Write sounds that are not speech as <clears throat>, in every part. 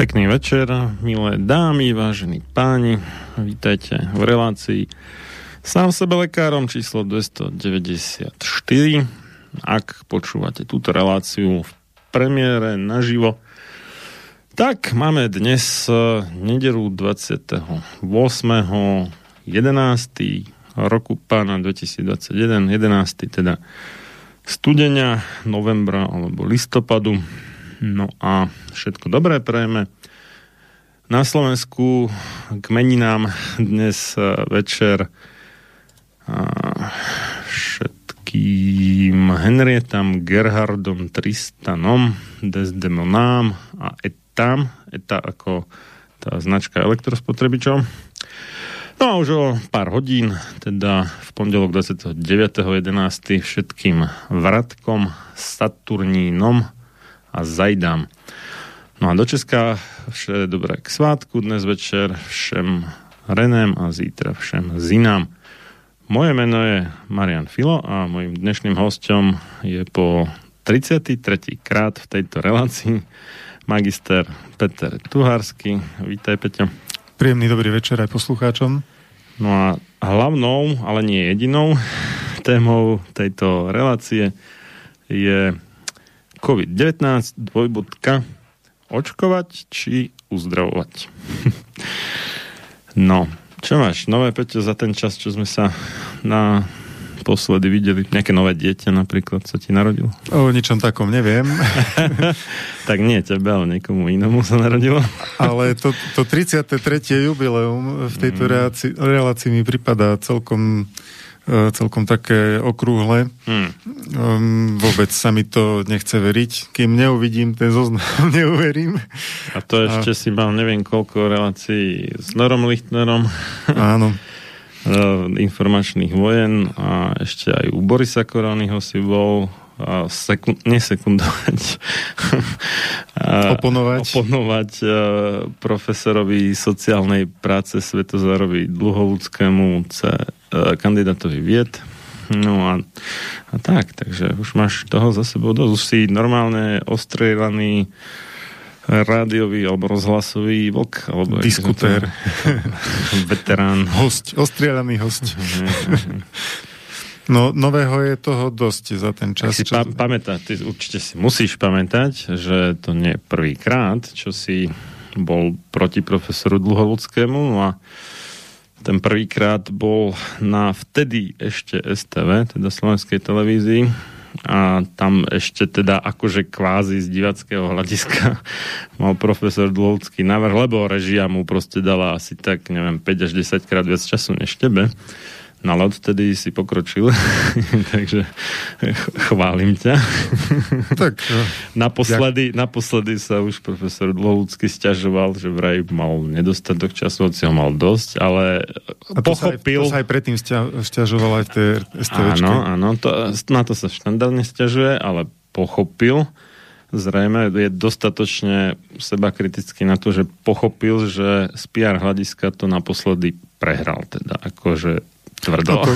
Pekný večer, milé dámy, vážení páni, vítajte v relácii Sám sebe lekárom číslo 294. Ak počúvate túto reláciu v premiére naživo, tak máme dnes eh, nedelu 28. 11. roku pána 2021, 11. teda studenia, novembra alebo listopadu. No a všetko dobré prejme. Na Slovensku k meninám dnes eh, večer všetkým Henrietam, Gerhardom, Tristanom, Desdemonám a Etam, Eta ako tá značka elektrospotrebičov. No a už o pár hodín, teda v pondelok 29.11. všetkým Vratkom, Saturnínom a Zajdám. No a do Česka vše dobré k svátku dnes večer, všem Renem a zítra všem Zinám. Moje meno je Marian Filo a mojim dnešným hostom je po 33. krát v tejto relácii magister Peter Tuhársky. Vítaj, Peťo. Príjemný dobrý večer aj poslucháčom. No a hlavnou, ale nie jedinou <laughs> témou tejto relácie je COVID-19 dvojbodka očkovať či uzdravovať. <laughs> no, čo máš nové, Peťo, za ten čas, čo sme sa na posledy videli? Nejaké nové dieťa napríklad sa ti narodilo? O ničom takom neviem. <laughs> tak nie tebe, ale niekomu inomu sa narodilo. <laughs> ale to, to 33. jubileum v tejto mm. relácii, relácii mi pripadá celkom celkom také okrúhle. Hmm. Um, vôbec sa mi to nechce veriť. Kým neuvidím ten zoznam, <laughs> neuverím. A to ešte A... si mal neviem koľko relácií s Norom Lichtnerom. Áno. <laughs> E, informačných vojen a ešte aj u Borisa Koronyho si bol a sekund, nesekundovať <laughs> oponovať, oponovať uh, profesorovi sociálnej práce Svetozárovi Dluhovúdskému C, kandidátovi vied No a, a tak, takže už máš toho za sebou dosť. Už si normálne ostrelaný rádiový alebo rozhlasový vlk. Alebo Diskutér. <laughs> veterán. Host, ostrielaný host. <laughs> No, nového je toho dosť za ten čas. Si čo... pa- pamätá, ty určite si musíš pamätať, že to nie je prvýkrát, čo si bol proti profesoru Dlhovodskému no a ten prvýkrát bol na vtedy ešte STV, teda Slovenskej televízii a tam ešte teda akože kvázi z divackého hľadiska <laughs> mal profesor Dlovský návrh, lebo režia mu proste dala asi tak, neviem, 5 až 10 krát viac času než tebe. No ale odtedy si pokročil, <laughs> takže chválim ťa. Tak, no. naposledy, naposledy sa už profesor Dlohúcky stiažoval, že vraj mal nedostatok času, hoci ho mal dosť, ale A to pochopil... Sa aj, to sa aj predtým stiažoval aj v tej STVčke. Áno, áno, to, na to sa štandardne stiažuje, ale pochopil, zrejme je dostatočne seba kritický na to, že pochopil, že z PR hľadiska to naposledy prehral. Teda akože tvrdo. No to,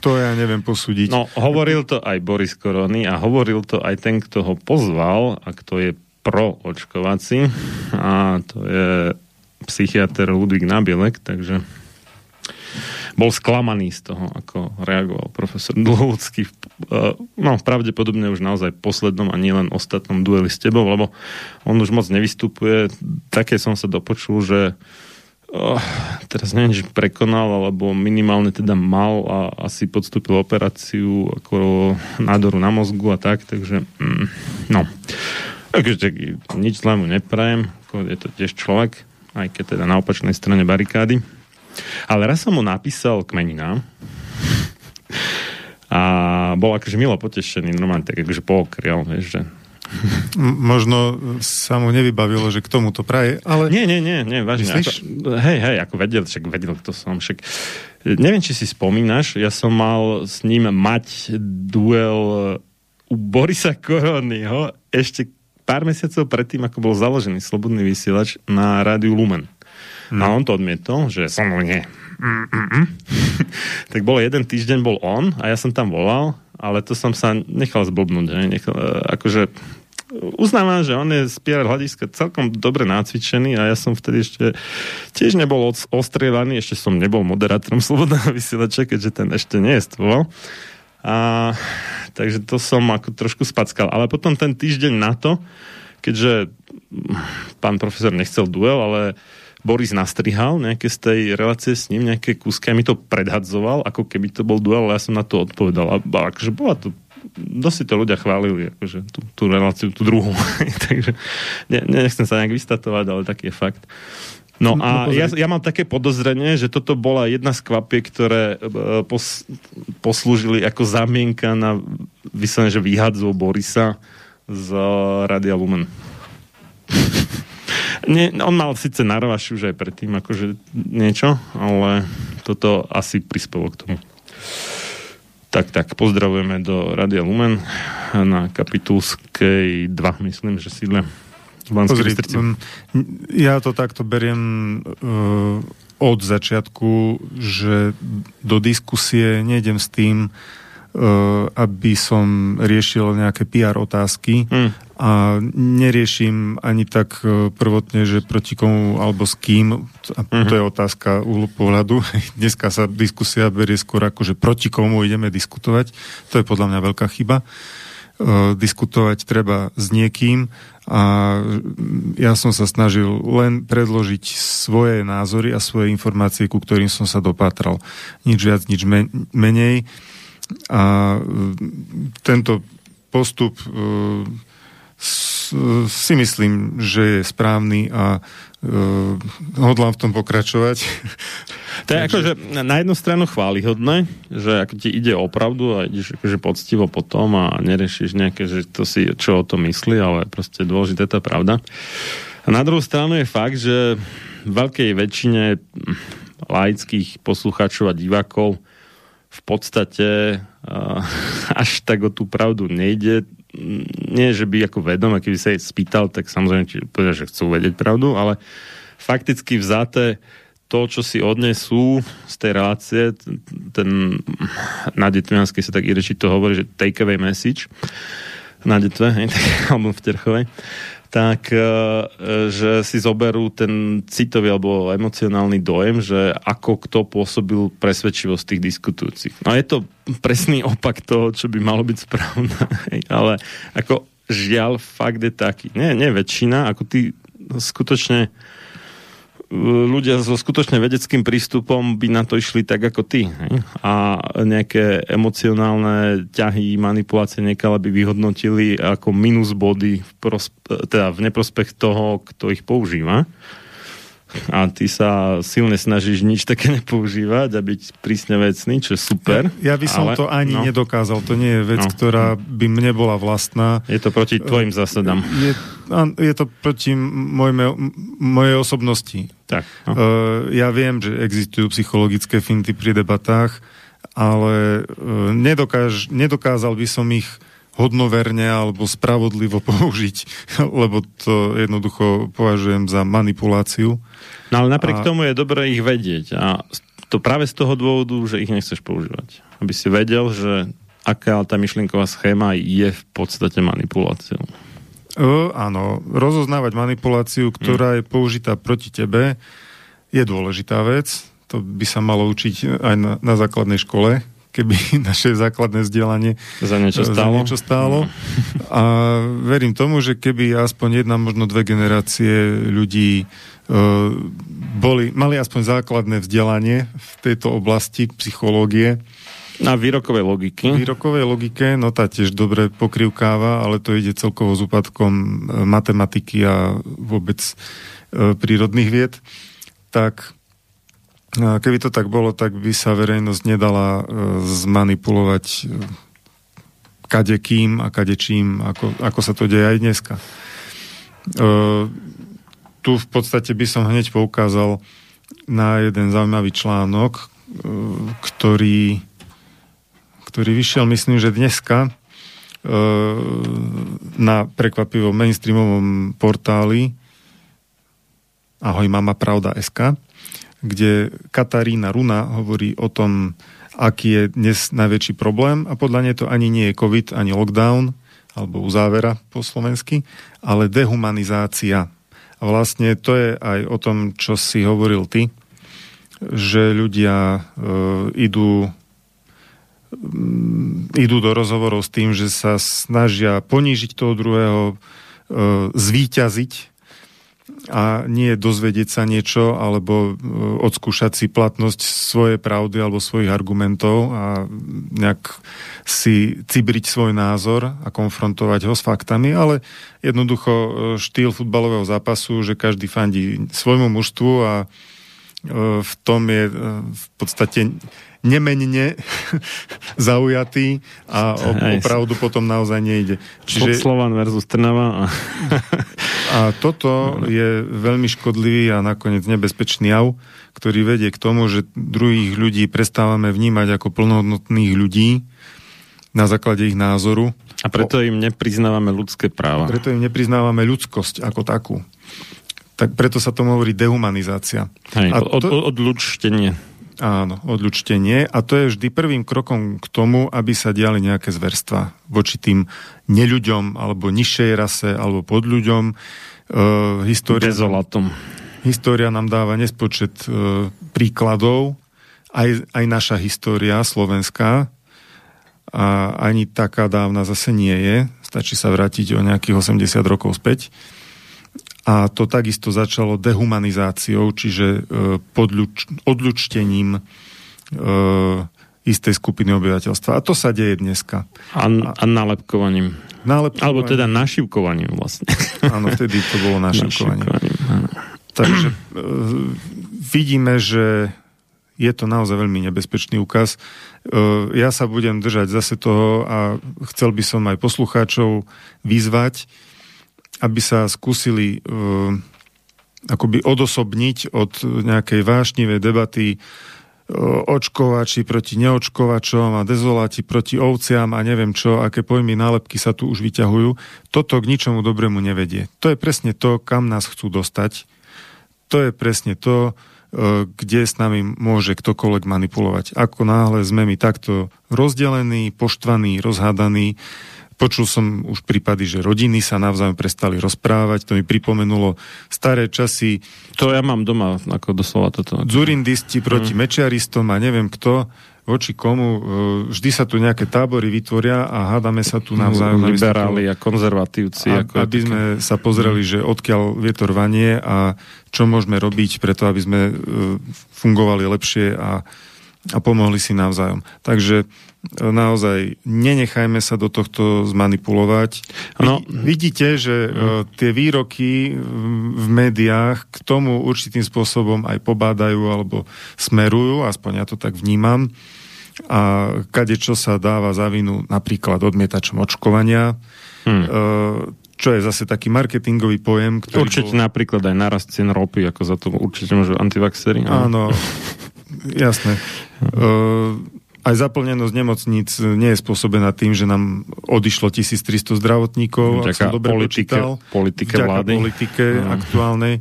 to ja neviem posúdiť. No, hovoril to aj Boris Korony a hovoril to aj ten, kto ho pozval a kto je pro-očkovací a to je psychiatr Ludvík Nabielek, takže bol sklamaný z toho, ako reagoval profesor Dlhovský. No, pravdepodobne už naozaj poslednom a nielen ostatnom dueli s tebou, lebo on už moc nevystupuje. Také som sa dopočul, že oh, teraz neviem, či prekonal, alebo minimálne teda mal a asi podstúpil operáciu ako nádoru na mozgu a tak, takže mm, no. Takže nič zlému neprajem, je to tiež človek, aj keď teda na opačnej strane barikády. Ale raz som mu napísal kmenina a bol akože milo potešený, normálne tak akože pookrial, vieš, že Možno sa mu nevybavilo, že k tomu to praje, ale... Nie, nie, nie, nie vážne. Ako, hej, hej, ako vedel, však vedel, kto som. Však, neviem, či si spomínaš, ja som mal s ním mať duel u Borisa Koronyho ešte pár mesiacov predtým, ako bol založený Slobodný vysielač na rádiu Lumen. Hmm. A on to odmietol, že som nie. <laughs> Tak bol jeden týždeň, bol on a ja som tam volal ale to som sa nechal zblbnúť. Že? Nechal, e, akože uznávam, že on je z PR hľadiska celkom dobre nácvičený a ja som vtedy ešte tiež nebol ostrieľaný, ešte som nebol moderátorom <laughs> Slobodného vysielača, keďže ten ešte neestvoval. A, takže to som ako trošku spackal. Ale potom ten týždeň na to, keďže pán profesor nechcel duel, ale Boris nastrihal nejaké z tej relácie s ním, nejaké kúsky a mi to predhadzoval, ako keby to bol duel, ale ja som na to odpovedal. A, a akože bola to dosť to ľudia chválili, akože tú, tú reláciu, tú druhú. <laughs> Takže ne, nechcem sa nejak vystatovať, ale taký je fakt. No, no a no, ja, ja mám také podozrenie, že toto bola jedna z kvapiek, ktoré e, pos, poslúžili ako zamienka na vyslovene, že vyhadzov Borisa z Radia Lumen. <laughs> Nie, on mal síce narvaš už aj predtým akože niečo, ale toto asi prispelo k tomu. Tak, tak, pozdravujeme do Radia Lumen na Kapitulskej 2, myslím, že sídle. Pozri, ja to takto beriem uh, od začiatku, že do diskusie nejdem s tým, Eh, aby som riešil nejaké PR otázky hmm. A neriešim ani tak eh, prvotne, že proti komu alebo s kým, a to je otázka úhlu pohľadu. <laughs> Dneska sa diskusia berie skôr ako, že proti komu ideme diskutovať. To je podľa mňa veľká chyba. Uh, diskutovať treba s niekým a ja som sa snažil len predložiť svoje názory a svoje informácie, ku ktorým som sa dopátral. Nič viac, nič menej. A e, tento postup e, si myslím, že je správny a uh, hodlám v tom pokračovať. To je akože na jednu stranu chválihodné, že ako ti ide o pravdu a ideš akože poctivo potom a neriešiš nejaké, že to si čo o to myslí, ale proste dôležité tá pravda. A na druhú stranu je fakt, že v veľkej väčšine laických poslucháčov a divákov v podstate uh, <laughs> až tak o tú pravdu nejde. Nie, že by ako vedom, keby sa jej spýtal, tak samozrejme povedal, že chcú vedieť pravdu, ale fakticky vzaté to, čo si odnesú z tej relácie, ten na Detvianskej sa tak ireči to hovorí, že take away message na Detve, <laughs> alebo v Terchovej, tak e, že si zoberú ten citový alebo emocionálny dojem, že ako kto pôsobil presvedčivosť tých diskutujúcich. No je to presný opak toho, čo by malo byť správne, <laughs> ale ako žiaľ fakt je taký. Nie, nie väčšina, ako ty skutočne ľudia so skutočne vedeckým prístupom by na to išli tak ako ty. Hej? A nejaké emocionálne ťahy, manipulácie niekala by vyhodnotili ako minus body v, prospe- teda v neprospech toho, kto ich používa a ty sa silne snažíš nič také <laughs> nepoužívať a byť prísne vecný, čo je super. Ja, ja by som ale, to ani no. nedokázal. To nie je vec, no. ktorá by mne bola vlastná. Je to proti tvojim zásadám. Je, je to proti mojme, mojej osobnosti. Tak, no. uh, ja viem, že existujú psychologické finty pri debatách, ale uh, nedokáž, nedokázal by som ich hodnoverne alebo spravodlivo <laughs> použiť, lebo to jednoducho považujem za manipuláciu. No ale napriek a... tomu je dobré ich vedieť a to práve z toho dôvodu, že ich nechceš používať. Aby si vedel, že aká tá myšlienková schéma je v podstate manipuláciou. O, áno, rozoznávať manipuláciu, ktorá hmm. je použitá proti tebe, je dôležitá vec. To by sa malo učiť aj na, na základnej škole, keby <laughs> naše základné vzdelanie za niečo stálo. Za niečo stálo. A verím tomu, že keby aspoň jedna, možno dve generácie ľudí uh, boli, mali aspoň základné vzdelanie v tejto oblasti psychológie, na výrokovej logiky. Výrokovej logike, no tá tiež dobre pokrivkáva, ale to ide celkovo s úpadkom e, matematiky a vôbec e, prírodných vied. Tak Keby to tak bolo, tak by sa verejnosť nedala e, zmanipulovať e, kadekým a kadečím, ako, ako sa to deje aj dneska. E, tu v podstate by som hneď poukázal na jeden zaujímavý článok, e, ktorý, ktorý vyšiel, myslím, že dneska e, na prekvapivo mainstreamovom portáli Ahoj mama pravda SK kde Katarína Runa hovorí o tom, aký je dnes najväčší problém a podľa nej to ani nie je COVID, ani lockdown, alebo uzávera po slovensky, ale dehumanizácia. A vlastne to je aj o tom, čo si hovoril ty, že ľudia e, idú idú do rozhovorov s tým, že sa snažia ponížiť toho druhého, e, zvíťaziť a nie dozvedieť sa niečo alebo e, odskúšať si platnosť svojej pravdy alebo svojich argumentov a nejak si cibriť svoj názor a konfrontovať ho s faktami, ale jednoducho e, štýl futbalového zápasu, že každý fandí svojmu mužstvu a v tom je v podstate nemenne <laughs> zaujatý a o, o pravdu potom naozaj nejde. Čiže... Slovan versus Trnava. A... <laughs> a toto je veľmi škodlivý a nakoniec nebezpečný jav, ktorý vedie k tomu, že druhých ľudí prestávame vnímať ako plnohodnotných ľudí na základe ich názoru. A preto im nepriznávame ľudské práva. Preto im nepriznávame ľudskosť ako takú. Tak preto sa tomu hovorí dehumanizácia. Hej, a to... od, odlučtenie. Áno, odlučtenie. A to je vždy prvým krokom k tomu, aby sa diali nejaké zverstva voči tým neľuďom, alebo nižšej rase, alebo podľuďom. E, história, Dezolatom. História nám dáva nespočet e, príkladov, aj, aj naša história slovenská, a ani taká dávna zase nie je. Stačí sa vrátiť o nejakých 80 rokov späť. A to takisto začalo dehumanizáciou, čiže e, podľuč, odlučtením e, istej skupiny obyvateľstva. A to sa deje dneska. A, a nálepkovaním. nálepkovaním. Alebo teda našivkovaním vlastne. Áno, vtedy to bolo <laughs> našivkovaním. Takže e, vidíme, že je to naozaj veľmi nebezpečný úkaz. E, ja sa budem držať zase toho a chcel by som aj poslucháčov vyzvať, aby sa skúsili uh, akoby odosobniť od nejakej vášnivej debaty uh, očkovači proti neočkovačom a dezoláti proti ovciam a neviem čo, aké pojmy nálepky sa tu už vyťahujú. Toto k ničomu dobrému nevedie. To je presne to, kam nás chcú dostať. To je presne to, kde s nami môže ktokoľvek manipulovať. Ako náhle sme my takto rozdelení, poštvaní, rozhádaní, Počul som už prípady, že rodiny sa navzájom prestali rozprávať. To mi pripomenulo staré časy. To ja mám doma, ako doslova toto. Zurindisti proti mm. mečiaristom a neviem kto voči komu. E, vždy sa tu nejaké tábory vytvoria a hádame sa tu navzájom. Liberáli a konzervatívci. A, ako aby sme sa pozreli, že odkiaľ vietor vanie a čo môžeme robiť preto, aby sme e, fungovali lepšie a, a pomohli si navzájom. Takže naozaj nenechajme sa do tohto zmanipulovať. No. Vidíte, že mm. tie výroky v médiách k tomu určitým spôsobom aj pobádajú alebo smerujú, aspoň ja to tak vnímam. A kade čo sa dáva za vinu napríklad odmietačom očkovania, hmm. čo je zase taký marketingový pojem. Ktorý určite bol... napríklad aj narast cien ropy, ako za to určite môžu antivaxery. Áno, jasné. Uh, <laughs> aj zaplnenosť nemocníc nie je spôsobená tým, že nám odišlo 1300 zdravotníkov, vďaka ak som dobre politike, počítal, politike vďaka vlády. politike no. aktuálnej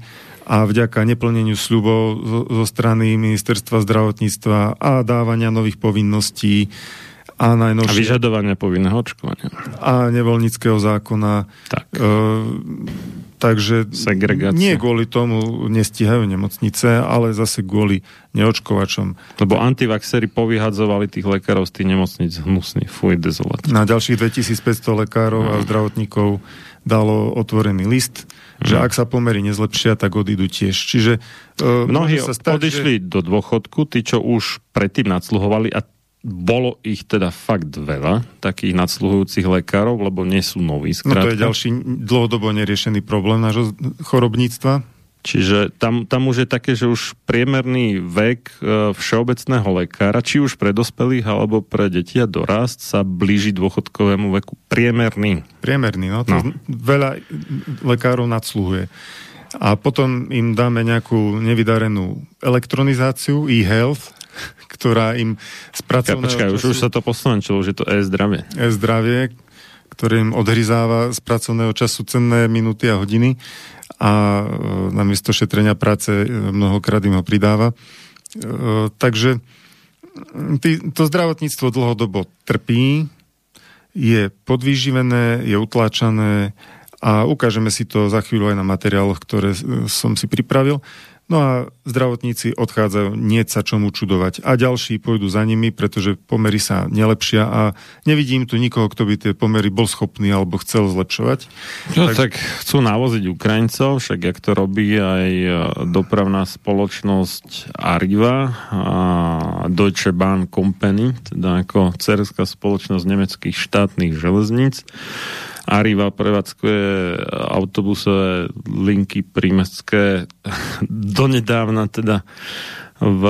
a vďaka neplneniu sľubov zo, zo strany ministerstva zdravotníctva a dávania nových povinností a najnovšie... A vyžadovania povinného očkovania. A nevoľnického zákona. Tak. E, Takže Segregácia. nie kvôli tomu nestíhajú nemocnice, ale zase kvôli neočkovačom. Lebo antivaxery povyhadzovali tých lekárov z tých nemocnic hnusný, fuj, dezolat. Na ďalších 2500 lekárov mm. a zdravotníkov dalo otvorený list, mm. že ak sa pomery nezlepšia, tak odídu tiež. Čiže uh, Mnohí sa stať, odišli že... do dôchodku, tí, čo už predtým nadsluhovali a bolo ich teda fakt veľa, takých nadsluhujúcich lekárov, lebo nie sú noví. Skrátka. No to je ďalší dlhodobo neriešený problém nášho chorobníctva. Čiže tam, tam už je také, že už priemerný vek e, všeobecného lekára, či už pre dospelých alebo pre deti a dorast, sa blíži dôchodkovému veku. Priemerný. Priemerný, no. To no. veľa lekárov nadsluhuje. A potom im dáme nejakú nevydarenú elektronizáciu, e-health, ktorá im z pracovného ja, počkaj, času... už, už sa to poslančilo, že to e-zdravie. E-zdravie, ktoré im odhryzáva z pracovného času cenné minúty a hodiny a e, namiesto šetrenia práce e, mnohokrát im ho pridáva. E, takže tý, to zdravotníctvo dlhodobo trpí, je podvýživené, je utláčané a ukážeme si to za chvíľu aj na materiáloch, ktoré som si pripravil. No a zdravotníci odchádzajú, nie sa čomu čudovať. A ďalší pôjdu za nimi, pretože pomery sa nelepšia a nevidím tu nikoho, kto by tie pomery bol schopný alebo chcel zlepšovať. No tak, tak chcú navoziť Ukrajincov, však jak to robí aj e, dopravná spoločnosť Arriva a Deutsche Bahn Company, teda ako cerská spoločnosť nemeckých štátnych železníc Arriva prevádzkuje autobusové linky prímestské <laughs> donedávna teda v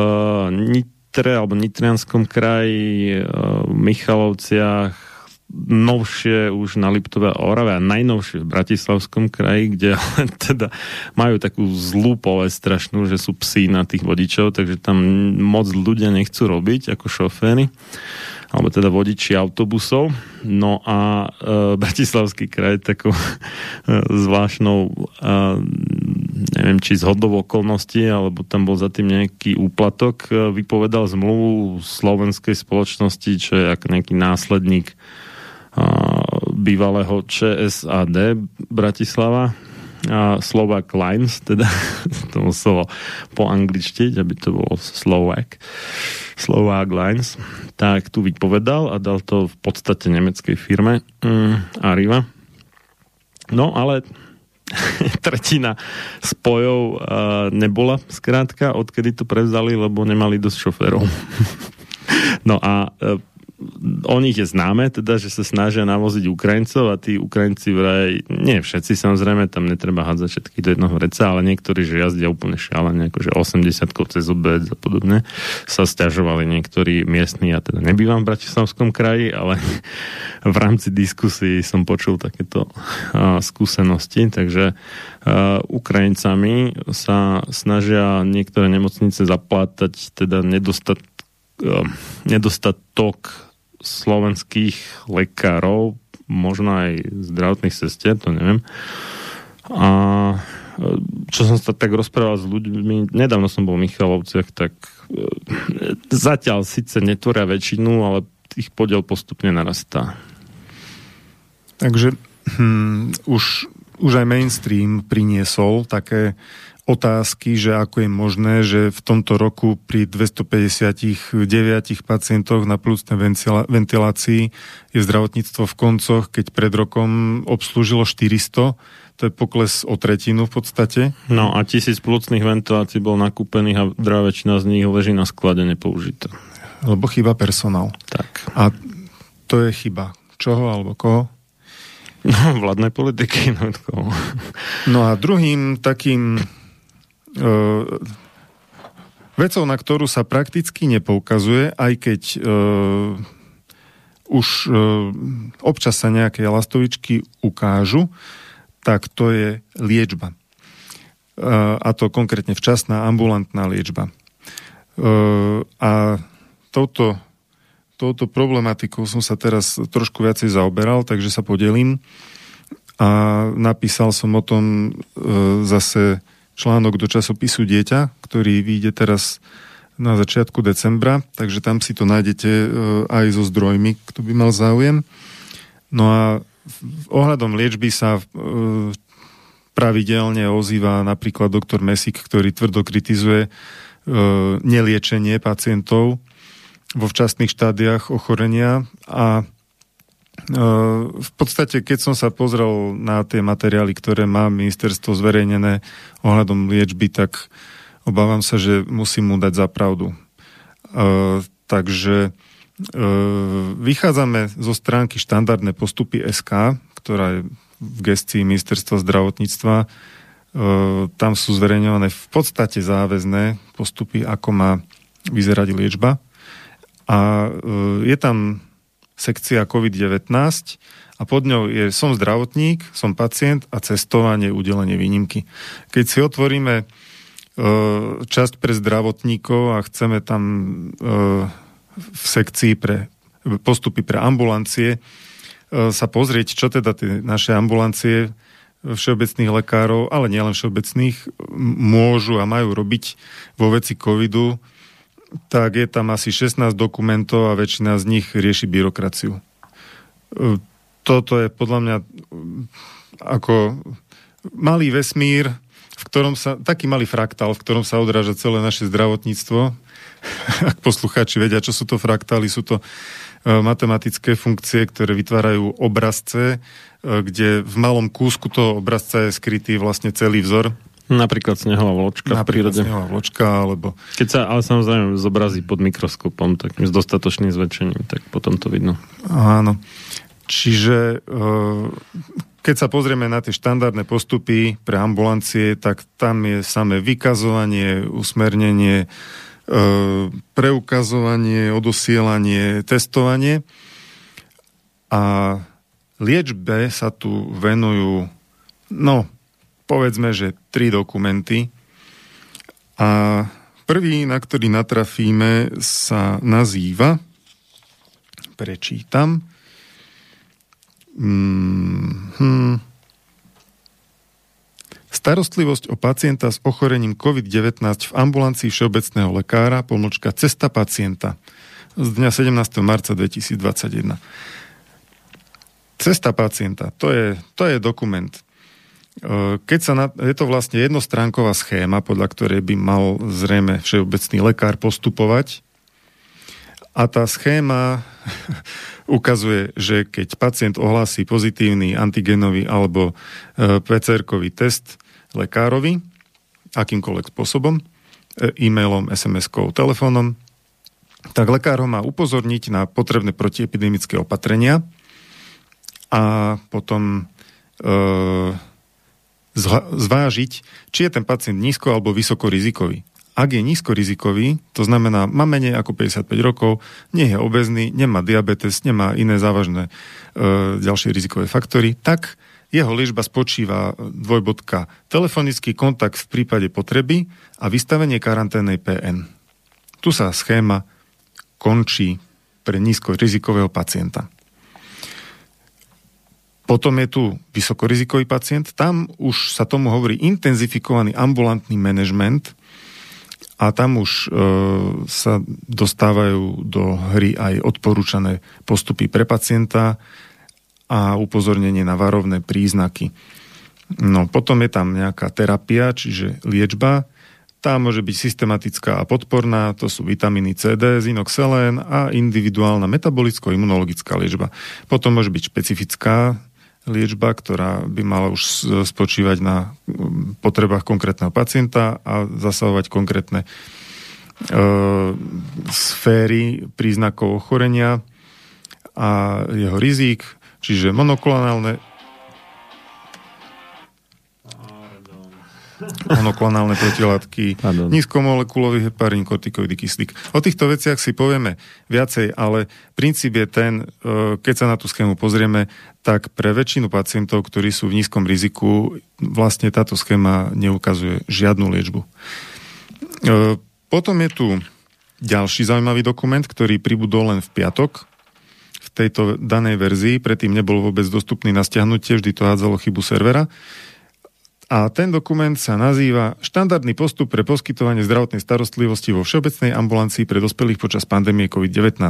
Nitre alebo Nitrianskom kraji, v Michalovciach, novšie už na Liptove a Orave a najnovšie v Bratislavskom kraji, kde <laughs> teda majú takú zlú povesť strašnú, že sú psí na tých vodičov, takže tam moc ľudia nechcú robiť ako šoféry alebo teda vodiči autobusov. No a e, Bratislavský kraj takou e, zvláštnou e, neviem, či z hodov okolností, alebo tam bol za tým nejaký úplatok, e, vypovedal zmluvu slovenskej spoločnosti, čo je ako nejaký následník e, bývalého ČSAD Bratislava, a Slovak Lines, teda <laughs> to muselo po angličtiť, aby to bolo Slovak, Slovak Lines, tak tu vypovedal a dal to v podstate nemeckej firme mm, Arriva. No ale <laughs> tretina spojov uh, nebola skrátka, odkedy to prevzali, lebo nemali dosť šoférov. <laughs> no a uh, o nich je známe, teda, že sa snažia navoziť Ukrajincov a tí Ukrajinci vraj, nie všetci samozrejme, tam netreba hádzať všetky do jednoho vreca, ale niektorí, že jazdia úplne šialene, akože 80 cez obec a podobne, sa stiažovali niektorí miestni, ja teda nebývam v Bratislavskom kraji, ale <laughs> v rámci diskusí som počul takéto uh, skúsenosti, takže uh, Ukrajincami sa snažia niektoré nemocnice zaplátať teda nedostat, uh, nedostatok slovenských lekárov, možno aj zdravotných sestier, to neviem. A čo som sa tak rozprával s ľuďmi, nedávno som bol v Michalovciach, tak e, zatiaľ síce netvoria väčšinu, ale ich podiel postupne narastá. Takže hm, už, už aj mainstream priniesol také otázky, že ako je možné, že v tomto roku pri 259 pacientoch na plúcnej ventilácii je zdravotníctvo v koncoch, keď pred rokom obslúžilo 400. To je pokles o tretinu v podstate. No a tisíc plúcnych ventilácií bol nakúpených a drá väčšina z nich leží na sklade nepoužité. Lebo chýba personál. Tak. A to je chyba. Čoho alebo koho? No, vládnej politiky. No, no a druhým takým vecou, na ktorú sa prakticky nepoukazuje, aj keď uh, už uh, občas sa nejaké lastovičky ukážu, tak to je liečba. Uh, a to konkrétne včasná ambulantná liečba. Uh, a touto, touto problematikou som sa teraz trošku viacej zaoberal, takže sa podelím. A napísal som o tom uh, zase článok do časopisu Dieťa, ktorý vyjde teraz na začiatku decembra, takže tam si to nájdete e, aj so zdrojmi, kto by mal záujem. No a ohľadom liečby sa e, pravidelne ozýva napríklad doktor Mesik, ktorý tvrdo kritizuje e, neliečenie pacientov vo včasných štádiách ochorenia a v podstate, keď som sa pozrel na tie materiály, ktoré má ministerstvo zverejnené ohľadom liečby, tak obávam sa, že musím mu dať za pravdu. Takže vychádzame zo stránky štandardné postupy SK, ktorá je v gestii ministerstva zdravotníctva. Tam sú zverejňované v podstate záväzné postupy, ako má vyzerať liečba. A je tam sekcia COVID-19 a pod ňou je som zdravotník, som pacient a cestovanie, udelenie výnimky. Keď si otvoríme e, časť pre zdravotníkov a chceme tam e, v sekcii pre postupy pre ambulancie e, sa pozrieť, čo teda tie naše ambulancie všeobecných lekárov, ale nielen všeobecných, môžu a majú robiť vo veci covidu, tak je tam asi 16 dokumentov a väčšina z nich rieši byrokraciu. E, toto je podľa mňa ako malý vesmír, v ktorom sa, taký malý fraktál, v ktorom sa odráža celé naše zdravotníctvo. <laughs> Ak poslucháči vedia, čo sú to fraktály, sú to e, matematické funkcie, ktoré vytvárajú obrazce, e, kde v malom kúsku toho obrazca je skrytý vlastne celý vzor Napríklad snehová vločka Napríklad v prírode. snehová vločka, alebo... Keď sa ale samozrejme zobrazí pod mikroskopom, tak s dostatočným zväčšením, tak potom to vidno. Áno. Čiže e, keď sa pozrieme na tie štandardné postupy pre ambulancie, tak tam je samé vykazovanie, usmernenie, e, preukazovanie, odosielanie, testovanie. A liečbe sa tu venujú no, povedzme, že tri dokumenty. A prvý, na ktorý natrafíme, sa nazýva, prečítam, mm-hmm, Starostlivosť o pacienta s ochorením COVID-19 v ambulancii všeobecného lekára, pomlčka Cesta pacienta z dňa 17. marca 2021. Cesta pacienta, to je, to je dokument, keď sa na, je to vlastne jednostránková schéma, podľa ktorej by mal zrejme všeobecný lekár postupovať. A tá schéma <laughs> ukazuje, že keď pacient ohlási pozitívny antigenový alebo e, PCR-kový test lekárovi, akýmkoľvek spôsobom, e, e-mailom, SMS-kou, telefónom, tak lekár ho má upozorniť na potrebné protiepidemické opatrenia a potom e, zvážiť, či je ten pacient nízko alebo vysoko rizikový. Ak je nízko rizikový, to znamená, má menej ako 55 rokov, nie je obezný, nemá diabetes, nemá iné závažné e, ďalšie rizikové faktory, tak jeho liečba spočíva dvojbodka telefonický kontakt v prípade potreby a vystavenie karanténnej PN. Tu sa schéma končí pre nízko rizikového pacienta. Potom je tu vysokorizikový pacient, tam už sa tomu hovorí intenzifikovaný ambulantný manažment a tam už e, sa dostávajú do hry aj odporúčané postupy pre pacienta a upozornenie na varovné príznaky. No potom je tam nejaká terapia, čiže liečba, tá môže byť systematická a podporná, to sú vitamíny C, D, zinok, selén a individuálna metabolicko-imunologická liečba. Potom môže byť špecifická liečba, ktorá by mala už spočívať na mm, potrebách konkrétneho pacienta a zasahovať konkrétne e, sféry príznakov ochorenia a jeho rizik, čiže monoklonálne monoklonálne protilátky, nízkomolekulový heparín, kortikoidy, kyslík. O týchto veciach si povieme viacej, ale princíp je ten, e, keď sa na tú schému pozrieme, tak pre väčšinu pacientov, ktorí sú v nízkom riziku, vlastne táto schéma neukazuje žiadnu liečbu. E, potom je tu ďalší zaujímavý dokument, ktorý pribudol len v piatok, v tejto danej verzii, predtým nebol vôbec dostupný na stiahnutie, vždy to hádzalo chybu servera. A ten dokument sa nazýva Štandardný postup pre poskytovanie zdravotnej starostlivosti vo všeobecnej ambulancii pre dospelých počas pandémie COVID-19.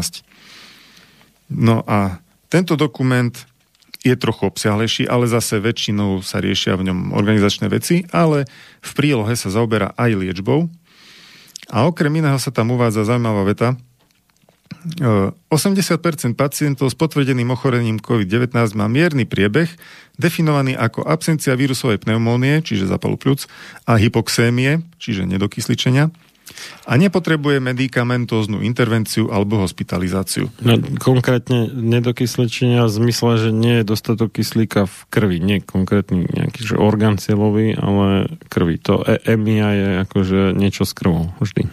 No a tento dokument je trochu obsiahlejší, ale zase väčšinou sa riešia v ňom organizačné veci, ale v prílohe sa zaoberá aj liečbou. A okrem iného sa tam uvádza zaujímavá veta, 80% pacientov s potvrdeným ochorením COVID-19 má mierny priebeh, definovaný ako absencia vírusovej pneumónie, čiže zapalu pľúc, a hypoxémie, čiže nedokysličenia, a nepotrebuje medikamentóznu intervenciu alebo hospitalizáciu. No, konkrétne nedokysličenia v zmysle, že nie je dostatok kyslíka v krvi, nie konkrétny nejaký že orgán cieľový, ale krvi. To EMIA je akože niečo s krvou vždy.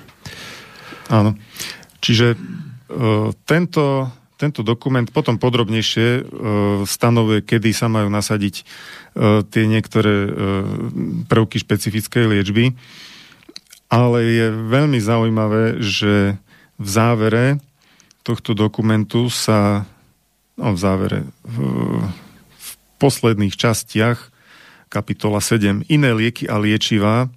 Áno. Čiže tento, tento dokument potom podrobnejšie stanovuje, kedy sa majú nasadiť tie niektoré prvky špecifickej liečby. Ale je veľmi zaujímavé, že v závere tohto dokumentu sa, no v závere, v, v posledných častiach kapitola 7 iné lieky a liečivá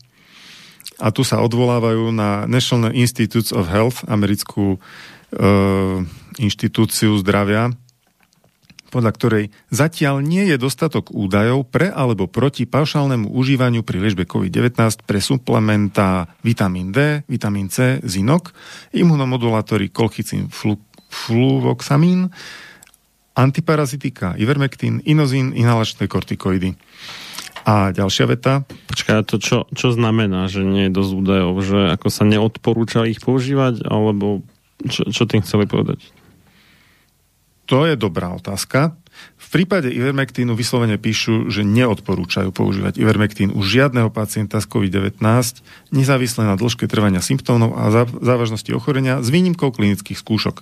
a tu sa odvolávajú na National Institutes of Health, americkú E, inštitúciu zdravia, podľa ktorej zatiaľ nie je dostatok údajov pre alebo proti paušálnemu užívaniu pri liečbe COVID-19 pre suplementá vitamín D, vitamín C, zinok, imunomodulátory kolchicín, flu, fluvoxamín, antiparazitika, ivermectin, inozín, inhalačné kortikoidy. A ďalšia veta. Počkaj, to čo, čo znamená, že nie je dosť údajov? Že ako sa neodporúča ich používať, alebo čo, čo tým chceli povedať? To je dobrá otázka. V prípade Ivermectinu vyslovene píšu, že neodporúčajú používať Ivermectin u žiadneho pacienta s COVID-19, nezávisle na dĺžke trvania symptómov a závažnosti ochorenia s výnimkou klinických skúšok.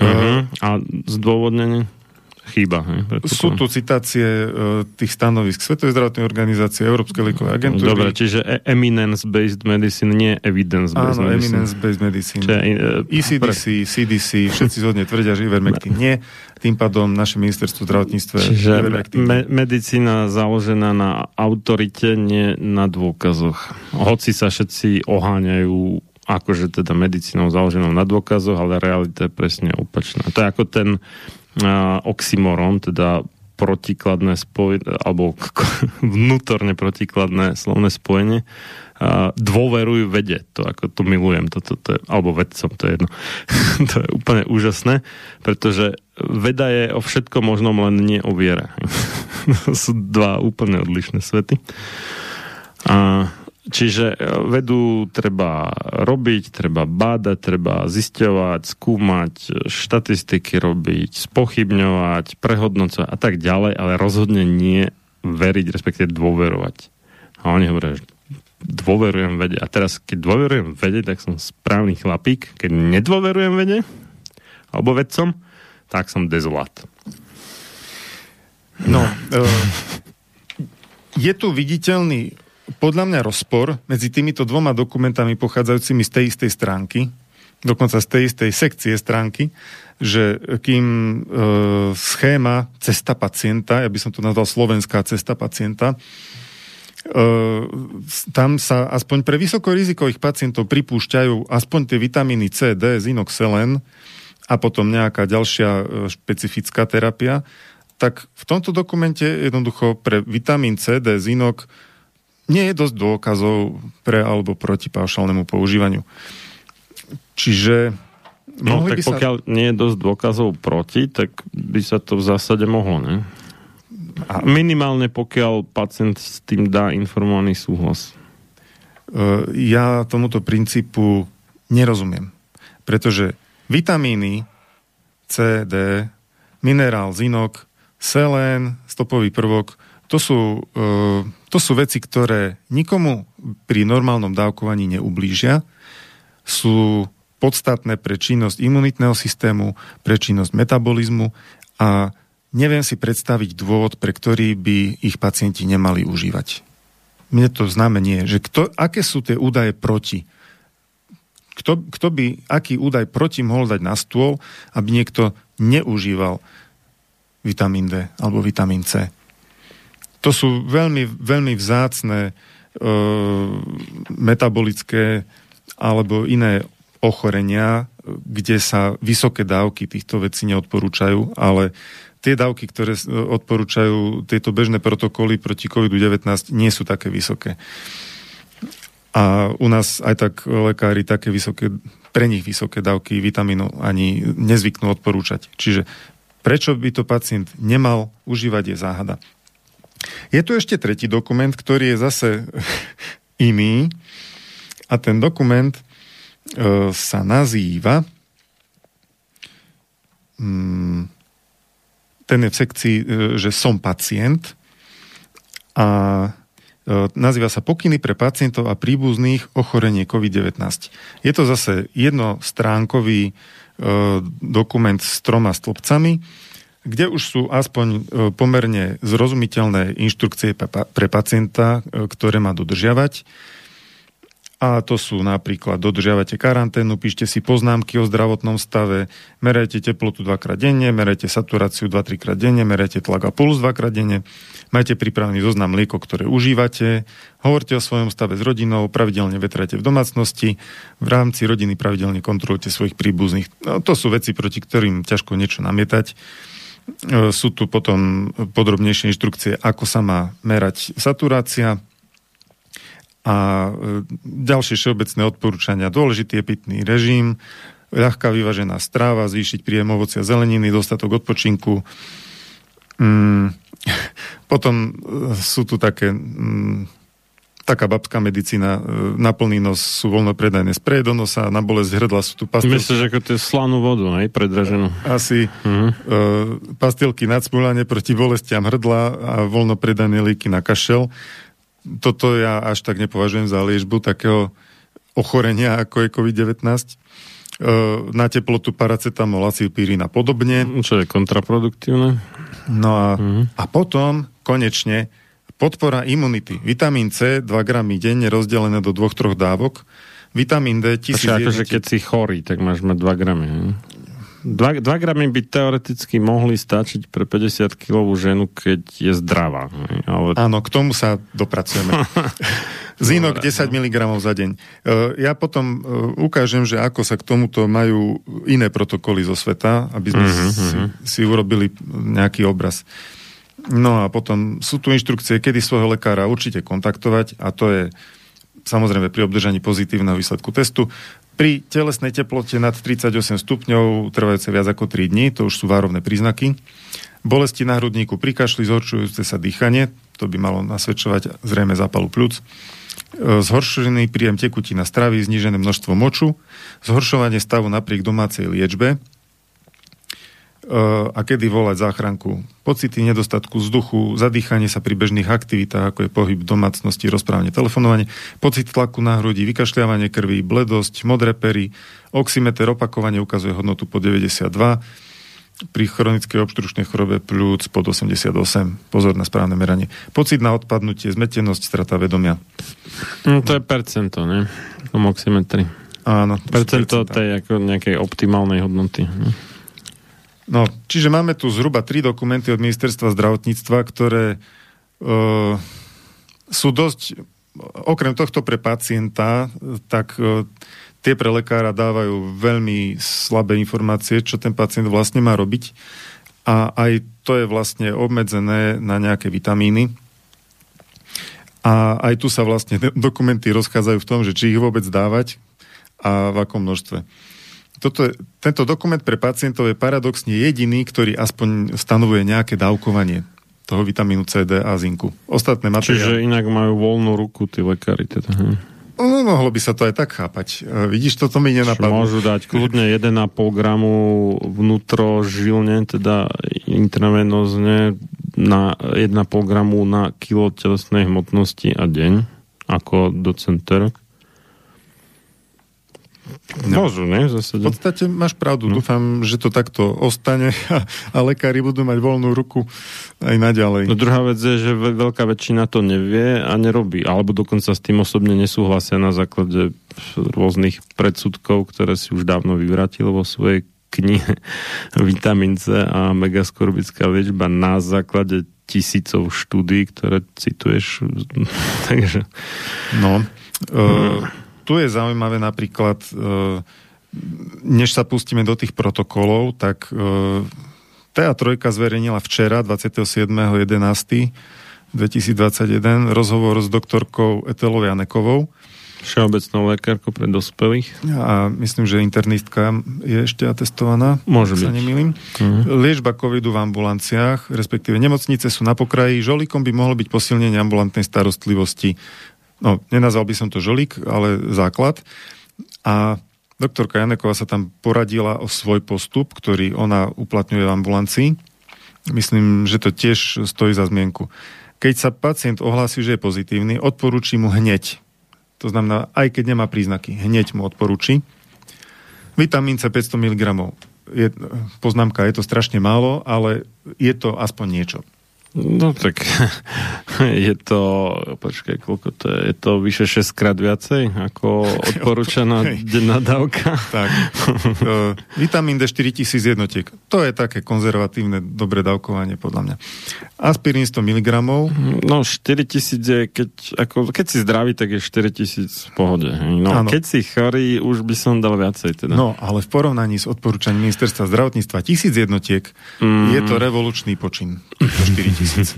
Uh-huh. A zdôvodnenie? Chýba. Sú tu citácie uh, tých stanovisk Svetovej zdravotnej organizácie, Európskej liekovej agentúry. Dobre, čiže e- eminence-based medicine, nie evidence-based Áno, medicine. eminence-based medicine. Čiže, ECDC, pre... CDC, všetci zhodne tvrdia, že Ivermectin nie. Tým pádom naše ministerstvo zdravotníctva Čiže me- medicína založená na autorite, nie na dôkazoch. Hoci sa všetci oháňajú akože teda medicínou založenou na dôkazoch, ale realita je presne opačná. To je ako ten oxymoron, teda protikladné spojenie, alebo <laughs> vnútorne protikladné slovné spojenie, dôverujú vede. To ako to milujem, to, to, to je, alebo vedcom, to je jedno. <laughs> to je úplne úžasné, pretože veda je o všetko možnom, len nie o viere. <laughs> sú dva úplne odlišné svety. A Čiže e, vedu treba robiť, treba bádať, treba zisťovať, skúmať, štatistiky robiť, spochybňovať, prehodnocovať a tak ďalej, ale rozhodne nie veriť, respektíve dôverovať. A oni hovoria, že dôverujem vede. A teraz, keď dôverujem vede, tak som správny chlapík. Keď nedôverujem vede, alebo vedcom, tak som dezolát. No, uh, je tu viditeľný podľa mňa rozpor medzi týmito dvoma dokumentami pochádzajúcimi z tej istej stránky, dokonca z tej istej sekcie stránky, že kým e, schéma cesta pacienta, ja by som to nazval slovenská cesta pacienta, e, tam sa aspoň pre vysokorizikových pacientov pripúšťajú aspoň tie vitamíny C, D, zinok, selen a potom nejaká ďalšia e, špecifická terapia, tak v tomto dokumente jednoducho pre vitamín C, D, zinok nie je dosť dôkazov pre alebo proti paušálnemu používaniu. Čiže No, tak pokiaľ sa... nie je dosť dôkazov proti, tak by sa to v zásade mohlo, ne? A... Minimálne pokiaľ pacient s tým dá informovaný súhlas. Uh, ja tomuto princípu nerozumiem. Pretože vitamíny C, D, minerál, zinok, selén, stopový prvok, to sú, uh, to sú veci, ktoré nikomu pri normálnom dávkovaní neublížia. Sú podstatné pre činnosť imunitného systému, pre činnosť metabolizmu a neviem si predstaviť dôvod, pre ktorý by ich pacienti nemali užívať. Mne to znamenie, že kto, aké sú tie údaje proti. Kto, kto by, aký údaj proti mohol dať na stôl, aby niekto neužíval vitamín D alebo vitamín C. To sú veľmi, veľmi vzácne e, metabolické alebo iné ochorenia, kde sa vysoké dávky týchto vecí neodporúčajú, ale tie dávky, ktoré odporúčajú tieto bežné protokoly proti COVID-19 nie sú také vysoké. A u nás aj tak lekári také vysoké, pre nich vysoké dávky vitamínu ani nezvyknú odporúčať. Čiže prečo by to pacient nemal užívať je záhada. Je tu ešte tretí dokument, ktorý je zase <laughs> iný. A ten dokument E, sa nazýva mm, ten je v sekcii, e, že som pacient. A e, nazýva sa Pokyny pre pacientov a príbuzných ochorenie COVID-19. Je to zase jednostránkový dokument s troma stĺpcami, kde už sú aspoň pomerne zrozumiteľné inštrukcie pre pacienta, ktoré má dodržiavať. A to sú napríklad, dodržiavate karanténu, píšte si poznámky o zdravotnom stave, merajte teplotu dvakrát denne, merajte saturáciu 2-3 krát denne, merajte tlak a puls dvakrát denne, majte pripravený zoznam liekov, ktoré užívate, hovorte o svojom stave s rodinou, pravidelne vetrajte v domácnosti, v rámci rodiny pravidelne kontrolujte svojich príbuzných. No, to sú veci, proti ktorým ťažko niečo namietať. E, sú tu potom podrobnejšie inštrukcie, ako sa má merať saturácia, a e, ďalšie všeobecné odporúčania. Dôležitý je pitný režim, ľahká vyvažená stráva, zvýšiť príjem ovocia zeleniny, dostatok odpočinku. Mm, <laughs> potom e, sú tu také mm, taká babská medicína, e, na plný nos sú voľnopredajné spreje do nosa, na bolesť hrdla sú tu pastilky. Myslíš, že ako to je slanú vodu, hej, predraženú? Asi. Uh-huh. Uh, pastilky na cmulanie proti bolestiam hrdla a voľnopredajné lieky na kašel toto ja až tak nepovažujem za liežbu takého ochorenia, ako je COVID-19 e, na teplotu paracetamol, acilpírin a podobne. Čo je kontraproduktívne. No a, uh-huh. a potom konečne podpora imunity. Vitamín C 2 gramy denne rozdelené do dvoch, troch dávok. Vitamín D 1000 akože keď si chorý, tak máš mať 2 gramy. Ne? 2, 2 gramy by teoreticky mohli stačiť pre 50 kilovú ženu, keď je zdravá. Ale... Áno, k tomu sa dopracujeme. <laughs> Zinok 10 mg za deň. E, ja potom e, ukážem, že ako sa k tomuto majú iné protokoly zo sveta, aby sme uh-huh, si, uh-huh. si urobili nejaký obraz. No a potom sú tu inštrukcie, kedy svojho lekára určite kontaktovať a to je samozrejme pri obdržaní pozitívneho výsledku testu. Pri telesnej teplote nad 38 stupňov, trvajúce viac ako 3 dní, to už sú várovné príznaky. Bolesti na hrudníku, prikašli, zhorčujúce sa dýchanie, to by malo nasvedčovať zrejme zápalu pľúc. E, zhoršený príjem tekutín na stravy, znížené množstvo moču, zhoršovanie stavu napriek domácej liečbe, a kedy volať záchranku. Pocity nedostatku vzduchu, zadýchanie sa pri bežných aktivitách, ako je pohyb domácnosti, rozprávanie, telefonovanie, pocit tlaku na hrudi, vykašľávanie krvi, bledosť, modré pery, oximeter opakovanie ukazuje hodnotu po 92, pri chronickej obštručnej chorobe pľúc pod 88. Pozor na správne meranie. Pocit na odpadnutie, zmetenosť, strata vedomia. No, to je percento, ne? V oximetri. Áno. Percento tej ako nejakej optimálnej hodnoty. No, čiže máme tu zhruba tri dokumenty od ministerstva zdravotníctva, ktoré e, sú dosť, okrem tohto pre pacienta, tak e, tie pre lekára dávajú veľmi slabé informácie, čo ten pacient vlastne má robiť. A aj to je vlastne obmedzené na nejaké vitamíny. A aj tu sa vlastne <laughs> dokumenty rozchádzajú v tom, že či ich vôbec dávať a v akom množstve toto, tento dokument pre pacientov je paradoxne jediný, ktorý aspoň stanovuje nejaké dávkovanie toho vitamínu C, D a zinku. Ostatné materiály... Čiže inak majú voľnú ruku tí lekári. Teda, hm. No, mohlo by sa to aj tak chápať. E, vidíš, toto mi nenapadlo. Môžu dať kľudne 1,5 gramu vnútrožilne, teda intravenózne, na 1,5 gramu na kilo telesnej hmotnosti a deň, ako docent Terek. No. Môžu, ne? Zase. V podstate máš pravdu. No. Dúfam, že to takto ostane a, a lekári budú mať voľnú ruku aj naďalej. No druhá vec je, že veľká väčšina to nevie a nerobí. Alebo dokonca s tým osobne nesúhlasia na základe rôznych predsudkov, ktoré si už dávno vyvratil vo svojej knihe <laughs> Vitamin C a megaskorbická liečba na základe tisícov štúdí, ktoré cituješ. <laughs> Takže... No. Uh, tu je zaujímavé napríklad, e, než sa pustíme do tých protokolov, tak e, TA3 zverejnila včera, 27.11.2021, rozhovor s doktorkou Etelou Janekovou. Všeobecnou lekárkou pre dospelých. A myslím, že internistka je ešte atestovaná. Môže byť. Sa nemýlim. Uh-huh. Liečba covidu v ambulanciách, respektíve nemocnice sú na pokraji. Žolikom by mohlo byť posilnenie ambulantnej starostlivosti no, nenazval by som to žolík, ale základ. A doktorka Janeková sa tam poradila o svoj postup, ktorý ona uplatňuje v ambulancii. Myslím, že to tiež stojí za zmienku. Keď sa pacient ohlási, že je pozitívny, odporúči mu hneď. To znamená, aj keď nemá príznaky, hneď mu odporúči. Vitamín C 500 mg. Je, poznámka, je to strašne málo, ale je to aspoň niečo. No tak <laughs> je to, počkaj, koľko to je, je to vyše 6 krát viacej ako <laughs> odporúčaná denná dávka. Tak. <laughs> Uh, vitamín D 4000 jednotiek. To je také konzervatívne dobré dávkovanie podľa mňa. Aspirín 100 mg. No 4000 je, keď, ako, keď si zdravý, tak je 4000 v pohode. No, ano. keď si chorý, už by som dal viacej. Teda. No, ale v porovnaní s odporúčaním ministerstva zdravotníctva 1000 jednotiek mm. je to revolučný počin. 4000 tisíc.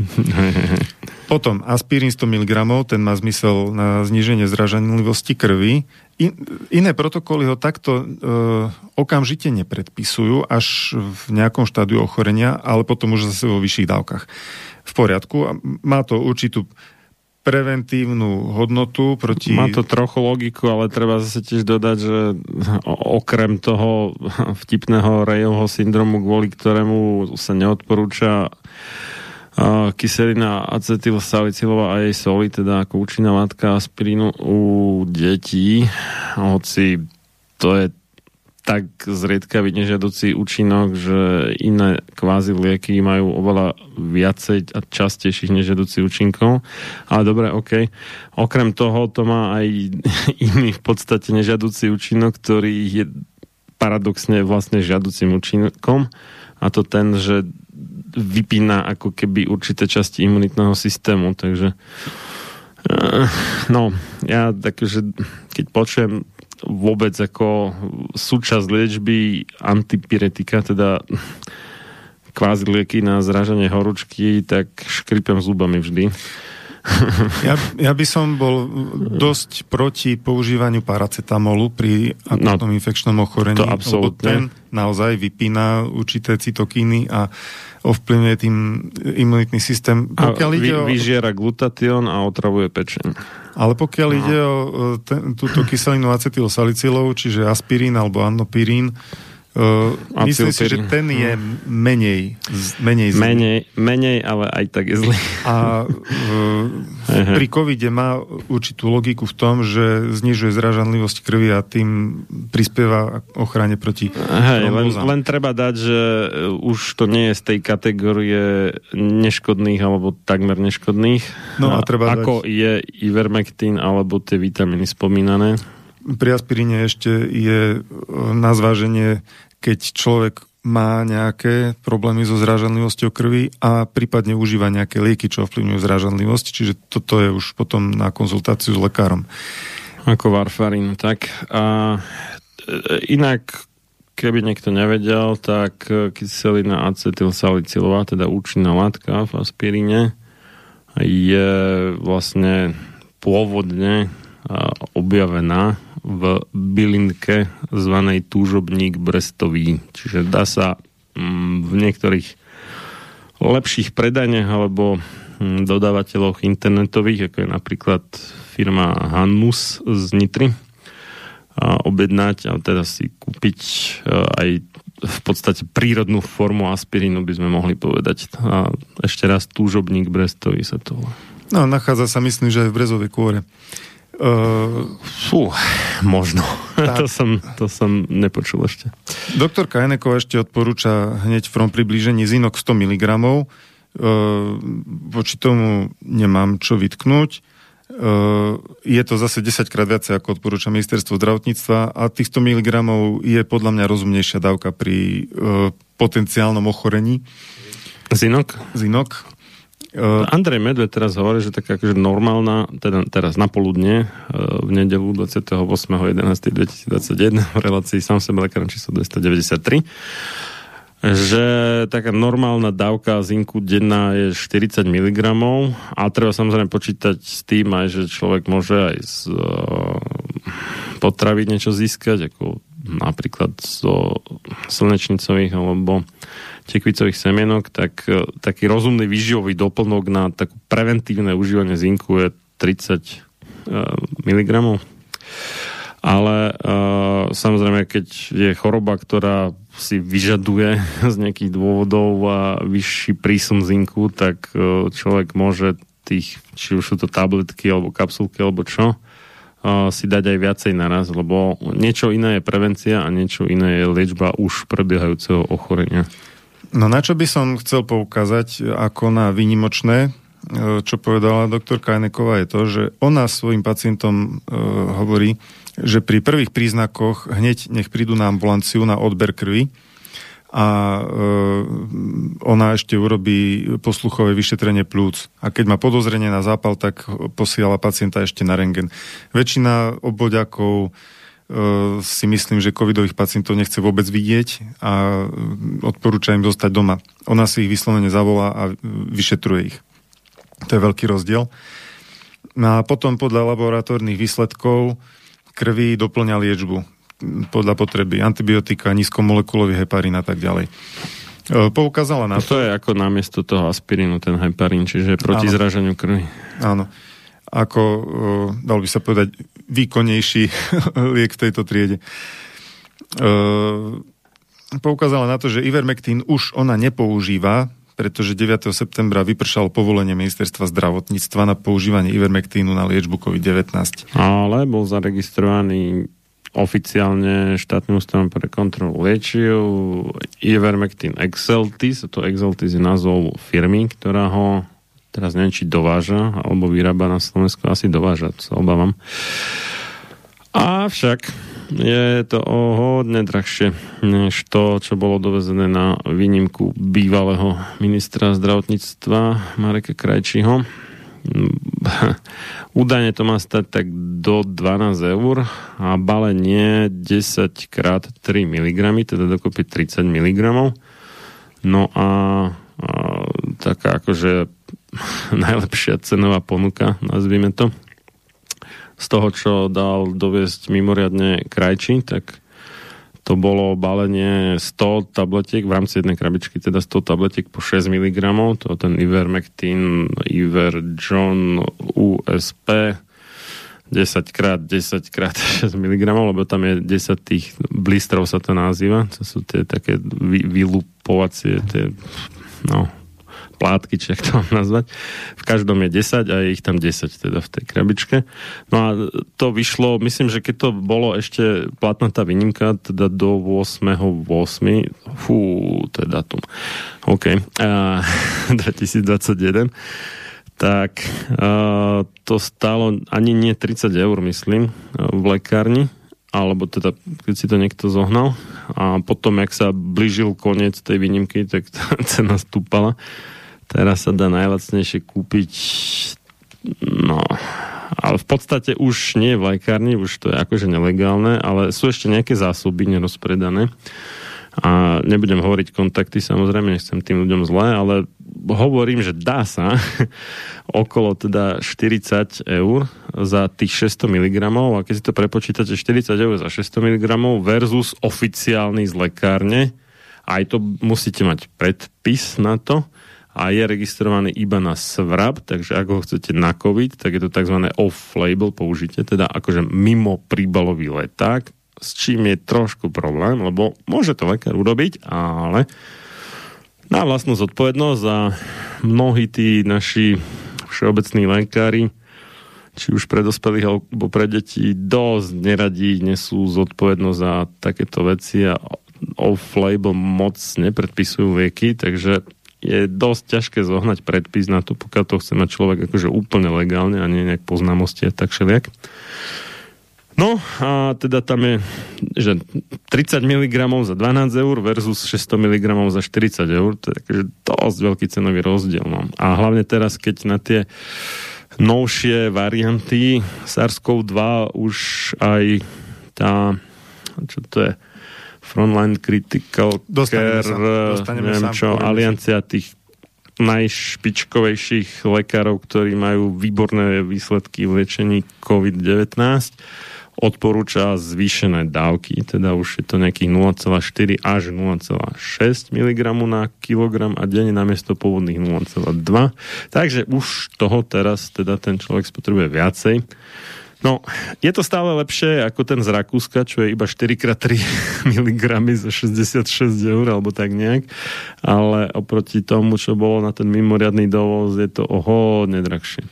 Potom aspirín 100 mg, ten má zmysel na zníženie zražanlivosti krvi. In, iné protokoly ho takto e, okamžite nepredpisujú až v nejakom štádiu ochorenia, ale potom už zase vo vyšších dávkach. V poriadku. Má to určitú preventívnu hodnotu proti... Má to trochu logiku, ale treba zase tiež dodať, že okrem toho vtipného Rejovho syndromu, kvôli ktorému sa neodporúča kyselina acetylsalicylová a jej soli, teda ako účinná látka aspirínu u detí, hoci to je tak zriedkavý nežiaducí účinok, že iné kvázi lieky majú oveľa viacej a častejších nežiaducích účinkov. Ale dobre, OK. Okrem toho to má aj <laughs> iný v podstate nežiaducí účinok, ktorý je paradoxne vlastne žiaducím účinkom a to ten, že vypína ako keby určité časti imunitného systému, takže eh, no, ja takže keď počujem vôbec ako súčasť liečby antipiretika, teda kvázi lieky na zraženie horúčky, tak škripem zubami vždy. Ja, ja by som bol dosť proti používaniu paracetamolu pri akutnom no, infekčnom ochorení. To absolútne. ten naozaj vypína určité cytokíny a ovplyvňuje tým imunitný systém. Pokiaľ a ide vy, o... vyžiera glutatión a otravuje pečeň. Ale pokiaľ no. ide o ten, túto kyselinu acetylsalicylov, čiže aspirín alebo anopirín, Uh, myslím si, že ten je menej, menej zlý. Menej, menej, ale aj tak je zlý. A uh, pri covide má určitú logiku v tom, že znižuje zražanlivosť krvi a tým prispieva ochrane proti Hej, len, len treba dať, že už to nie je z tej kategórie neškodných alebo takmer neškodných. No a treba Ako dať... je ivermectin alebo tie vitamíny spomínané. pri aspiríne ešte je e, na zváženie, keď človek má nejaké problémy so zrážanlivosťou krvi a prípadne užíva nejaké lieky, čo ovplyvňujú zrážanlivosť, čiže toto je už potom na konzultáciu s lekárom. Ako varfarín, tak. A e, inak, keby niekto nevedel, tak kyselina acetylsalicylová, teda účinná látka v aspiríne, je vlastne pôvodne objavená v bylinke zvanej túžobník brestový. Čiže dá sa mm, v niektorých lepších predaniach alebo mm, dodávateľoch internetových, ako je napríklad firma Hanmus z Nitry, a objednať a teda si kúpiť e, aj v podstate prírodnú formu aspirínu by sme mohli povedať. A ešte raz túžobník brestový sa to No, nachádza sa, myslím, že aj v Brezovej kôre. Uh, fú, možno. <laughs> to, som, to som nepočul ešte. Doktor Kajnekova ešte odporúča hneď v prvom priblížení zinok 100 mg. Uh, voči tomu nemám čo vytknúť. Uh, je to zase 10 krát viacej, ako odporúča ministerstvo zdravotníctva a tých 100 mg je podľa mňa rozumnejšia dávka pri uh, potenciálnom ochorení. Zinok? Zinok. Uh, Andrej Medved teraz hovorí, že taká akože normálna, teda teraz na uh, v nedelu 28.11.2021 v relácii sám sebe lekárem číslo 293 že taká normálna dávka zinku denná je 40 mg a treba samozrejme počítať s tým aj, že človek môže aj z uh, potravy niečo získať, ako napríklad zo slnečnicových alebo tekvicových semienok, tak e, taký rozumný výživový doplnok na takú preventívne užívanie zinku je 30 e, mg. Ale uh, samozrejme, keď je choroba, ktorá si vyžaduje <laughs> z nejakých dôvodov a vyšší prísun zinku, tak človek môže tých, či už sú to tabletky alebo kapsulky alebo čo, si dať aj viacej naraz, lebo niečo iné je prevencia a niečo iné je liečba už prebiehajúceho ochorenia. No na čo by som chcel poukázať ako na výnimočné, e, čo povedala doktor Kajneková, je to, že ona svojim pacientom e, hovorí, že pri prvých príznakoch hneď nech prídu na ambulanciu na odber krvi a e, ona ešte urobí posluchové vyšetrenie plúc. A keď má podozrenie na zápal, tak posiela pacienta ešte na rengen. Väčšina obvodiakov Eh, si myslím, že covidových pacientov nechce vôbec vidieť a odporúča im zostať doma. Ona si ich vyslovene zavolá a vyšetruje ich. To je veľký rozdiel. No a potom podľa laboratórnych výsledkov krvi doplňa liečbu podľa potreby antibiotika, nízkomolekulový heparín a tak ďalej. Poukázala na to. To je ako namiesto toho aspirínu ten heparín, čiže proti Áno. zražaniu krvi. Áno ako, dal by sa povedať, výkonnejší <laughs> liek v tejto triede. Poukázala na to, že Ivermectin už ona nepoužíva, pretože 9. septembra vypršalo povolenie ministerstva zdravotníctva na používanie Ivermectinu na liečbu COVID-19. Ale bol zaregistrovaný oficiálne štátnym ústavom pre kontrolu liečiv Ivermectin Exeltis, to Exeltis je názov firmy, ktorá ho teraz neviem, či dováža, alebo vyrába na Slovensku, asi dováža, sa obávam. Avšak je to o hodne drahšie než to, čo bolo dovezené na výnimku bývalého ministra zdravotníctva Mareka Krajčího. <laughs> Údajne to má stať tak do 12 eur a balenie 10 krát 3 mg, teda dokopy 30 mg. No a, a taká akože <laughs> najlepšia cenová ponuka, nazvime to. Z toho, čo dal doviesť mimoriadne krajči, tak to bolo balenie 100 tabletiek v rámci jednej krabičky, teda 100 tabletiek po 6 mg, to ten Ivermectin, Iverjon, USP, 10 krát 10 krát <laughs> 6 mg, lebo tam je 10 tých blistrov sa to nazýva, to sú tie také vy, vylupovacie, tie, no, plátky, či to mám nazvať. V každom je 10 a je ich tam 10 teda v tej krabičke. No a to vyšlo, myslím, že keď to bolo ešte platná tá výnimka, teda do 8.8. Fú, to je datum. OK. A, <laughs> 2021 tak uh, to stalo ani nie 30 eur, myslím, v lekárni, alebo teda, keď si to niekto zohnal. A potom, jak sa blížil koniec tej výnimky, tak tá <laughs> cena stúpala. Teraz sa dá najlacnejšie kúpiť no, ale v podstate už nie v lekárni, už to je akože nelegálne, ale sú ešte nejaké zásoby nerozpredané. A nebudem hovoriť kontakty, samozrejme, nechcem tým ľuďom zle, ale hovorím, že dá sa <laughs> okolo teda 40 eur za tých 600 mg a keď si to prepočítate 40 eur za 600 mg versus oficiálny z lekárne, aj to musíte mať predpis na to, a je registrovaný iba na SVRAB, takže ak ho chcete na COVID, tak je to tzv. off-label použitie, teda akože mimo príbalový leták, s čím je trošku problém, lebo môže to lekár urobiť, ale na vlastnú zodpovednosť a mnohí tí naši všeobecní lekári, či už pre dospelých alebo pre deti, dosť neradí nesú zodpovednosť za takéto veci a off-label moc nepredpisujú vieky, takže je dosť ťažké zohnať predpis na to, pokiaľ to chce mať človek akože úplne legálne a nie nejak poznámosti a tak všelijak. No a teda tam je, že 30 mg za 12 eur versus 600 mg za 40 eur, to je akože dosť veľký cenový rozdiel. No. A hlavne teraz, keď na tie novšie varianty SARS-CoV-2 už aj tá, čo to je, Frontline Critical dostaneme Care, sa, dostaneme neviem sa, čo, aliancia tých najšpičkovejších lekárov, ktorí majú výborné výsledky v liečení COVID-19 odporúča zvýšené dávky, teda už je to nejakých 0,4 až 0,6 mg na kilogram a deň namiesto pôvodných 0,2. Takže už toho teraz teda ten človek spotrebuje viacej. No, je to stále lepšie ako ten z Rakúska, čo je iba 4x3 <laughs> mg za 66 eur, alebo tak nejak. Ale oproti tomu, čo bolo na ten mimoriadný dovoz, je to oho nedrahšie.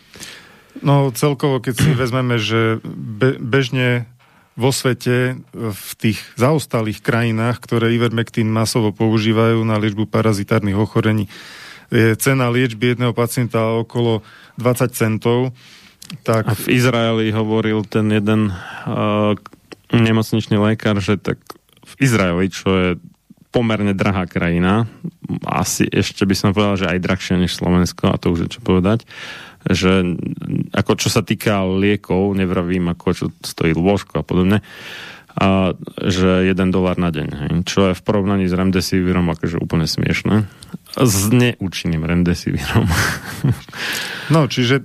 No celkovo, keď si vezmeme, že be, bežne vo svete, v tých zaostalých krajinách, ktoré Ivermectin masovo používajú na liečbu parazitárnych ochorení, je cena liečby jedného pacienta okolo 20 centov tak... A v Izraeli hovoril ten jeden uh, nemocničný lekár, že tak v Izraeli, čo je pomerne drahá krajina, asi ešte by som povedal, že aj drahšia než Slovensko, a to už je čo povedať, že ako čo sa týka liekov, nevravím ako čo stojí lôžko a podobne, a že 1 dolár na deň, hej, čo je v porovnaní s Remdesivirom akože úplne smiešne. S neúčinným Remdesivirom. No, čiže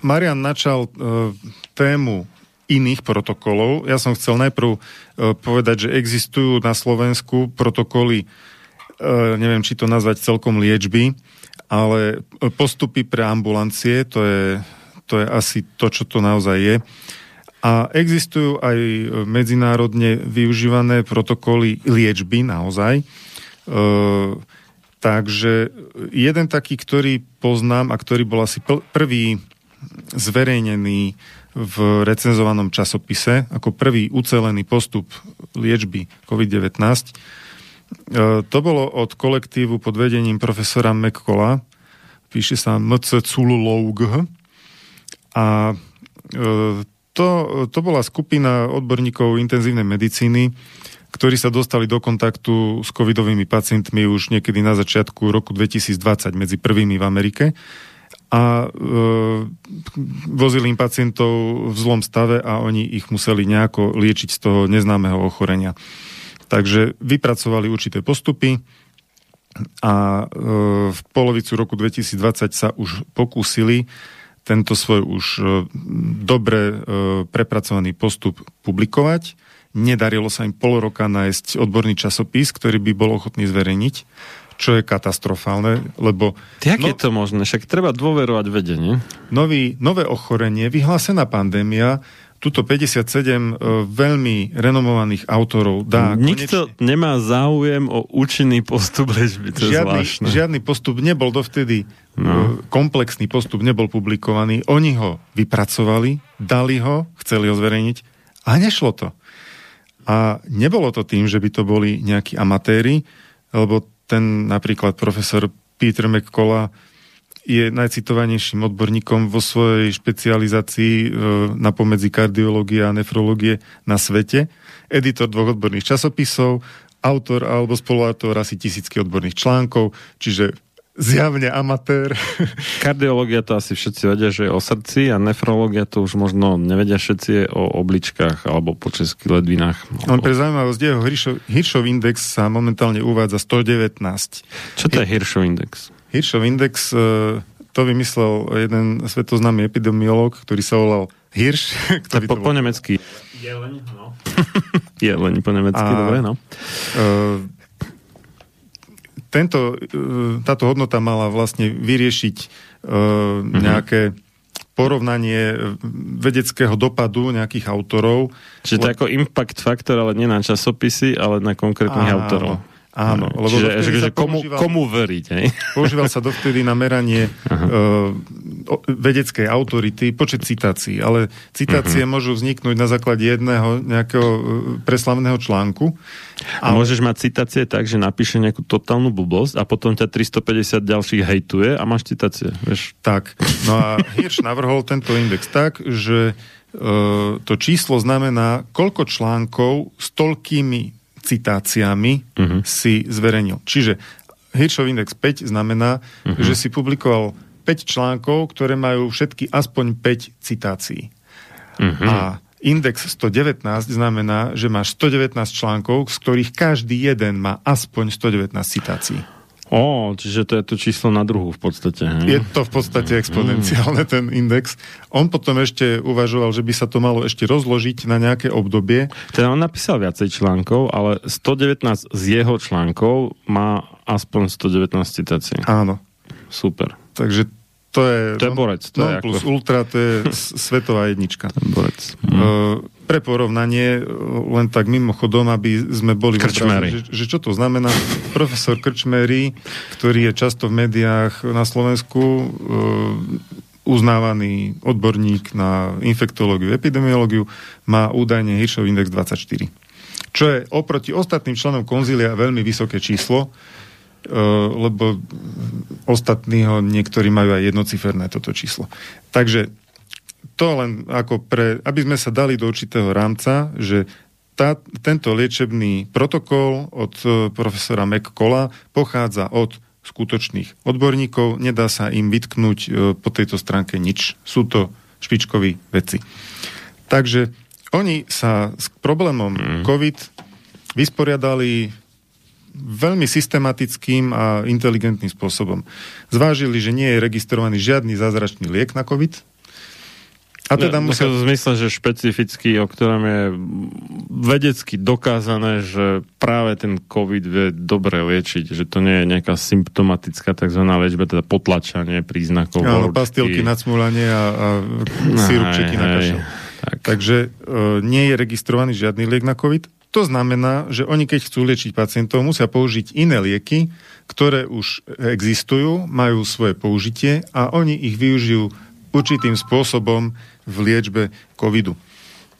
Marian načal uh, tému iných protokolov. Ja som chcel najprv uh, povedať, že existujú na Slovensku protokoly, uh, neviem, či to nazvať celkom liečby, ale postupy pre ambulancie, to je, to je asi to, čo to naozaj je. A existujú aj medzinárodne využívané protokoly liečby naozaj. Uh, takže jeden taký, ktorý poznám a ktorý bol asi prvý zverejnený v recenzovanom časopise ako prvý ucelený postup liečby COVID-19. E, to bolo od kolektívu pod vedením profesora McColla, píše sa MC Cululog a e, to, to bola skupina odborníkov intenzívnej medicíny, ktorí sa dostali do kontaktu s covidovými pacientmi už niekedy na začiatku roku 2020 medzi prvými v Amerike a e, vozili im pacientov v zlom stave a oni ich museli nejako liečiť z toho neznámeho ochorenia. Takže vypracovali určité postupy a e, v polovicu roku 2020 sa už pokúsili tento svoj už e, dobre e, prepracovaný postup publikovať. Nedarilo sa im pol roka nájsť odborný časopis, ktorý by bol ochotný zverejniť čo je katastrofálne, lebo... Jak no, je to možné? Však treba dôverovať vedenie. Nový, nové ochorenie, vyhlásená pandémia, tuto 57 uh, e, veľmi renomovaných autorov dá Nikto konečne... nemá záujem o účinný postup liečby, to žiadny, je žiadny postup nebol dovtedy, no. uh, komplexný postup nebol publikovaný, oni ho vypracovali, dali ho, chceli ho zverejniť a nešlo to. A nebolo to tým, že by to boli nejakí amatéri, lebo ten napríklad profesor Peter McCullough je najcitovanejším odborníkom vo svojej špecializácii e, na pomedzi kardiológie a nefrológie na svete, editor dvoch odborných časopisov, autor alebo spoluautor asi tisícky odborných článkov, čiže zjavne amatér. <laughs> Kardiológia to asi všetci vedia, že je o srdci a nefrológia to už možno nevedia všetci je o obličkách alebo po českých ledvinách. On pre zaujímavosť, jeho Hiršov, index sa momentálne uvádza 119. Čo to je Hiršov index? Hiršov index, e, to vymyslel jeden svetoznámy epidemiolog, ktorý sa volal Hirš. <laughs> Ktorý po, po nemecky. Jeleň, no. <laughs> Jeleň po nemecky, a, dobre, no. Uh, tento, e, táto hodnota mala vlastne vyriešiť uh, nejaké porovnanie vedeckého dopadu nejakých autorov. Čiže to je ako impact faktor, ale nie na časopisy, ale na konkrétnych Áno. autorov. Áno. Lebo Čiže že, že komu, komu veriť? Hej? <laughs> Používal sa dovtedy na meranie uh, vedeckej autority počet citácií, ale citácie uh-huh. môžu vzniknúť na základe jedného nejakého uh, preslavného článku. A môžeš mať citácie tak, že napíše nejakú totálnu blbosť a potom ťa 350 ďalších hejtuje a máš citácie. Vieš? Tak. No a Hirsch navrhol tento index tak, že uh, to číslo znamená, koľko článkov s toľkými citáciami uh-huh. si zverejnil. Čiže Hirschov index 5 znamená, uh-huh. že si publikoval 5 článkov, ktoré majú všetky aspoň 5 citácií. Uh-huh. A index 119 znamená, že máš 119 článkov, z ktorých každý jeden má aspoň 119 citácií. Ó, čiže to je to číslo na druhu v podstate. He? Je to v podstate exponenciálne ten index. On potom ešte uvažoval, že by sa to malo ešte rozložiť na nejaké obdobie. Teda on napísal viacej článkov, ale 119 z jeho článkov má aspoň 119 citácií. Áno. Super. Takže to je... To je borec. To non je plus ako... ultra, to je svetová jednička. To je borec. Mm. Uh, pre porovnanie, len tak mimochodom, aby sme boli... Krčmery. Že, že čo to znamená? Profesor Krčmery, ktorý je často v médiách na Slovensku, uh, uznávaný odborník na infektológiu, epidemiológiu, má údajne Hirschov index 24. Čo je oproti ostatným členom konzília veľmi vysoké číslo, lebo ostatní ho niektorí majú aj jednociferné toto číslo. Takže to len ako pre, aby sme sa dali do určitého rámca, že tá, tento liečebný protokol od eh, profesora McColla pochádza od skutočných odborníkov, nedá sa im vytknúť eh, po tejto stránke nič. Sú to špičkoví veci. Takže oni sa s problémom mm. COVID vysporiadali veľmi systematickým a inteligentným spôsobom. Zvážili, že nie je registrovaný žiadny zázračný liek na COVID. A teda musel... v zmysle, že špecificky, o ktorom je vedecky dokázané, že práve ten COVID vie dobre liečiť, že to nie je nejaká symptomatická tzv. liečba, teda potlačanie príznakov. Áno, pastilky na cmulanie a, a sírupčeky na kašel. Tak. Takže e, nie je registrovaný žiadny liek na COVID to znamená, že oni keď chcú liečiť pacientov, musia použiť iné lieky, ktoré už existujú, majú svoje použitie a oni ich využijú určitým spôsobom v liečbe covidu.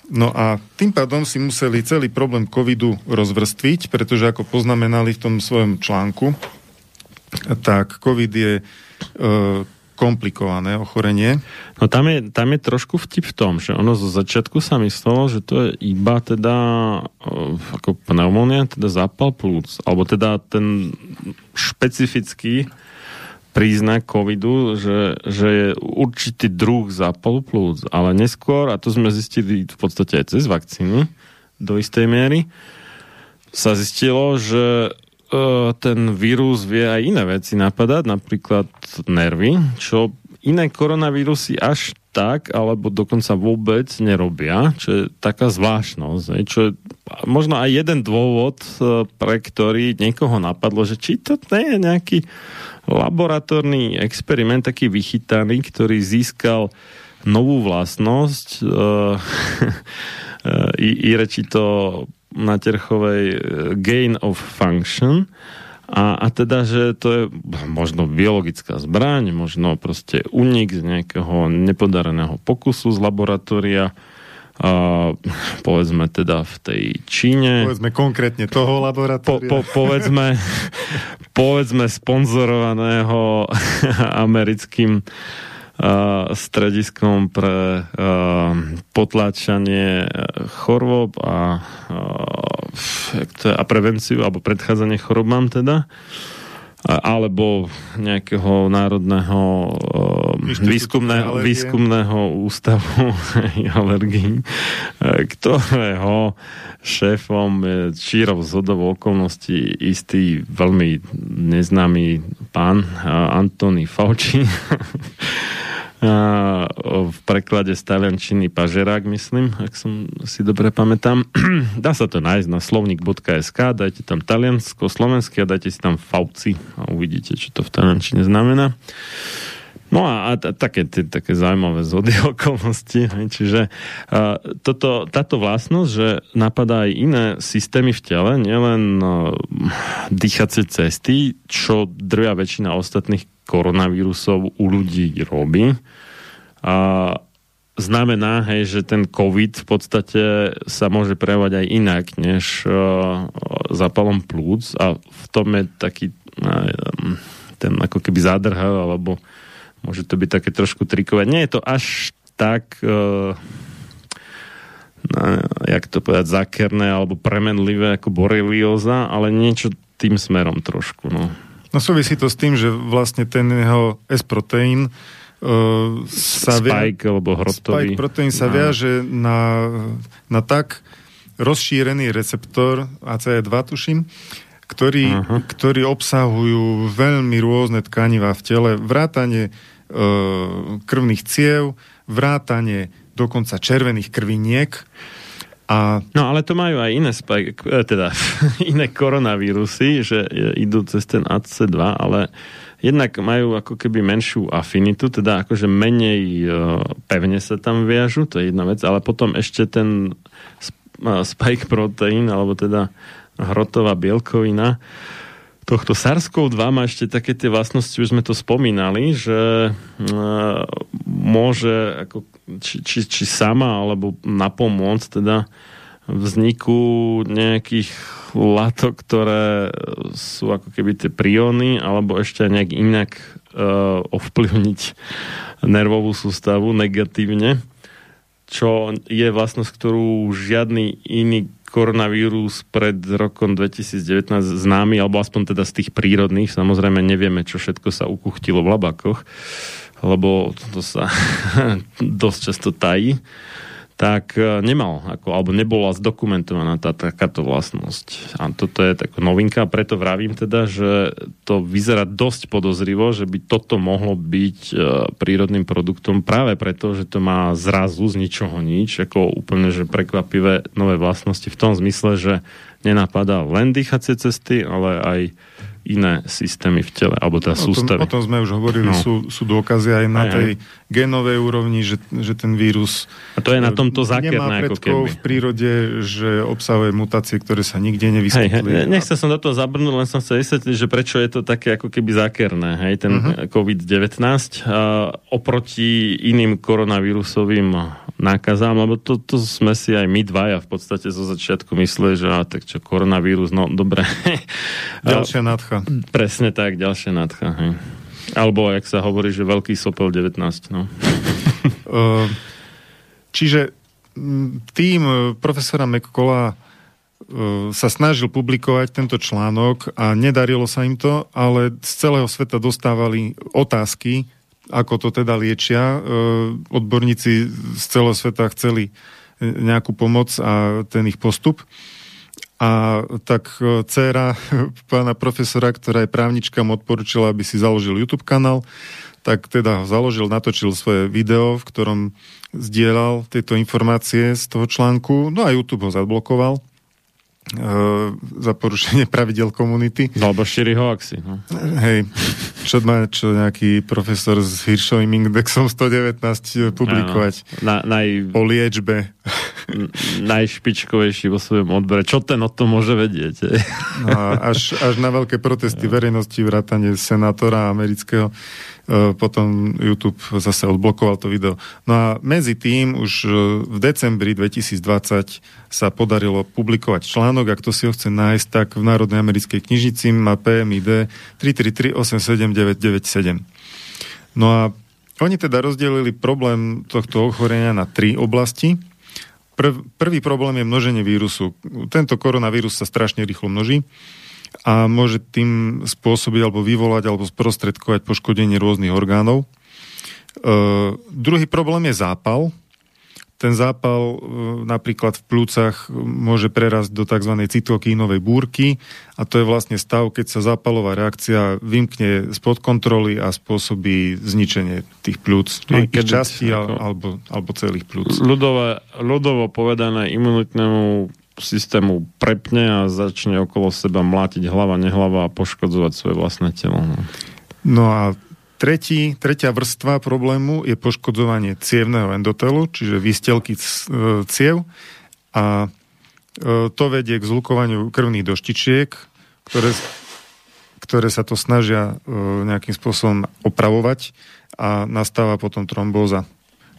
No a tým pádom si museli celý problém covidu rozvrstviť, pretože ako poznamenali v tom svojom článku, tak covid je e, komplikované ochorenie. No tam je, tam je trošku vtip v tom, že ono zo začiatku sa myslelo, že to je iba teda ako pneumonia, teda zápal plúc, alebo teda ten špecifický príznak covidu, že, že je určitý druh zápalu plúc, ale neskôr, a to sme zistili v podstate aj cez vakcíny do istej miery, sa zistilo, že ten vírus vie aj iné veci napadať, napríklad nervy, čo iné koronavírusy až tak, alebo dokonca vôbec nerobia, čo je taká zvláštnosť. Čo je možno aj jeden dôvod, e, pre ktorý niekoho napadlo, že či to nie je nejaký laboratórny experiment, taký vychytaný, ktorý získal novú vlastnosť. I, i reči to na Terchovej e, gain of function a, a teda, že to je možno biologická zbraň, možno proste unik z nejakého nepodareného pokusu z laboratória Uh, povedzme teda v tej Číne. Povedzme konkrétne toho laboratória. Po, po, povedzme, povedzme sponzorovaného <laughs> americkým uh, strediskom pre potláčanie chorôb a, a prevenciu alebo predchádzanie chorobám teda. Uh, alebo nejakého národného výskumného, výskumného ústavu <laughs> alergií, ktorého šéfom čírov zhodov okolností istý veľmi neznámy pán Antony Fauci <laughs> v preklade z taliančiny pažerák, myslím, ak som si dobre pamätám. <clears throat> Dá sa to nájsť na slovnik.sk, dajte tam taliansko, slovenské a dajte si tam fauci a uvidíte, čo to v taliančine znamená. No a, a také, t- také zaujímavé zhody <laughs> okolnosti. Čiže a, toto, táto vlastnosť, že napadá aj iné systémy v tele, nielen a, dýchacie cesty, čo drvia väčšina ostatných koronavírusov u ľudí robí. A znamená, hej, že ten COVID v podstate sa môže prejavovať aj inak, než uh, zapalom plúc a v tom je taký uh, ten ako keby zádrhav, alebo môže to byť také trošku trikové. Nie je to až tak uh, no, jak to povedať, zákerné alebo premenlivé ako borelioza, ale niečo tým smerom trošku, no. No súvisí to s tým, že vlastne ten jeho S-proteín uh, sa Spike via, alebo hrotový. Spike proteín sa no. viaže na, na tak rozšírený receptor ACE2, tuším, ktorý, uh-huh. ktorý obsahujú veľmi rôzne tkanivá v tele, vrátanie krvných ciev, vrátanie dokonca červených krviniek. A... No ale to majú aj iné spike, e, teda <laughs> iné koronavírusy, že idú cez ten AC2, ale jednak majú ako keby menšiu afinitu, teda akože menej e, pevne sa tam viažu, to je jedna vec, ale potom ešte ten e, spike proteín, alebo teda hrotová bielkovina, tohto SARS-CoV-2 má ešte také tie vlastnosti, už sme to spomínali, že môže ako či, či, či sama alebo napomôcť teda vzniku nejakých látok, ktoré sú ako keby tie prióny, alebo ešte nejak inak uh, ovplyvniť nervovú sústavu negatívne, čo je vlastnosť, ktorú žiadny iný koronavírus pred rokom 2019 známy, alebo aspoň teda z tých prírodných, samozrejme nevieme, čo všetko sa ukuchtilo v labakoch, lebo to sa <laughs> dosť často tají, tak e, nemal, ako, alebo nebola zdokumentovaná tá takáto vlastnosť. A toto je taká novinka, preto vravím teda, že to vyzerá dosť podozrivo, že by toto mohlo byť e, prírodným produktom práve preto, že to má zrazu z ničoho nič, ako úplne že prekvapivé nové vlastnosti v tom zmysle, že nenapadá len dýchacie cesty, ale aj iné systémy v tele, alebo teda sústavy. O tom, sme už hovorili, no. sú, sú dôkazy aj na aj, tej aj. genovej úrovni, že, že ten vírus a to je na tomto zákerné, nemá predkov v prírode, že obsahuje mutácie, ktoré sa nikde nevyskytli. Hej, nechcel som do toho zabrnúť, len som chcel vysvetliť, že prečo je to také ako keby zákerné, hej, ten uh-huh. COVID-19 uh, oproti iným koronavírusovým nákazám, lebo to, to sme si aj my dvaja v podstate zo začiatku mysleli, že a, tak čo, koronavírus, no dobre. <laughs> Ďalšia nadcha. Presne tak, ďalšia nadcha. Hej. Alebo, jak sa hovorí, že veľký sopel 19. No. <laughs> Čiže tým e, profesora McColla e, sa snažil publikovať tento článok a nedarilo sa im to, ale z celého sveta dostávali otázky, ako to teda liečia. E, odborníci z celého sveta chceli nejakú pomoc a ten ich postup. A tak e, dcera <laughs> pána profesora, ktorá je právnička, mu odporúčila, aby si založil YouTube kanál, tak teda založil, natočil svoje video, v ktorom zdieľal tieto informácie z toho článku, no a YouTube ho zablokoval za porušenie pravidel komunity. No, alebo šíri hoaxy. No. Hej, čo má čo nejaký profesor s Hiršovým indexom 119 publikovať na, naj... o liečbe najšpičkovejší vo svojom odbere. Čo ten o tom môže vedieť? No až, až na veľké protesty verejnosti, vrátane senátora amerického, potom YouTube zase odblokoval to video. No a medzi tým už e, v decembri 2020 sa podarilo publikovať článok, ak to si ho chce nájsť, tak v Národnej americkej knižnici má PMID 333 No a oni teda rozdelili problém tohto ochorenia na tri oblasti. Prv, prvý problém je množenie vírusu. Tento koronavírus sa strašne rýchlo množí a môže tým spôsobiť alebo vyvolať alebo sprostredkovať poškodenie rôznych orgánov. E, druhý problém je zápal, ten zápal e, napríklad v plúcach môže prerásť do tzv. cytokínovej búrky a to je vlastne stav, keď sa zápalová reakcia vymkne spod kontroly a spôsobí zničenie tých plúc, no, ich častí ako, alebo, alebo celých plúc. Ľudové, ľudovo povedané imunitnému systému prepne a začne okolo seba mlátiť hlava, nehlava a poškodzovať svoje vlastné telo. No, no a Tretí, tretia vrstva problému je poškodzovanie cievného endotelu, čiže výstelky e, ciev a e, to vedie k zlukovaniu krvných doštičiek, ktoré, ktoré sa to snažia e, nejakým spôsobom opravovať a nastáva potom trombóza,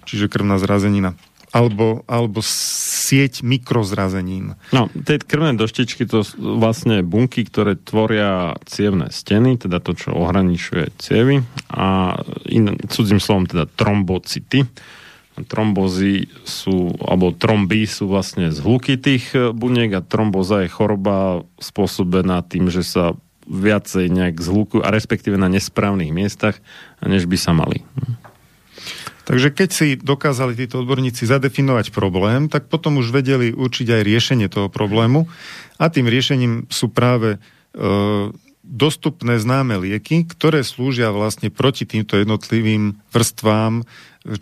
čiže krvná zrazenina alebo, alebo sieť mikrozrazenín. No, tie krvné doštičky to sú vlastne bunky, ktoré tvoria cievne steny, teda to, čo ohraničuje cievy a in, cudzím slovom teda trombocity. Trombozy sú, alebo tromby sú vlastne zhluky tých e, buniek a tromboza je choroba spôsobená tým, že sa viacej nejak zhlukujú a respektíve na nesprávnych miestach, než by sa mali. Takže keď si dokázali títo odborníci zadefinovať problém, tak potom už vedeli určiť aj riešenie toho problému a tým riešením sú práve e, dostupné známe lieky, ktoré slúžia vlastne proti týmto jednotlivým vrstvám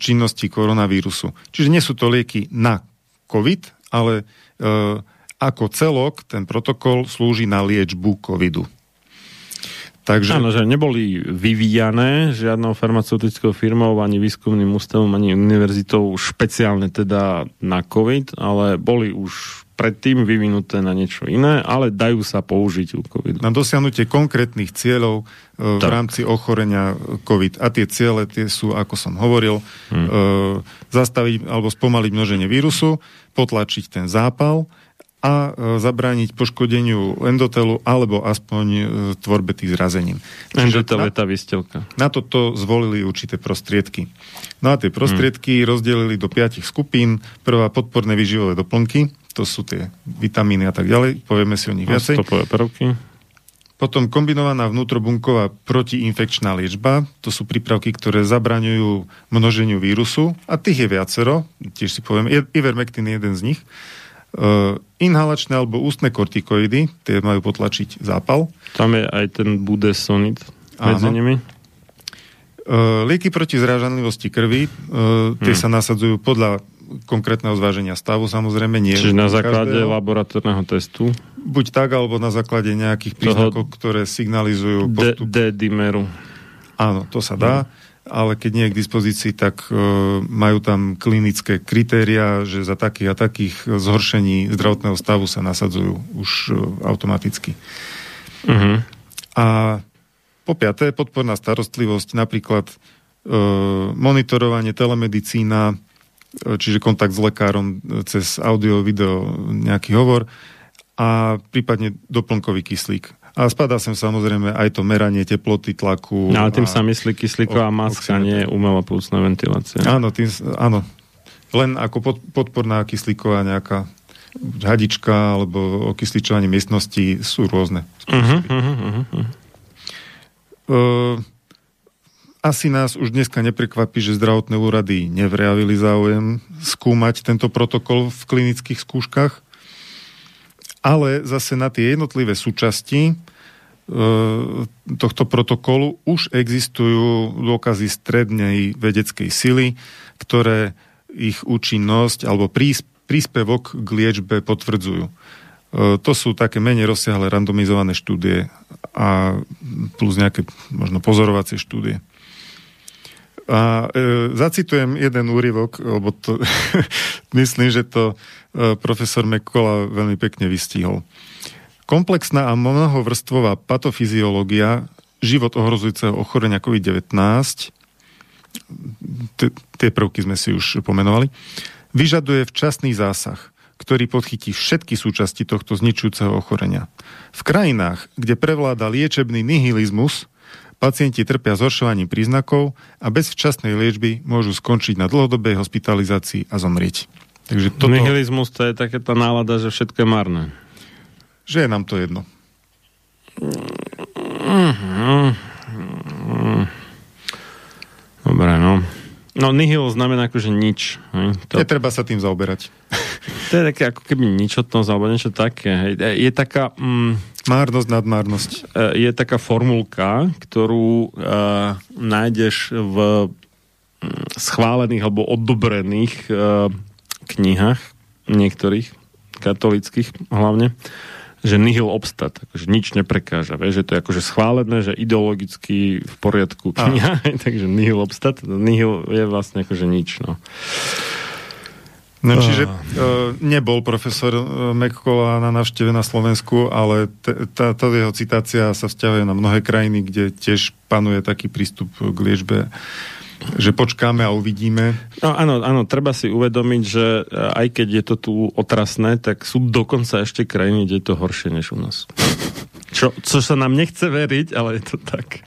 činnosti koronavírusu. Čiže nie sú to lieky na COVID, ale e, ako celok ten protokol slúži na liečbu covidu. Takže... Áno, že neboli vyvíjané žiadnou farmaceutickou firmou, ani výskumným ústavom, ani univerzitou špeciálne teda na COVID, ale boli už predtým vyvinuté na niečo iné, ale dajú sa použiť u COVID. Na dosiahnutie konkrétnych cieľov e, v rámci ochorenia COVID. A tie ciele tie sú, ako som hovoril, hmm. e, zastaviť alebo spomaliť množenie vírusu, potlačiť ten zápal, a e, zabrániť poškodeniu endotelu alebo aspoň e, tvorbe tých zrazenín. Endotel je tá vystelka. Na toto zvolili určité prostriedky. No a tie prostriedky hmm. rozdelili do piatich skupín. Prvá podporné výživové doplnky, to sú tie vitamíny a tak ďalej, povieme si o nich viacej. prvky. Potom kombinovaná vnútrobunková protiinfekčná liečba, to sú prípravky, ktoré zabraňujú množeniu vírusu a tých je viacero, tiež si poviem, Ivermectin je jeden z nich. Uh, inhalačné alebo ústne kortikoidy, tie majú potlačiť zápal. Tam je aj ten budesonid medzi Áno. nimi. Uh, lieky proti zrážanlivosti krvi, uh, tie hmm. sa nasadzujú podľa konkrétneho zváženia stavu, samozrejme nie. Čiže na základe každého. laboratórneho testu? Buď tak, alebo na základe nejakých príznakov, ktoré signalizujú postup. D-dimeru. Áno, to sa dá. Ale keď nie je k dispozícii, tak e, majú tam klinické kritéria, že za takých a takých zhoršení zdravotného stavu sa nasadzujú už e, automaticky. Uh-huh. A po piaté, podporná starostlivosť, napríklad e, monitorovanie, telemedicína, e, čiže kontakt s lekárom e, cez audio, video, nejaký hovor a prípadne doplnkový kyslík. A spadá sem samozrejme aj to meranie teploty, tlaku. No, ale tým sa myslí kyslíková maska, nie umelá plúcna ventilácia. Áno, tým, áno. Len ako pod, podporná kyslíková nejaká hadička alebo okysličovanie miestnosti sú rôzne. Uh-huh, uh-huh, uh-huh. Uh, asi nás už dneska neprekvapí, že zdravotné úrady nevrejavili záujem skúmať tento protokol v klinických skúškach ale zase na tie jednotlivé súčasti e, tohto protokolu už existujú dôkazy strednej vedeckej sily, ktoré ich účinnosť alebo príspevok k liečbe potvrdzujú. E, to sú také menej rozsiahle randomizované štúdie a plus nejaké možno pozorovacie štúdie. A e, zacitujem jeden úryvok, lebo to <laughs> myslím, že to e, profesor Mekola veľmi pekne vystihol. Komplexná a mnohovrstvová patofyziológia život ohrozujúceho ochorenia COVID-19 tie prvky sme si už pomenovali, vyžaduje včasný zásah, ktorý podchytí všetky súčasti tohto zničujúceho ochorenia. V krajinách, kde prevláda liečebný nihilizmus, pacienti trpia zhoršovaním príznakov a bez včasnej liečby môžu skončiť na dlhodobej hospitalizácii a zomrieť. Takže toto... Nihilizmus to je taká tá nálada, že všetko je marné. Že je nám to jedno. Dobre, no. No nihil znamená akože nič. Hej. To... Netreba sa tým zaoberať. To je také ako keby ničotnosť alebo niečo také. Hej. Je taká... Mm, Márnosť nad márnosť. E, je taká formulka, ktorú uh, nájdeš v mm, schválených alebo odobrených uh, knihách, niektorých, katolických hlavne, že nihil obstat, akože nič neprekáža, vieš, že to je akože schválené, že ideologicky v poriadku. Kniha, <laughs> takže nihil obstat, nihil je vlastne akože nič, no. No, čiže uh, nebol profesor uh, McCullough na návšteve na Slovensku, ale táto jeho citácia sa vzťahuje na mnohé krajiny, kde tiež panuje taký prístup k liečbe že počkáme a uvidíme. No áno, áno, treba si uvedomiť, že e, aj keď je to tu otrasné, tak sú dokonca ešte krajiny, kde je to horšie než u nás. Čo, čo sa nám nechce veriť, ale je to tak.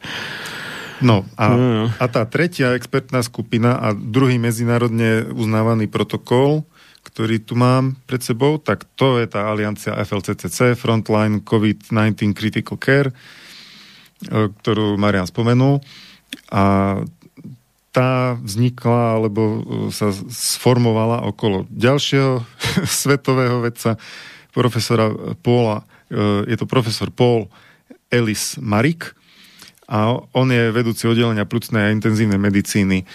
No a, no, no. a tá tretia expertná skupina a druhý medzinárodne uznávaný protokol, ktorý tu mám pred sebou, tak to je tá aliancia FLCCC, Frontline COVID-19 Critical Care, e, ktorú Marian spomenul. A tá vznikla alebo e, sa sformovala okolo ďalšieho <laughs> svetového vedca, profesora Paula, e, je to profesor Paul Ellis Marik a on je vedúci oddelenia plúcnej a intenzívnej medicíny e,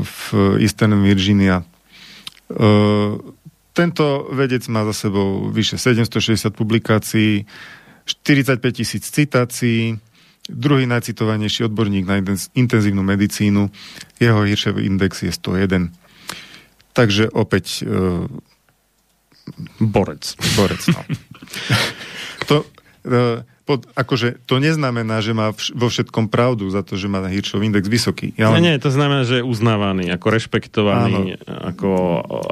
v Eastern Virginia. Tento vedec má za sebou vyše 760 publikácií, 45 tisíc citácií, Druhý najcitovanejší odborník na intenzívnu medicínu, jeho Hiršev index je 101. Takže opäť... Uh, borec. Borec, no. <laughs> to, uh, pod, akože to neznamená, že má vš- vo všetkom pravdu za to, že má Hiršov index vysoký. Ja len... Nie, nie, to znamená, že je uznávaný, ako rešpektovaný, Áno. ako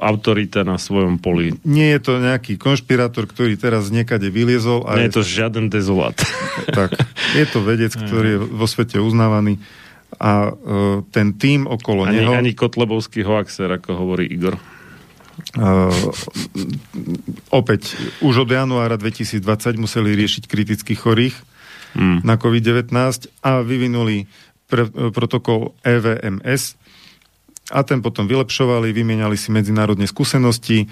autorita na svojom poli. Nie je to nejaký konšpirátor, ktorý teraz niekade vyliezol. A Nie je to žiaden dezolat. <laughs> Tak, je to vedec, <laughs> ktorý je vo svete uznávaný a uh, ten tým okolo ani, neho... Ani Kotlebovský hoaxer, ako hovorí Igor. Uh, opäť, už od januára 2020 museli riešiť kritických chorých mm. na COVID-19 a vyvinuli pre, protokol EVMS a ten potom vylepšovali, vymieniali si medzinárodne skúsenosti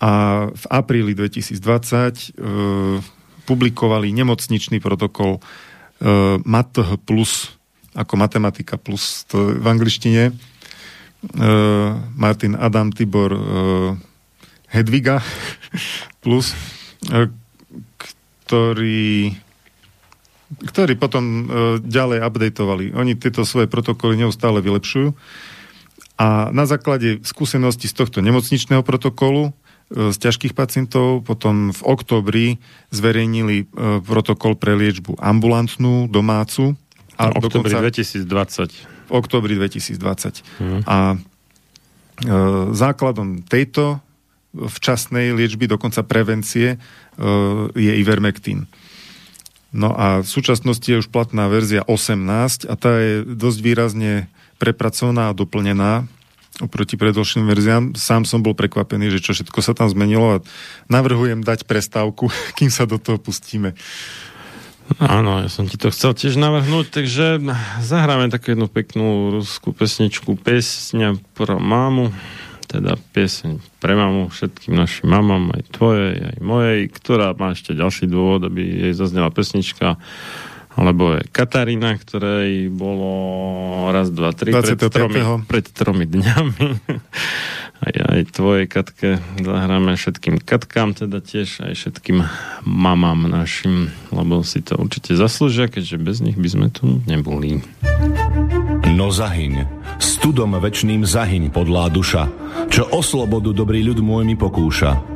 a v apríli 2020 uh, publikovali nemocničný protokol uh, MATH plus, ako matematika plus to v angličtine, Martin Adam Tibor uh, Hedviga <laughs> plus, uh, ktorý ktorí potom ďalej updateovali. Oni tieto svoje protokoly neustále vylepšujú. A na základe skúsenosti z tohto nemocničného protokolu z ťažkých pacientov potom v oktobri zverejnili protokol pre liečbu ambulantnú, domácu. A v oktobri 2020 v oktobri 2020. Hmm. A e, základom tejto včasnej liečby, dokonca prevencie, e, je ivermectin. No a v súčasnosti je už platná verzia 18 a tá je dosť výrazne prepracovaná a doplnená oproti predošlým verziám. Sám som bol prekvapený, že čo všetko sa tam zmenilo a navrhujem dať prestávku, <laughs> kým sa do toho pustíme. Áno, ja som ti to chcel tiež navrhnúť, takže zahráme takú jednu peknú ruskú pesničku Pesňa pro mámu, teda pieseň pre mamu, všetkým našim mamám, aj tvojej, aj mojej, ktorá má ešte ďalší dôvod, aby jej zaznela pesnička, alebo je Katarína, ktorej bolo raz, dva, tri, pred tromi, pred tromi dňami. Aj, aj tvojej Katke zahráme všetkým Katkám, teda tiež aj všetkým mamám našim, lebo si to určite zaslúžia, keďže bez nich by sme tu neboli. No zahyň studom večným zahyň podlá duša, čo o slobodu dobrý ľud môj mi pokúša.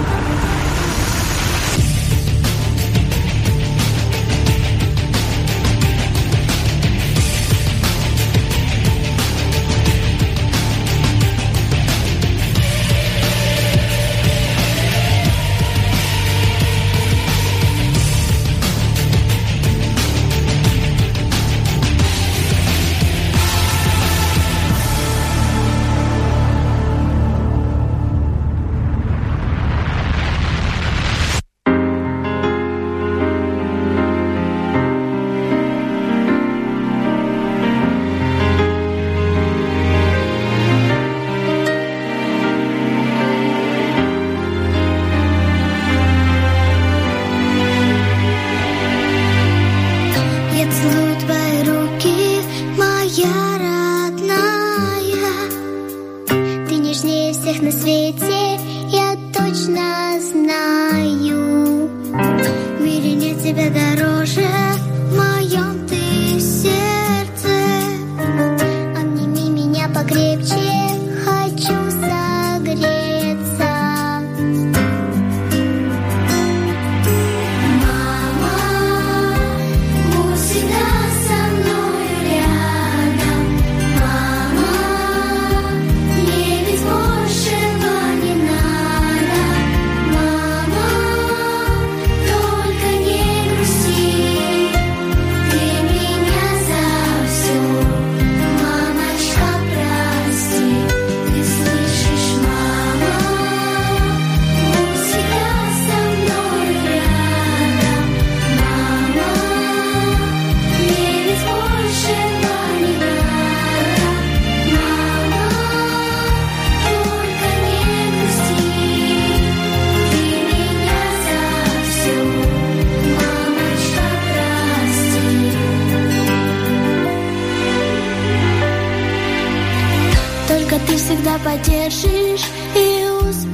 Просто поддержишь и успокоишь.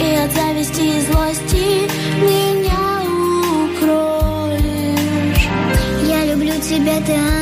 И от зависти и злости меня укроешь. Я люблю тебя, ты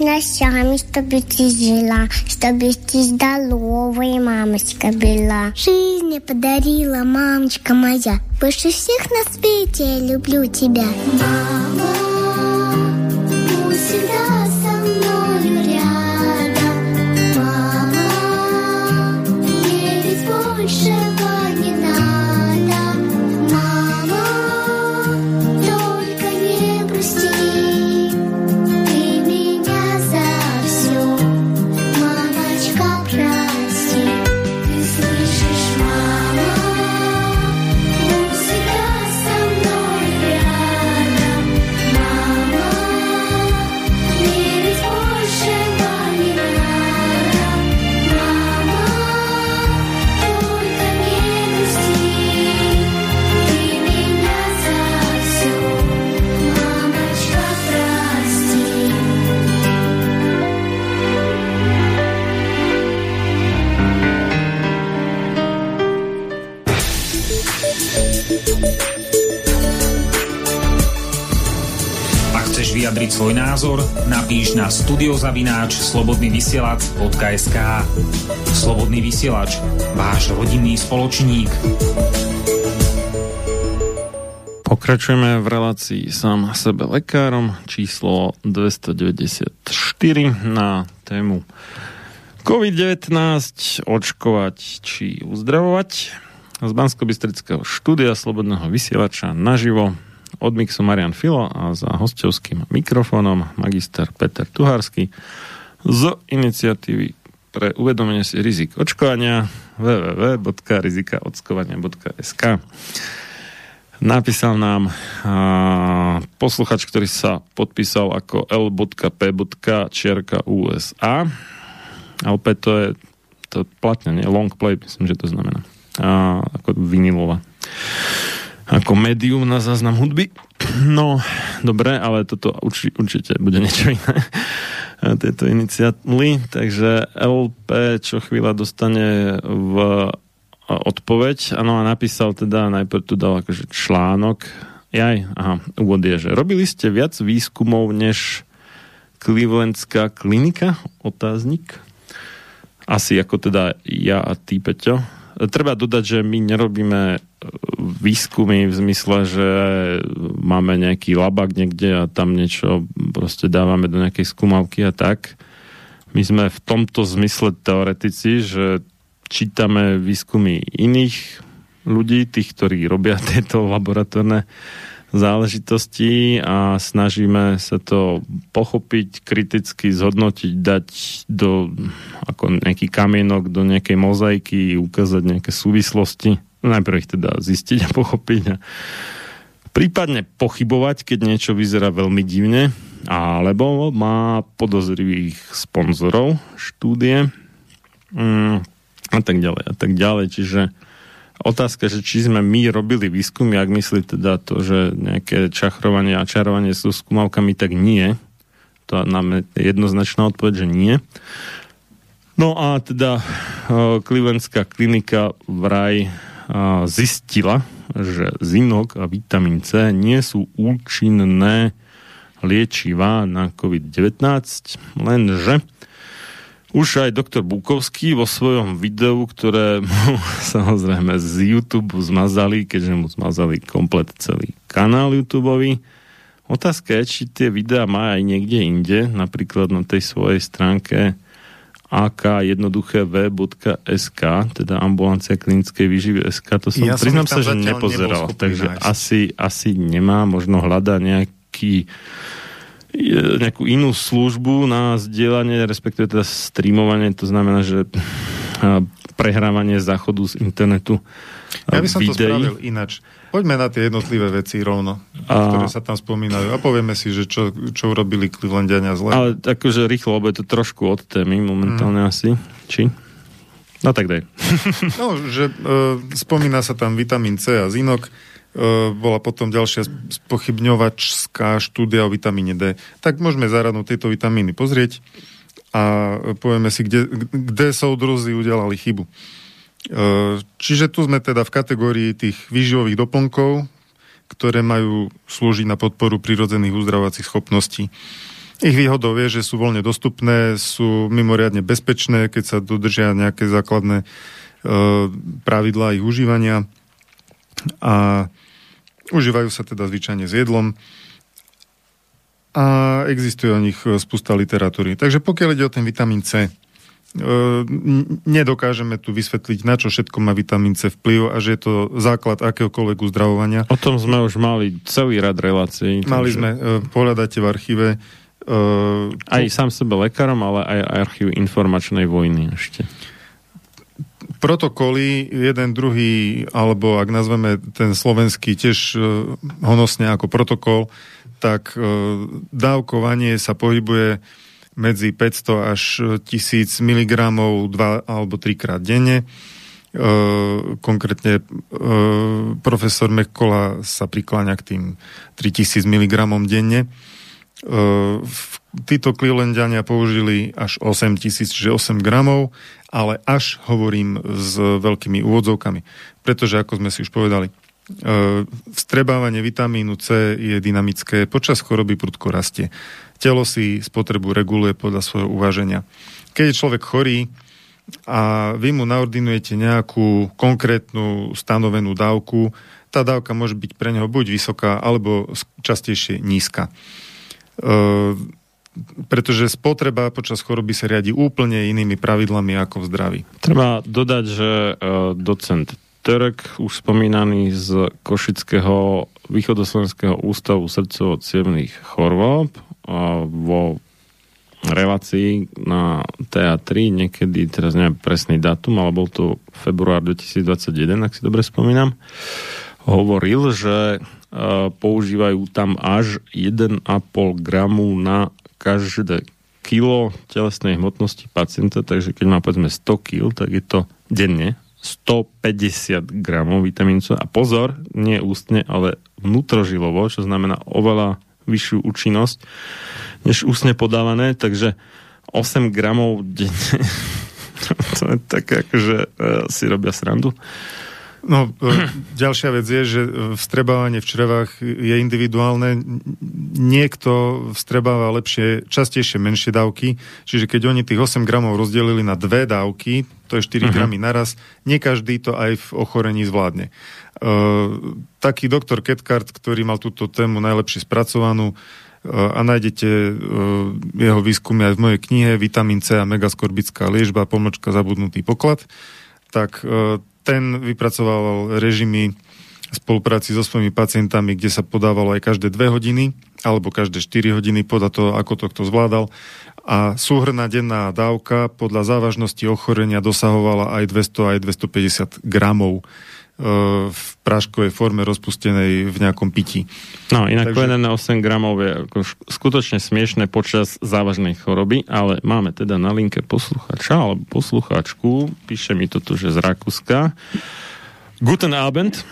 ночами, чтобы ты жила, чтобы ты здоровая мамочка была. Жизнь подарила мамочка моя, больше всех на свете я люблю тебя. Мама, názor napíš na studiozavináč slobodnyvysielac.sk Slobodný vysielač, váš rodinný spoločník. Pokračujeme v relácii sám sebe lekárom. Číslo 294 na tému COVID-19, očkovať či uzdravovať. Z bansko štúdia Slobodného vysielača naživo od mixu Marian Filo a za hostovským mikrofónom magister Peter Tuhársky z iniciatívy pre uvedomenie si rizik očkovania www.rizikaočkovania.sk Napísal nám a, posluchač, ktorý sa podpísal ako l.p. čierka USA. LP to je to platne, nie? Long play, myslím, že to znamená. A, ako vinilová ako médium na záznam hudby. No, dobre, ale toto urči, určite bude niečo iné <laughs> tieto iniciatívy. Takže LP čo chvíľa dostane v odpoveď. Áno, a napísal teda, najprv tu dal akože článok. Jaj, aha, úvod je, že robili ste viac výskumov než Clevelandská klinika? Otáznik. Asi ako teda ja a ty, Peťo. Treba dodať, že my nerobíme výskumy v zmysle, že máme nejaký labak niekde a tam niečo proste dávame do nejakej skúmavky a tak. My sme v tomto zmysle teoretici, že čítame výskumy iných ľudí, tých, ktorí robia <laughs> tieto laboratórne záležitosti a snažíme sa to pochopiť, kriticky zhodnotiť, dať do ako nejaký kamienok do nejakej mozaiky, ukázať nejaké súvislosti najprv ich teda zistiť a pochopiť a prípadne pochybovať, keď niečo vyzerá veľmi divne, alebo má podozrivých sponzorov štúdie mm, a tak ďalej a tak ďalej. Čiže otázka, že či sme my robili výskumy, ak myslí teda to, že nejaké čachrovanie a čarovanie sú skúmavkami, tak nie. To nám je jednoznačná odpoveď, že nie. No a teda Clevelandská klinika vraj zistila, že zinok a vitamín C nie sú účinné liečivá na COVID-19, lenže už aj doktor Bukovský vo svojom videu, ktoré mu <laughs> samozrejme z YouTube zmazali, keďže mu zmazali komplet celý kanál YouTube. Otázka je, či tie videá má aj niekde inde, napríklad na tej svojej stránke ak jednoduché v.sk, teda ambulancia klinickej výživy SK, to som, ja priznám sa, že nepozeral, takže asi, asi nemá, možno hľada nejaký nejakú inú službu na zdieľanie, respektíve teda streamovanie, to znamená, že prehrávanie záchodu z internetu Ja by som videí. to spravil inač. Poďme na tie jednotlivé veci rovno, a... ktoré sa tam spomínajú a povieme si, že čo, čo urobili Clevelandiania zle. Ale akože rýchlo, lebo je to trošku od témy momentálne mm. asi. Či? No tak daj. <laughs> no, že uh, spomína sa tam vitamín C a zinok. Uh, bola potom ďalšia spochybňovačská štúdia o vitamíne D. Tak môžeme zaradnúť tieto vitamíny pozrieť a povieme si, kde, kde soudruzi udelali chybu. E, čiže tu sme teda v kategórii tých výživových doplnkov, ktoré majú slúžiť na podporu prirodzených uzdravovacích schopností. Ich výhodou je, že sú voľne dostupné, sú mimoriadne bezpečné, keď sa dodržia nejaké základné e, pravidlá ich užívania a užívajú sa teda zvyčajne s jedlom a existuje o nich spústa literatúry. Takže pokiaľ ide o ten vitamín C, nedokážeme tu vysvetliť, na čo všetko má vitamín C vplyv a že je to základ akéhokoľvek uzdravovania. O tom sme už mali celý rad relácií. Mali takže... sme, pohľadáte v archíve. Aj sám sebe lekárom, ale aj archív informačnej vojny ešte. Protokoly, jeden, druhý, alebo ak nazveme ten slovenský tiež honosne ako protokol, tak dávkovanie sa pohybuje medzi 500 až 1000 mg dva alebo trikrát denne. E, konkrétne e, profesor Mekola sa prikláňa k tým 3000 mg denne. E, títo Clevelandiania použili až 8000, čiže 8 gramov, ale až hovorím s veľkými úvodzovkami. Pretože, ako sme si už povedali, Vstrebávanie vitamínu C je dynamické, počas choroby prudko rastie. Telo si spotrebu reguluje podľa svojho uváženia. Keď je človek chorý a vy mu naordinujete nejakú konkrétnu stanovenú dávku, tá dávka môže byť pre neho buď vysoká, alebo častejšie nízka. E, pretože spotreba počas choroby sa riadi úplne inými pravidlami ako v zdraví. Treba dodať, že e, docent Terek, už spomínaný z Košického východoslovenského ústavu srdcovo chorôb, vo relácii na TA3 niekedy, teraz neviem presný datum, ale bol to február 2021, ak si dobre spomínam, hovoril, že uh, používajú tam až 1,5 gramu na každé kilo telesnej hmotnosti pacienta, takže keď má povedzme 100 kg, tak je to denne 150 gramov vitamínu C. A pozor, nie ústne, ale vnútrožilovo, čo znamená oveľa vyššiu účinnosť než ústne podávané, takže 8 gramov denne <laughs> to je také akože uh, si robia srandu. No, e, ďalšia vec je, že vstrebávanie v črevách je individuálne. Niekto vstrebáva lepšie, častejšie menšie dávky, čiže keď oni tých 8 gramov rozdelili na dve dávky, to je 4 uh-huh. Mhm. gramy naraz, nie každý to aj v ochorení zvládne. Uh, taký doktor Ketkart, ktorý mal túto tému najlepšie spracovanú, a nájdete jeho výskumy aj v mojej knihe Vitamin C a megaskorbická liežba, pomočka zabudnutý poklad, tak ten vypracoval režimy spolupráci so svojimi pacientami, kde sa podávalo aj každé dve hodiny alebo každé 4 hodiny podľa toho, ako to kto zvládal. A súhrná denná dávka podľa závažnosti ochorenia dosahovala aj 200, aj 250 gramov v práškovej forme rozpustenej v nejakom pití. No, inak Takže... povedané 8 gramov je ako skutočne smiešne počas závažnej choroby, ale máme teda na linke posluchača alebo posluchačku, píše mi to tu, že z Rakúska. Guten Abend.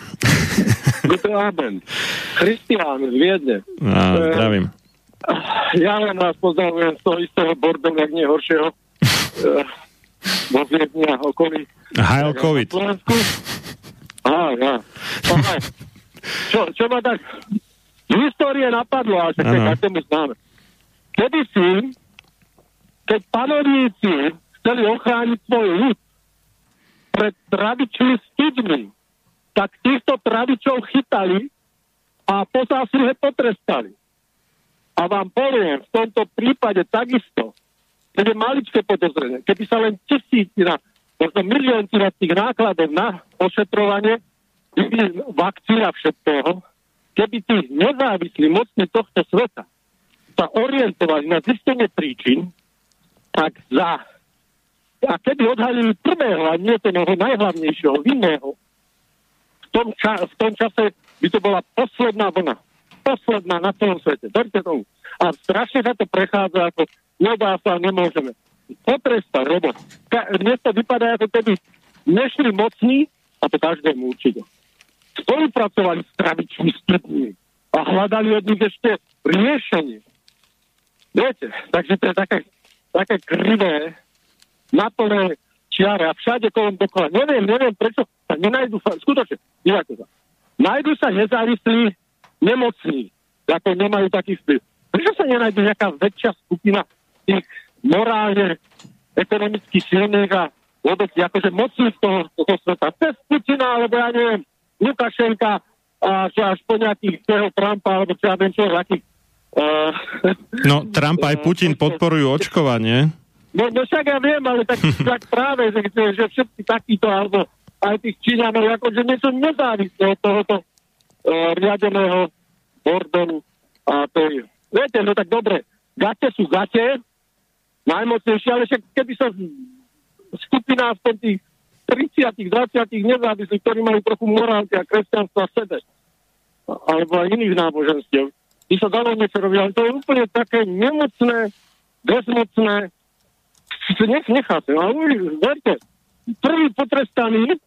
<laughs> Guten Abend. Christian z Viedne. A, zdravím. Ja len vás pozdravujem z toho istého bordelu, ak nie horšieho. <laughs> Vo Viedne a okolí. Heil COVID. <laughs> Á, ja. <laughs> Čo, čo ma tak z histórie napadlo, ale sa každému známe. Kedy si, keď panovníci chceli ochrániť svoj ľud pred tradičnými studmi, tak týchto tradičov chytali a po zásluhe potrestali. A vám poviem, v tomto prípade takisto, keď je maličké podozrenie, keby sa len tisícina, možno milióntina tých nákladov na ošetrovanie, vakcína všetkého, keby tí nezávislí mocní tohto sveta sa orientovali na zistenie príčin, tak za a keby odhalili prvého a nie toho najhlavnejšieho, vinného, tom, ča- v tom čase by to bola posledná vlna. Posledná na celom svete. Verte tomu. A strašne sa to prechádza ako nedá sa, nemôžeme. Potrestať, lebo ka- dnes to vypadá, ako keby nešli mocní, a to každému určite. Spolupracovali s tradičnými stupmi a hľadali od nich ešte riešenie. Viete, takže to je také, také krivé, naplné čiare a všade kolom dokola. Neviem, neviem, prečo sa nenajdu, skutočne, nejako sa. Najdu sa nezávislí, nemocní, ako nemajú taký vplyv. Prečo sa nenajdu nejaká väčšia skupina tých morálne, ekonomicky silných a vôbec akože mocných toho, toho sveta. Cez Putina, alebo ja neviem, Lukašenka, a čo až po nejakých toho Trumpa, alebo čo ja viem čo, akých Uh, no, Trump aj Putin podporujú očkovanie. No, no však ja viem, ale tak, <laughs> tak práve, že, že všetci takíto, alebo aj tých Číňanov, akože niečo nezávislé od tohoto uh, riadeného bordelu. A to je, viete, no tak dobre, gate sú gate, najmocnejšie, ale však keby sa skupina v tých 30 20 nezávislých, ktorí majú trochu morálky a kresťanstva sebe, alebo aj iných náboženstiev, by sa dalo niečo robiť, ale to je úplne také nemocné, bezmocné, nech necháte. Ale verte, prvý potrestaný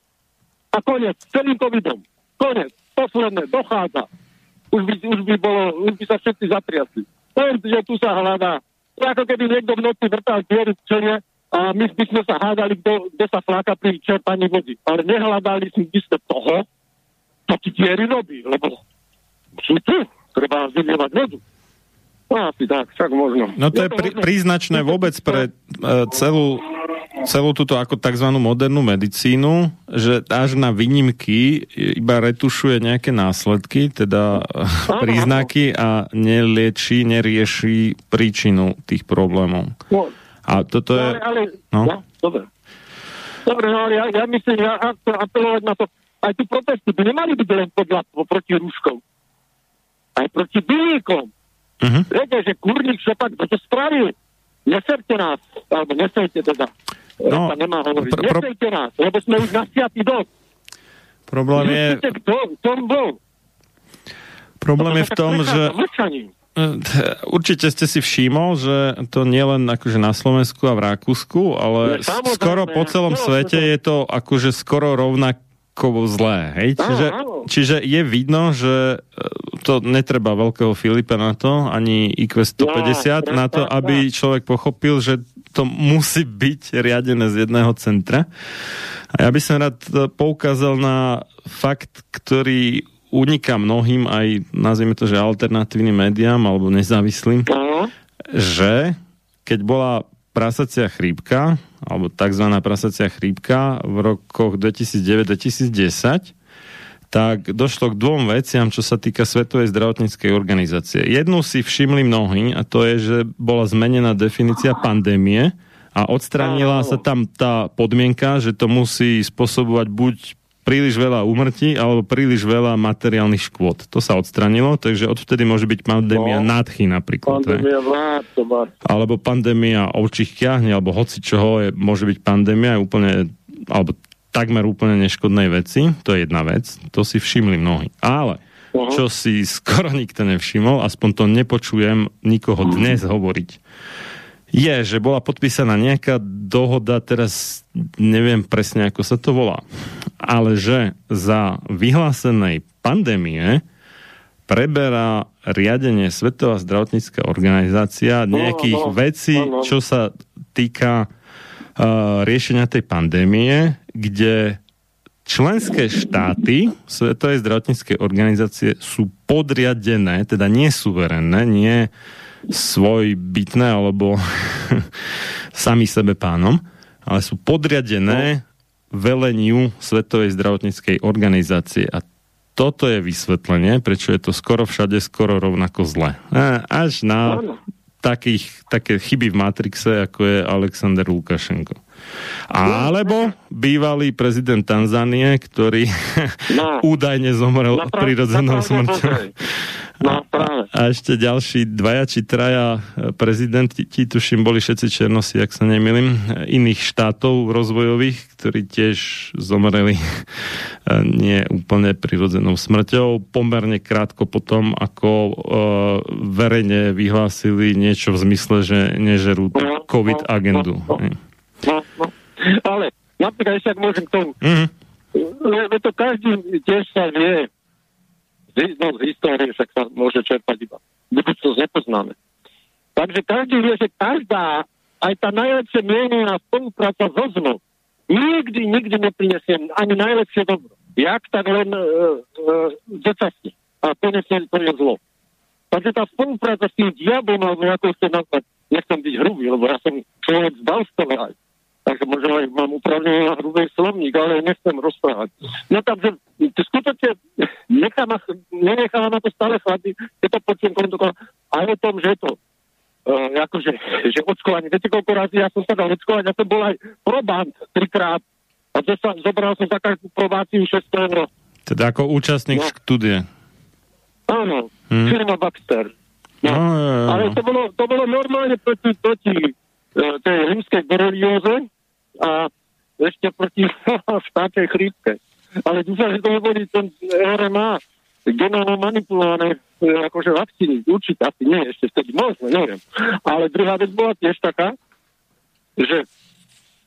a konec, celým covidom. Konec, posledné, dochádza. Už by, už by, bolo, už by sa všetci zatriasli. Poviem že tu sa hľadá. To ako keby niekto v noci vrtal diery v čene a my by sme sa hádali, kto, kto sa fláka pri čerpaní vody. Ale nehľadali sme by ste toho, to ti diery robí, lebo sú tu, treba vylievať vodu. No asi tak, však možno. No to je, je to pri, možno... príznačné vôbec pre uh, celú, celú túto ako tzv. modernú medicínu, že až na výnimky iba retušuje nejaké následky, teda áno, <laughs> príznaky a nelieči, nerieši príčinu tých problémov. No, a toto je... Ale, ale, no? no, dobre. Dobre, no ale ja, ja myslím, ja chcem apelovať na to, aj tu protesty by nemali byť len podľa, proti rúškom. Aj proti bylíkom Uh-huh. Viete, že kurník šepak, kto to spravil? Neserte nás, alebo neserte teda. No, nemá hovoriť. Pr- pr- neserte nás, lebo sme už nasiatí dosť. Problém je... kto tom bol. Problém je v tom, že... Určite ste si všimol, že to nie len akože na Slovensku a v Rakúsku, ale no, skoro po celom svete je to akože skoro rovnak celkovo zlé. Hej? Čiže, čiže je vidno, že e, to netreba veľkého Filipa na to, ani IQ 150 no, na to, aby človek pochopil, že to musí byť riadené z jedného centra. A ja by som rád e, poukázal na fakt, ktorý uniká mnohým aj, nazvime to, že alternatívnym médiám alebo nezávislým, že keď bola prasacia chrípka, alebo tzv. prasacia chrípka v rokoch 2009-2010, tak došlo k dvom veciam, čo sa týka Svetovej zdravotníckej organizácie. Jednu si všimli mnohí a to je, že bola zmenená definícia pandémie a odstránila sa tam tá podmienka, že to musí spôsobovať buď príliš veľa úmrtí alebo príliš veľa materiálnych škôd. To sa odstranilo, takže odvtedy môže byť pandémia no, nádchy napríklad. Pandémia. Alebo pandémia ovčích kiahne, alebo hoci čoho je, môže byť pandémia úplne, alebo takmer úplne neškodnej veci. To je jedna vec. To si všimli mnohí. Ale uh-huh. čo si skoro nikto nevšimol, aspoň to nepočujem nikoho dnes hovoriť, je, že bola podpísaná nejaká dohoda, teraz neviem presne, ako sa to volá, ale že za vyhlásenej pandémie preberá riadenie Svetová zdravotnícká organizácia nejakých no, no, vecí, no, no. čo sa týka uh, riešenia tej pandémie, kde členské štáty Svetovej zdravotníckej organizácie sú podriadené, teda nie suverénne, nie svoj bytné alebo <laughs> sami sebe pánom, ale sú podriadené veleniu Svetovej zdravotníckej organizácie. A toto je vysvetlenie, prečo je to skoro všade skoro rovnako zle. Až na takých, také chyby v Matrixe, ako je Alexander Lukašenko. Alebo bývalý prezident Tanzánie, ktorý no. <laughs> údajne zomrel no, prirodzenou smrťou. No, práve. A ešte ďalší dvaja či traja e, prezidenti, tuším, boli všetci černosi, ak sa nemýlim, iných štátov rozvojových, ktorí tiež zomreli <laughs> e, nie úplne prirodzenou smrťou. Pomerne krátko potom, ako uh, verejne vyhlásili niečo v zmysle, že nežerú no, COVID no, agendu. No, no, no, no. Ale napríklad ešte ak môžem k tomu. Mm-hmm. Lebo to každý tiež sa vie, no, z histórie však sa môže čerpať iba. Budúcnosť nepoznáme. Takže každý vie, že každá, aj tá najlepšie mienená spolupráca so zmou, nikdy, nikdy neprinesie ani najlepšie dobro. Jak tak len uh, decasne. A prinesie to je zlo. Takže tá spolupráca s tým diablom, alebo ako ste nazvať, nechcem byť hrubý, lebo ja som človek z Balstova takže možno aj mám upravne na hrubý slovník, ale nechcem rozprávať. No takže skutočne necháva, nenecháva ma to stále chladný, keď to počujem koľko, aj o tom, že to uh, akože, že očkovanie. Viete, koľko razy ja som sa dal očkovať, ja som bol aj probant trikrát a to sa, zobral som za každú probáciu 600 eur. Teda ako účastník no. štúdie. Áno, hmm. firma Baxter. No, no, no, no. Ale to bolo, to bolo normálne proti, proti uh, tej rímskej borelióze, a ešte proti <laughs> vtáčej chrípke. Ale dúfam, že to neboli ten RMA, genóno manipulované e, akože vakcíny, určite asi nie, ešte vtedy možno, neviem. Ale druhá vec bola tiež taká, že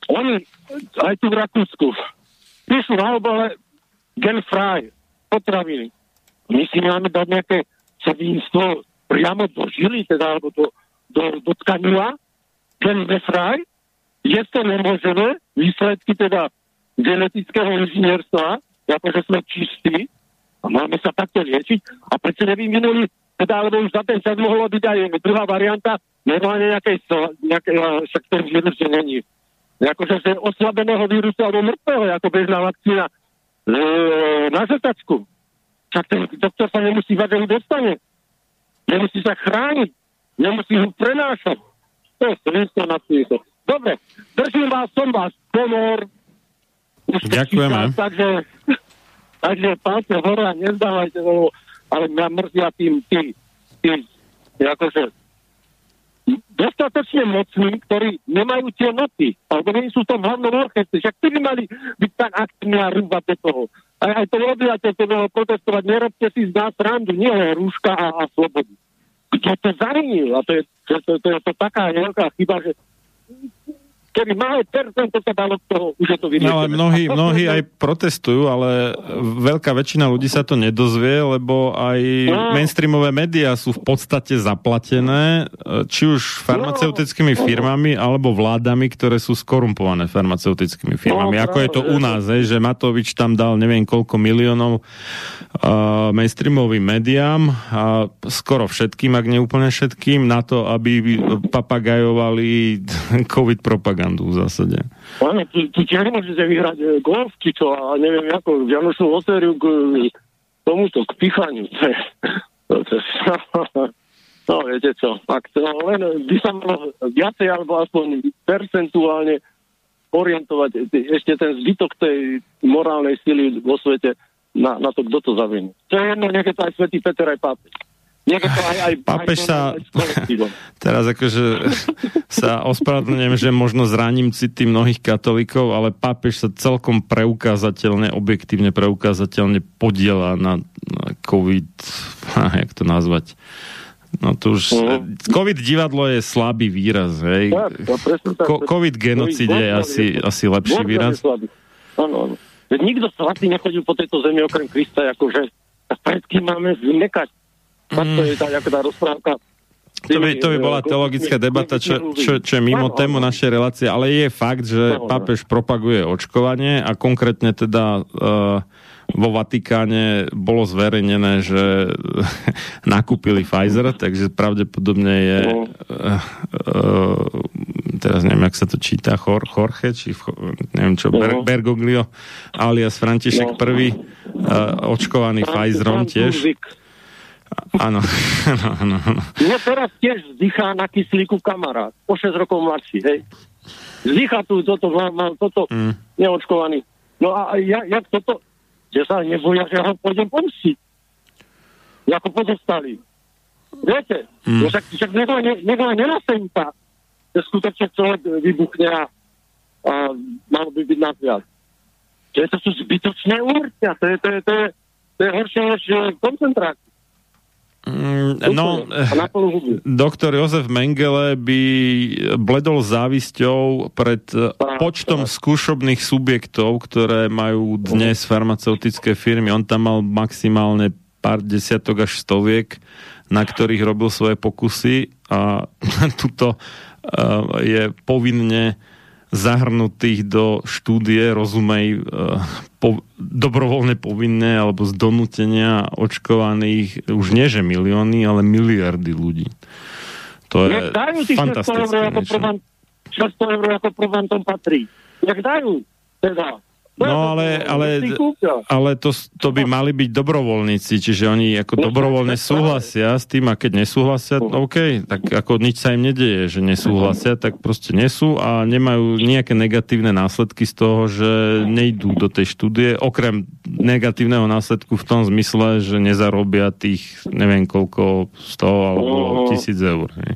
oni aj tu v Rakúsku píšu na obale gen fry, potraviny. My si máme dať nejaké srdínstvo priamo do žily, teda, alebo do, do, do tkanila, gen fry, je to výsledky teda genetického inžinierstva, akože sme čistí, A máme sa takto liečiť? A prečo nevyvinuli, teda, alebo už za ten čas mohlo byť aj druhá varianta, normálne nejakej, nejakej však ten vírus, není. Akože že oslabeného vírusu alebo mŕtvého, ako bežná vakcína e, na žltačku. Však ten doktor sa nemusí ho dostane. Nemusí sa chrániť. Nemusí ho prenášať. To je svinstvo na svete. Dobre, držím vás, som vás, pomor. Už Ďakujeme. Čítam, takže, takže páte hore nezdávajte, lebo, ale mňa mrzia tým, tým, tým, akože dostatočne mocní, ktorí nemajú tie noty, alebo nie sú v tom hlavnom orchestre. Však tí by mali byť tak aktívni a rúbať do toho. A aj to obyvateľstvo protestovať, nerobte si z nás randu, nie rúška a, a slobodu. Kto to zavinil? A to je, to, to, to, je to taká veľká chyba, že keby malé percento sa dalo z toho, už je to vyriešené. No, ale mnohí, mnohí aj protestujú, ale veľká väčšina ľudí sa to nedozvie, lebo aj no. mainstreamové médiá sú v podstate zaplatené, či už farmaceutickými no. firmami, alebo vládami, ktoré sú skorumpované farmaceutickými firmami. No, Ako je to u nás, je, že Matovič tam dal neviem koľko miliónov uh, mainstreamovým médiám a skoro všetkým, ak neúplne všetkým, na to, aby papagajovali <laughs> COVID propagandu propagandu v zásade. Áno, tu, tiež môžete vyhrať e, golf, či čo, a neviem, ako Vianočnú lotériu k e, tomuto, k pichaniu. <laughs> <laughs> no, viete čo, ak to len by sa malo viacej, alebo aspoň percentuálne orientovať ešte ten zbytok tej morálnej sily vo svete na, na to, kto to zaviní. Čo je jedno, nech je to aj svätý Peter, aj pápež. Aj, sa teraz akože sa ospravedlňujem, že možno zraním city mnohých katolíkov, ale pápež sa celkom preukázateľne, objektívne preukázateľne podiela na, na COVID, jak to nazvať, No to už... Mm. COVID divadlo je slabý výraz, hej. Ko- COVID genocid je asi, asi lepší výraz. Áno, áno. Nikto svatý nechodil po tejto zemi okrem Krista, akože pred kým máme zmekať Mm. to je tá, tá rozprávka. To by, to by bola teologická debata, čo, čo, čo je mimo tému našej relácie, ale je fakt, že pápež propaguje očkovanie a konkrétne teda uh, vo Vatikáne bolo zverejnené, že <laughs> nakúpili Pfizer, takže pravdepodobne je uh, uh, teraz neviem, jak sa to číta, Jorge, či neviem čo, Ber, Bergoglio alias František no. I, uh, očkovaný Pfizerom tiež. Áno, áno, áno. Mne teraz tiež vzdychá na kyslíku kamarát, o 6 rokov mladší, hej. Vzdychá tu toto, mám toto mm. neočkovaný. No a ja, jak toto, že sa neboja, že ho pôjdem pomstiť. Ako pozostali. Viete, mm. no však, však nech ho nenasejúta, že skutočne človek vybuchne a, a malo by byť nás viac. To sú zbytočné úmrtia, to je, to je, to je, to je horšie než koncentrácia. Mm, no, doktor Jozef Mengele by bledol závisťou pred eh, počtom skúšobných subjektov, ktoré majú dnes farmaceutické firmy. On tam mal maximálne pár desiatok až stoviek, na ktorých robil svoje pokusy a <laughs> tuto uh, je povinne zahrnutých do štúdie, rozumej, eh, po, dobrovoľne povinné alebo z donútenia očkovaných už nie že milióny, ale miliardy ľudí. To je fantastické. 600 eur ako provantom patrí. Nech dajú. Teda. No ale, ale, ale to, to by mali byť dobrovoľníci, čiže oni ako dobrovoľne súhlasia s tým a keď nesúhlasia, OK, tak ako nič sa im nedieje, že nesúhlasia, tak proste nesú a nemajú nejaké negatívne následky z toho, že nejdú do tej štúdie, okrem negatívneho následku v tom zmysle, že nezarobia tých neviem koľko, 100 alebo tisíc eur. Hej.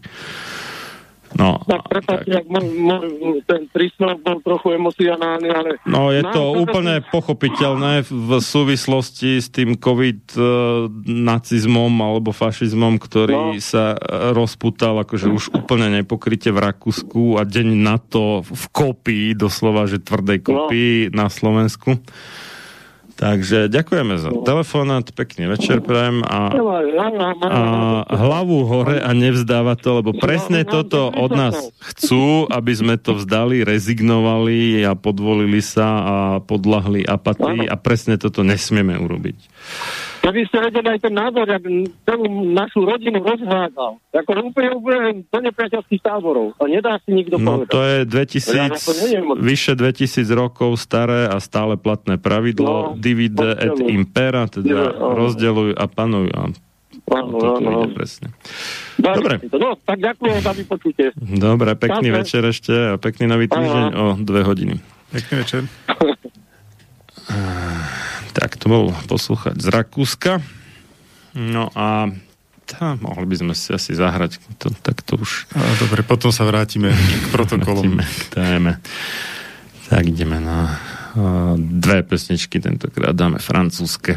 No, tak prepáčte, ak môj, môj, ten prísmel bol trochu emocionálny, ale... No, je to úplne to... pochopiteľné v súvislosti s tým covid-nacizmom alebo fašizmom, ktorý no. sa rozputal akože už úplne nepokryte v Rakúsku a deň na to v kopii, doslova, že tvrdej kopii no. na Slovensku. Takže ďakujeme za telefonát, pekný večer prajem a, a hlavu hore a nevzdáva to, lebo presne toto od nás chcú, aby sme to vzdali, rezignovali a podvolili sa a podlahli apatii a presne toto nesmieme urobiť. Keby ste vedeli aj ten názor, jak celú našu rodinu rozhádzal. Ako úplne, úplne do nepriateľských táborov. A nedá si nikto no, povedať. to je 2000, ja vyše 2000 rokov staré a stále platné pravidlo. No, divide et impera, teda Divide, rozdeluj a panuj. A Áno, áno. Presne. Dobre. No, tak ďakujem za vypočutie. Dobre, pekný Ďakujem. večer ešte a pekný nový týždeň o dve hodiny. Pekný večer. <laughs> Tak, to bol poslúchať z Rakúska. No a tá, mohli by sme si asi zahrať, to, tak to už... A, dobre, potom sa vrátime k protokolom. vrátime k téme. Tak ideme na dve pesničky, tentokrát dáme francúzske.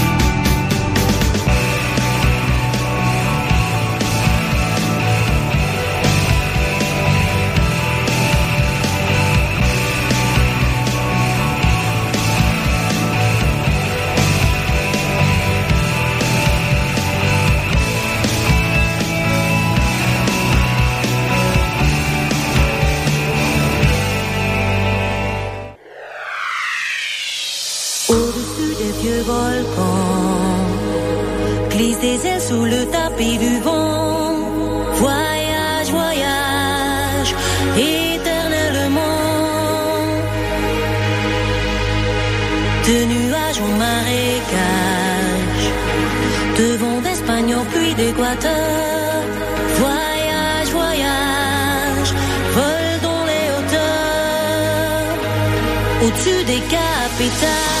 du vent. Voyage, voyage, éternellement. De nuages en marécage, de vent d'Espagnol puis d'Équateur. Voyage, voyage, vol dans les hauteurs, au-dessus des capitales.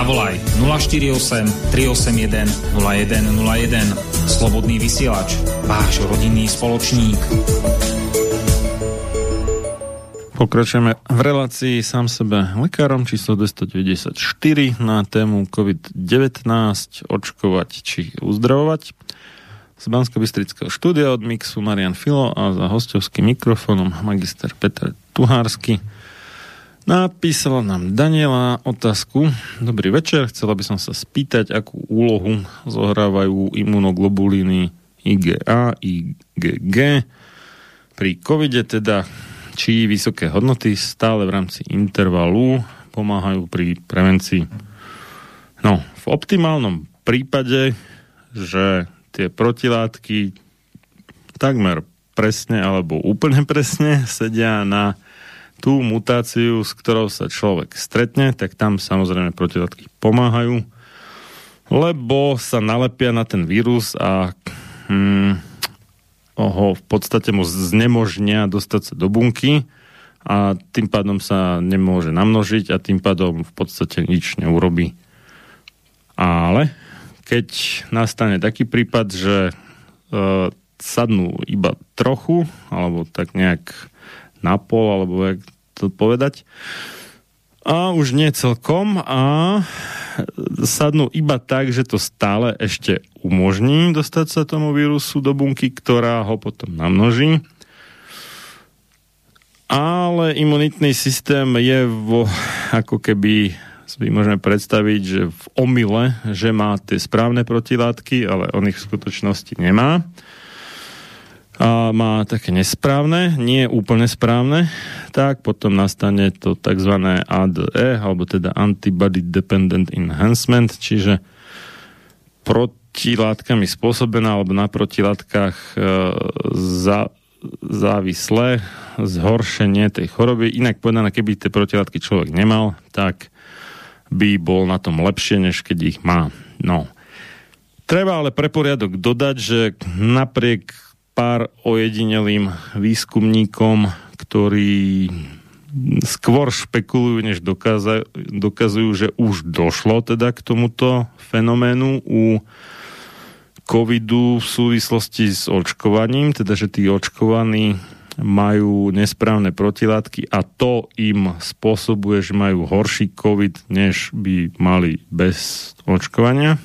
Zavolaj 048 381 0101. Slobodný vysielač. Váš rodinný spoločník. Pokračujeme v relácii sám sebe lekárom číslo 294 na tému COVID-19 očkovať či uzdravovať. Z bansko bystrického štúdia od Mixu Marian Filo a za hostovským mikrofónom magister Peter Tuhársky. Napísala nám Daniela otázku. Dobrý večer, chcela by som sa spýtať, akú úlohu zohrávajú imunoglobulíny IgA, IgG pri covide teda, či vysoké hodnoty stále v rámci intervalu pomáhajú pri prevencii. No, v optimálnom prípade, že tie protilátky takmer presne alebo úplne presne sedia na tú mutáciu, s ktorou sa človek stretne, tak tam samozrejme protilátky pomáhajú, lebo sa nalepia na ten vírus a hm, ho v podstate mu znemožnia dostať sa do bunky a tým pádom sa nemôže namnožiť a tým pádom v podstate nič neurobi. Ale keď nastane taký prípad, že e, sadnú iba trochu, alebo tak nejak na pol, alebo jak to povedať, a už nie celkom a sadnú iba tak, že to stále ešte umožní dostať sa tomu vírusu do bunky, ktorá ho potom namnoží. Ale imunitný systém je vo, ako keby si môžeme predstaviť, že v omyle, že má tie správne protilátky, ale on ich v skutočnosti nemá. A má také nesprávne, nie úplne správne, tak potom nastane to tzv. ADE, alebo teda Antibody Dependent Enhancement, čiže protilátkami spôsobená alebo na protilátkach e, za, závislé zhoršenie tej choroby. Inak povedané, keby tie protilátky človek nemal, tak by bol na tom lepšie, než keď ich má. No. Treba ale pre poriadok dodať, že napriek pár ojedinelým výskumníkom, ktorí skôr špekulujú, než dokaza, dokazujú, že už došlo teda k tomuto fenoménu u covidu v súvislosti s očkovaním, teda že tí očkovaní majú nesprávne protilátky a to im spôsobuje, že majú horší COVID, než by mali bez očkovania.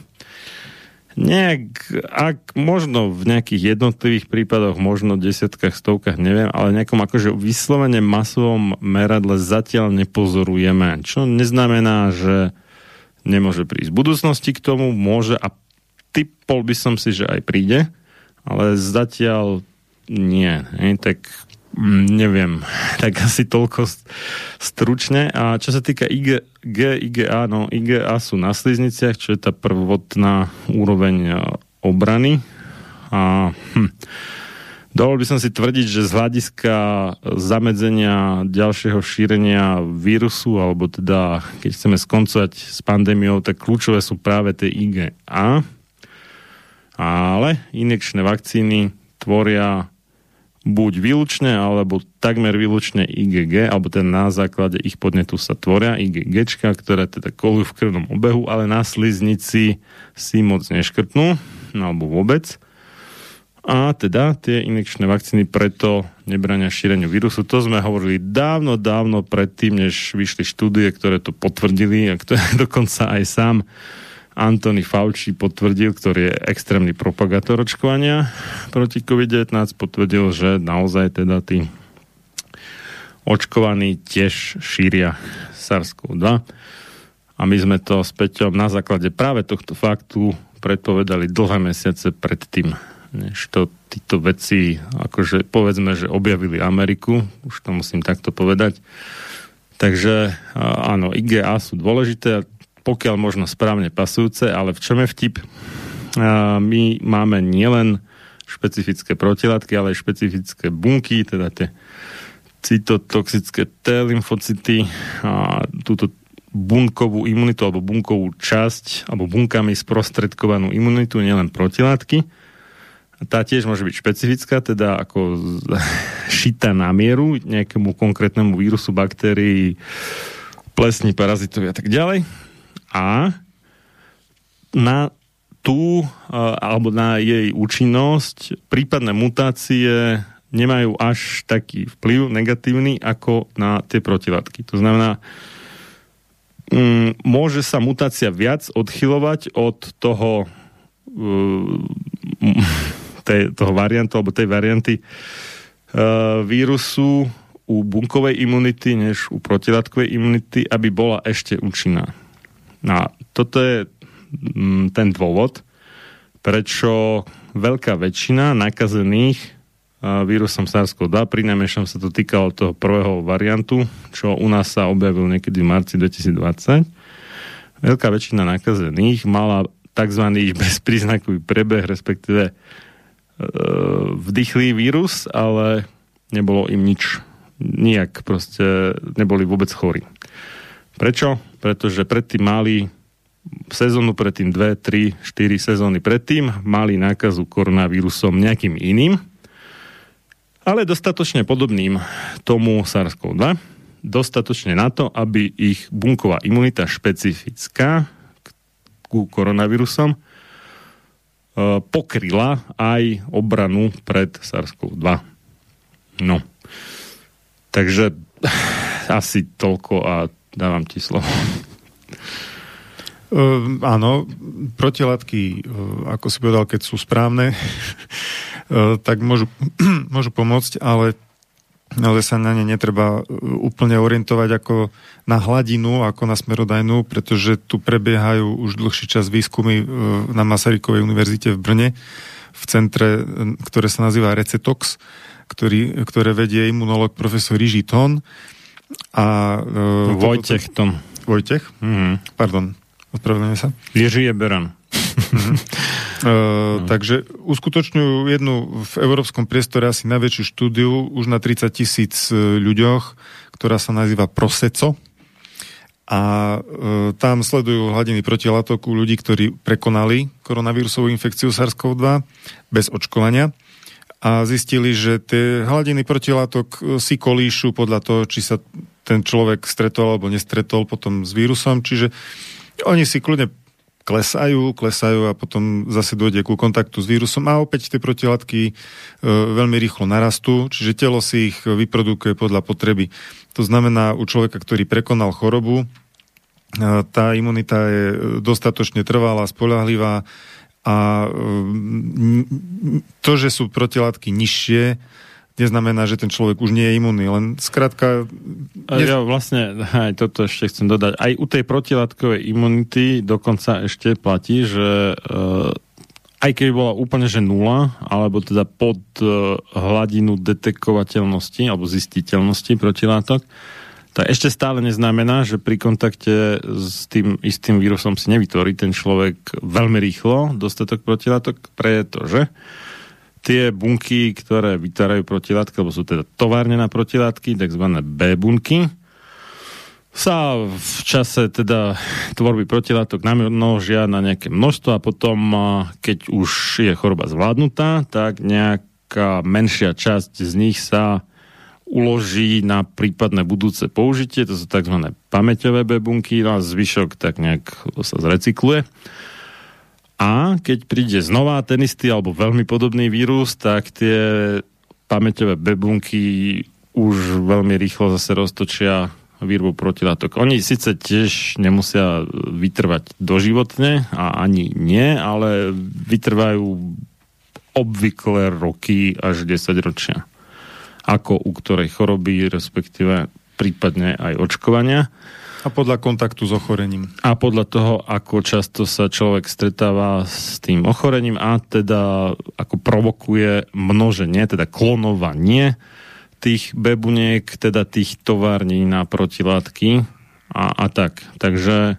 Nejak, ak možno v nejakých jednotlivých prípadoch, možno desiatkách, stovkách, neviem, ale nejakom akože vyslovene masovom meradle zatiaľ nepozorujeme. Čo neznamená, že nemôže prísť v budúcnosti k tomu, môže a typol by som si, že aj príde, ale zatiaľ nie. Nie? Tak neviem, <laughs> tak asi toľko stručne. A čo sa týka IG, G, IGA, no IGA sú na slizniciach, čo je tá prvotná úroveň e, obrany. A hm, Dovolil by som si tvrdiť, že z hľadiska zamedzenia ďalšieho šírenia vírusu, alebo teda keď chceme skoncovať s pandémiou, tak kľúčové sú práve tie IGA. Ale inekčné vakcíny tvoria buď výlučne, alebo takmer výlučne IgG, alebo ten na základe ich podnetu sa tvoria IgG, ktoré teda kolujú v krvnom obehu, ale na sliznici si moc neškrtnú, alebo vôbec. A teda tie injekčné vakcíny preto nebrania šíreniu vírusu. To sme hovorili dávno, dávno predtým, než vyšli štúdie, ktoré to potvrdili a ktoré <laughs> dokonca aj sám Anthony Fauci potvrdil, ktorý je extrémny propagátor očkovania proti COVID-19, potvrdil, že naozaj teda tí očkovaní tiež šíria SARS-CoV-2. A my sme to s Peťom na základe práve tohto faktu predpovedali dlhé mesiace predtým, než to títo veci, akože povedzme, že objavili Ameriku, už to musím takto povedať. Takže áno, IGA sú dôležité pokiaľ možno správne pasujúce, ale v čom je vtip? My máme nielen špecifické protilátky, ale aj špecifické bunky, teda tie cytotoxické T lymfocyty a túto bunkovú imunitu alebo bunkovú časť alebo bunkami sprostredkovanú imunitu, nielen protilátky. Tá tiež môže byť špecifická, teda ako <laughs> šita na mieru nejakému konkrétnemu vírusu, baktérií, plesní, parazitovi a tak ďalej a na tú, alebo na jej účinnosť prípadné mutácie nemajú až taký vplyv negatívny ako na tie protilátky. To znamená, mm, môže sa mutácia viac odchylovať od toho uh, <laughs> tej, toho variantu alebo tej varianty uh, vírusu u bunkovej imunity než u protilátkovej imunity, aby bola ešte účinná. A toto je mm, ten dôvod, prečo veľká väčšina nakazených vírusom SARS-CoV-2. Pri najmenšom sa to týkalo toho prvého variantu, čo u nás sa objavil niekedy v marci 2020. Veľká väčšina nakazených mala tzv. <laughs> bezpríznakový prebeh, respektíve e, vdychlý vírus, ale nebolo im nič. Nijak proste neboli vôbec chorí. Prečo? Pretože predtým mali sezónu predtým, 2, 3, 4 sezóny predtým, mali nákazu koronavírusom nejakým iným, ale dostatočne podobným tomu SARS-CoV-2, dostatočne na to, aby ich bunková imunita špecifická ku koronavírusom e, pokryla aj obranu pred SARS-CoV-2. No. Takže asi toľko a dávam ti slovo. Uh, <laughs> áno, protilátky, uh, ako si povedal, keď sú správne, uh, <laughs> tak môžu, <clears throat> môžu pomôcť, ale, ale sa na ne netreba úplne orientovať ako na hladinu, ako na smerodajnú, pretože tu prebiehajú už dlhší čas výskumy na Masarykovej univerzite v Brne, v centre, ktoré sa nazýva Recetox, ktorý, ktoré vedie imunolog profesor Jiří Tón. A, Vojtech Tón. Vojtech? Mm-hmm. Pardon. Ospravedlňujem sa. Ježi je Beran. uh, <laughs> no. Takže uskutočňujú jednu v európskom priestore asi najväčšiu štúdiu už na 30 tisíc e, ľuďoch, ktorá sa nazýva Proseco. A uh, tam sledujú hladiny protilátok u ľudí, ktorí prekonali koronavírusovú infekciu SARS-CoV-2 bez očkovania a zistili, že tie hladiny protilátok si kolíšu podľa toho, či sa ten človek stretol alebo nestretol potom s vírusom. Čiže oni si kľudne klesajú, klesajú a potom zase dojde ku kontaktu s vírusom a opäť tie protilátky e, veľmi rýchlo narastú, čiže telo si ich vyprodukuje podľa potreby. To znamená, u človeka, ktorý prekonal chorobu, e, tá imunita je dostatočne trvalá, spolahlivá a e, to, že sú protilátky nižšie, neznamená, že ten človek už nie je imunný, len skrátka... Ne... Ja vlastne aj toto ešte chcem dodať. Aj u tej protilátkovej imunity dokonca ešte platí, že uh, aj keby bola úplne že nula, alebo teda pod uh, hladinu detekovateľnosti alebo zistiteľnosti protilátok, tak ešte stále neznamená, že pri kontakte s tým istým vírusom si nevytvorí ten človek veľmi rýchlo dostatok protilátok, pretože tie bunky, ktoré vytvárajú protilátky, alebo sú teda továrne na protilátky, tzv. B-bunky, sa v čase teda tvorby protilátok namnožia na nejaké množstvo a potom, keď už je choroba zvládnutá, tak nejaká menšia časť z nich sa uloží na prípadné budúce použitie, to sú tzv. pamäťové B-bunky, no a zvyšok tak nejak sa zrecykluje. A keď príde znova ten istý alebo veľmi podobný vírus, tak tie pamäťové bebunky už veľmi rýchlo zase roztočia výrobu protilátok. Oni síce tiež nemusia vytrvať doživotne a ani nie, ale vytrvajú obvykle roky až 10 ročia. Ako u ktorej choroby, respektíve prípadne aj očkovania. A podľa kontaktu s ochorením. A podľa toho, ako často sa človek stretáva s tým ochorením a teda ako provokuje množenie, teda klonovanie tých bebuniek, teda tých tovární na protilátky a, a tak. Takže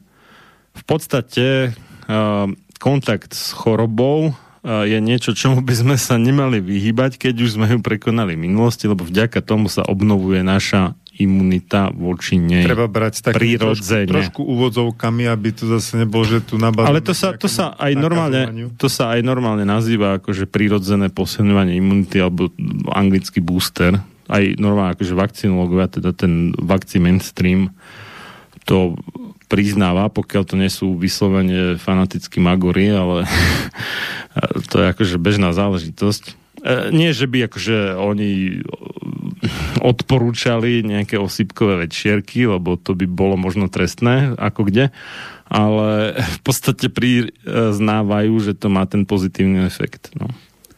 v podstate uh, kontakt s chorobou je niečo, čomu by sme sa nemali vyhybať, keď už sme ju prekonali v minulosti, lebo vďaka tomu sa obnovuje naša imunita voči nej Treba brať tak trošku, trošku úvodzovkami, aby to zase nebolo, že tu nabádame. Ale to sa, to sa aj normálne, to sa aj normálne nazýva akože prírodzené posilňovanie imunity alebo anglický booster. Aj normálne akože vakcinológovia, teda ten vakcí mainstream to priznáva, pokiaľ to nie sú vyslovene fanatickí magori, ale <laughs> to je akože bežná záležitosť. E, nie, že by akože oni odporúčali nejaké osypkové večierky, lebo to by bolo možno trestné, ako kde, ale v podstate priznávajú, že to má ten pozitívny efekt. No.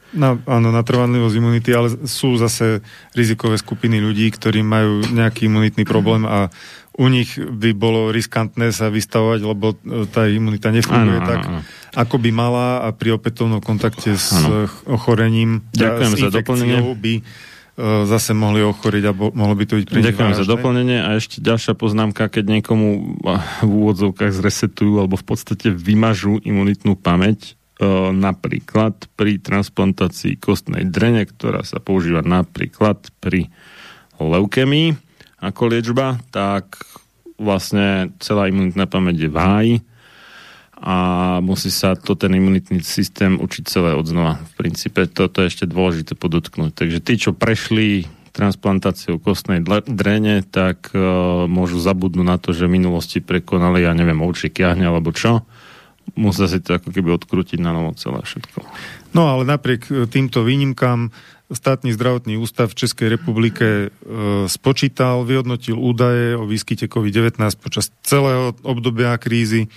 Na, áno, na trvanlivosť imunity, ale sú zase rizikové skupiny ľudí, ktorí majú nejaký imunitný problém a u nich by bolo riskantné sa vystavovať, lebo tá imunita nefunguje ano, tak, ano. ako by mala a pri opätovnom kontakte s ano. ochorením Ďakujem s za doplnenie. by e, zase mohli ochoriť a bo, mohlo by to byť pre Ďakujem za doplnenie a ešte ďalšia poznámka, keď niekomu v úvodzovkách zresetujú alebo v podstate vymažú imunitnú pamäť, e, napríklad pri transplantácii kostnej drene, ktorá sa používa napríklad pri leukemii ako liečba, tak vlastne celá imunitná pamäť je v háji a musí sa to ten imunitný systém učiť celé od znova. V princípe toto je ešte dôležité podotknúť. Takže tí, čo prešli transplantáciou kostnej drene, tak uh, môžu zabudnúť na to, že v minulosti prekonali, ja neviem, ovčie kiahne alebo čo. Musia si to ako keby odkrútiť na novo celé všetko. No ale napriek e, týmto výnimkám Státny zdravotný ústav v Českej republike e, spočítal, vyhodnotil údaje o výskyte COVID-19 počas celého obdobia krízy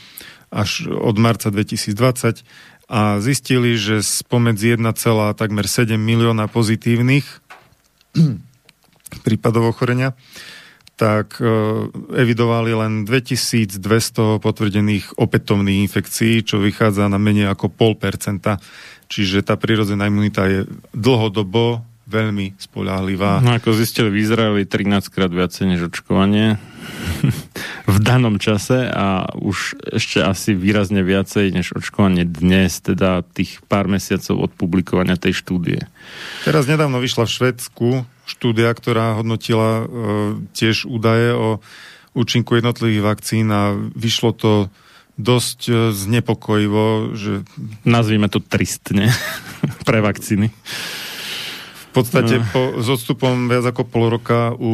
až od marca 2020 a zistili, že spomedzi 1, takmer 7 milióna pozitívnych prípadov ochorenia, tak e, evidovali len 2200 potvrdených opätovných infekcií, čo vychádza na menej ako pol percenta. Čiže tá prírodzená imunita je dlhodobo veľmi spoľahlivá. No ako zistili v Izraeli 13 krát viacej než očkovanie <laughs> v danom čase a už ešte asi výrazne viacej než očkovanie dnes, teda tých pár mesiacov od publikovania tej štúdie. Teraz nedávno vyšla v Švedsku štúdia, ktorá hodnotila e, tiež údaje o účinku jednotlivých vakcín a vyšlo to dosť e, znepokojivo, že... Nazvíme to tristne <laughs> pre vakcíny. V podstate no. po, s odstupom viac ako pol roka u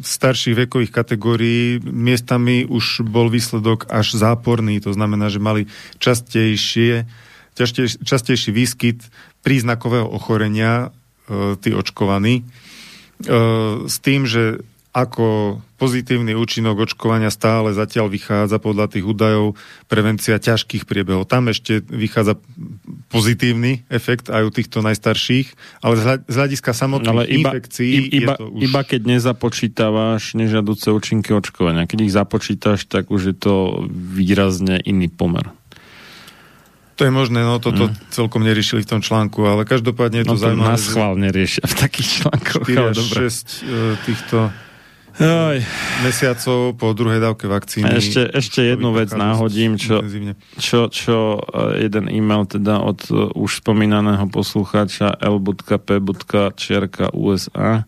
starších vekových kategórií miestami už bol výsledok až záporný, to znamená, že mali častejšie, častejší, častejší výskyt príznakového ochorenia e, tí očkovaní, e, s tým, že ako pozitívny účinok očkovania stále zatiaľ vychádza podľa tých údajov prevencia ťažkých priebehov. Tam ešte vychádza pozitívny efekt aj u týchto najstarších, ale z hľadiska samotných ale iba, infekcií iba, je to už... Iba keď nezapočítavaš nežiaduce účinky očkovania. Keď ich započítaš, tak už je to výrazne iný pomer. To je možné, no toto hmm. celkom neriešili v tom článku, ale každopádne je to, no, to zaujímavé. Nás schválne riešia v takých článkoch. 4 až 6 uh, týchto Aj. mesiacov po druhej dávke vakcíny. A ešte, ešte jednu vec náhodím, čo, čo, čo e, jeden e-mail teda od uh, už spomínaného poslucháča l.p.čierka.usa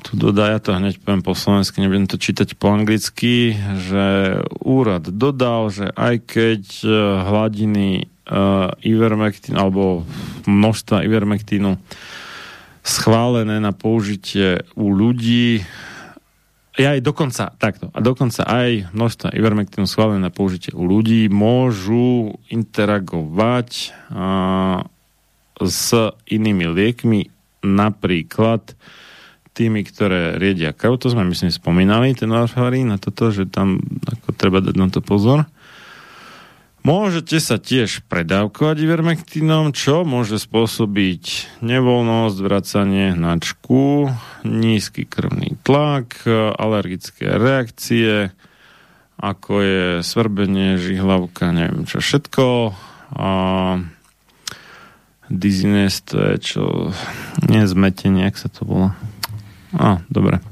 tu dodá, ja to hneď poviem po slovensky, nebudem to čítať po anglicky, že úrad dodal, že aj keď uh, hladiny uh, ivermectin alebo množstva ivermectinu schválené na použitie u ľudí ja aj dokonca, takto, a dokonca aj množstva ivermectinu schválené na použitie u ľudí môžu interagovať a, s inými liekmi, napríklad tými, ktoré riedia krv, to sme myslím spomínali, ten warfarín na toto, že tam ako treba dať na to pozor. Môžete sa tiež predávkovať ivermectinom, čo môže spôsobiť nevoľnosť, vracanie hnačku, nízky krvný tlak, alergické reakcie, ako je svrbenie, žihlavka, neviem čo všetko. A dizziness, to je čo, nie zmetenie, jak sa to volá. Á, dobre.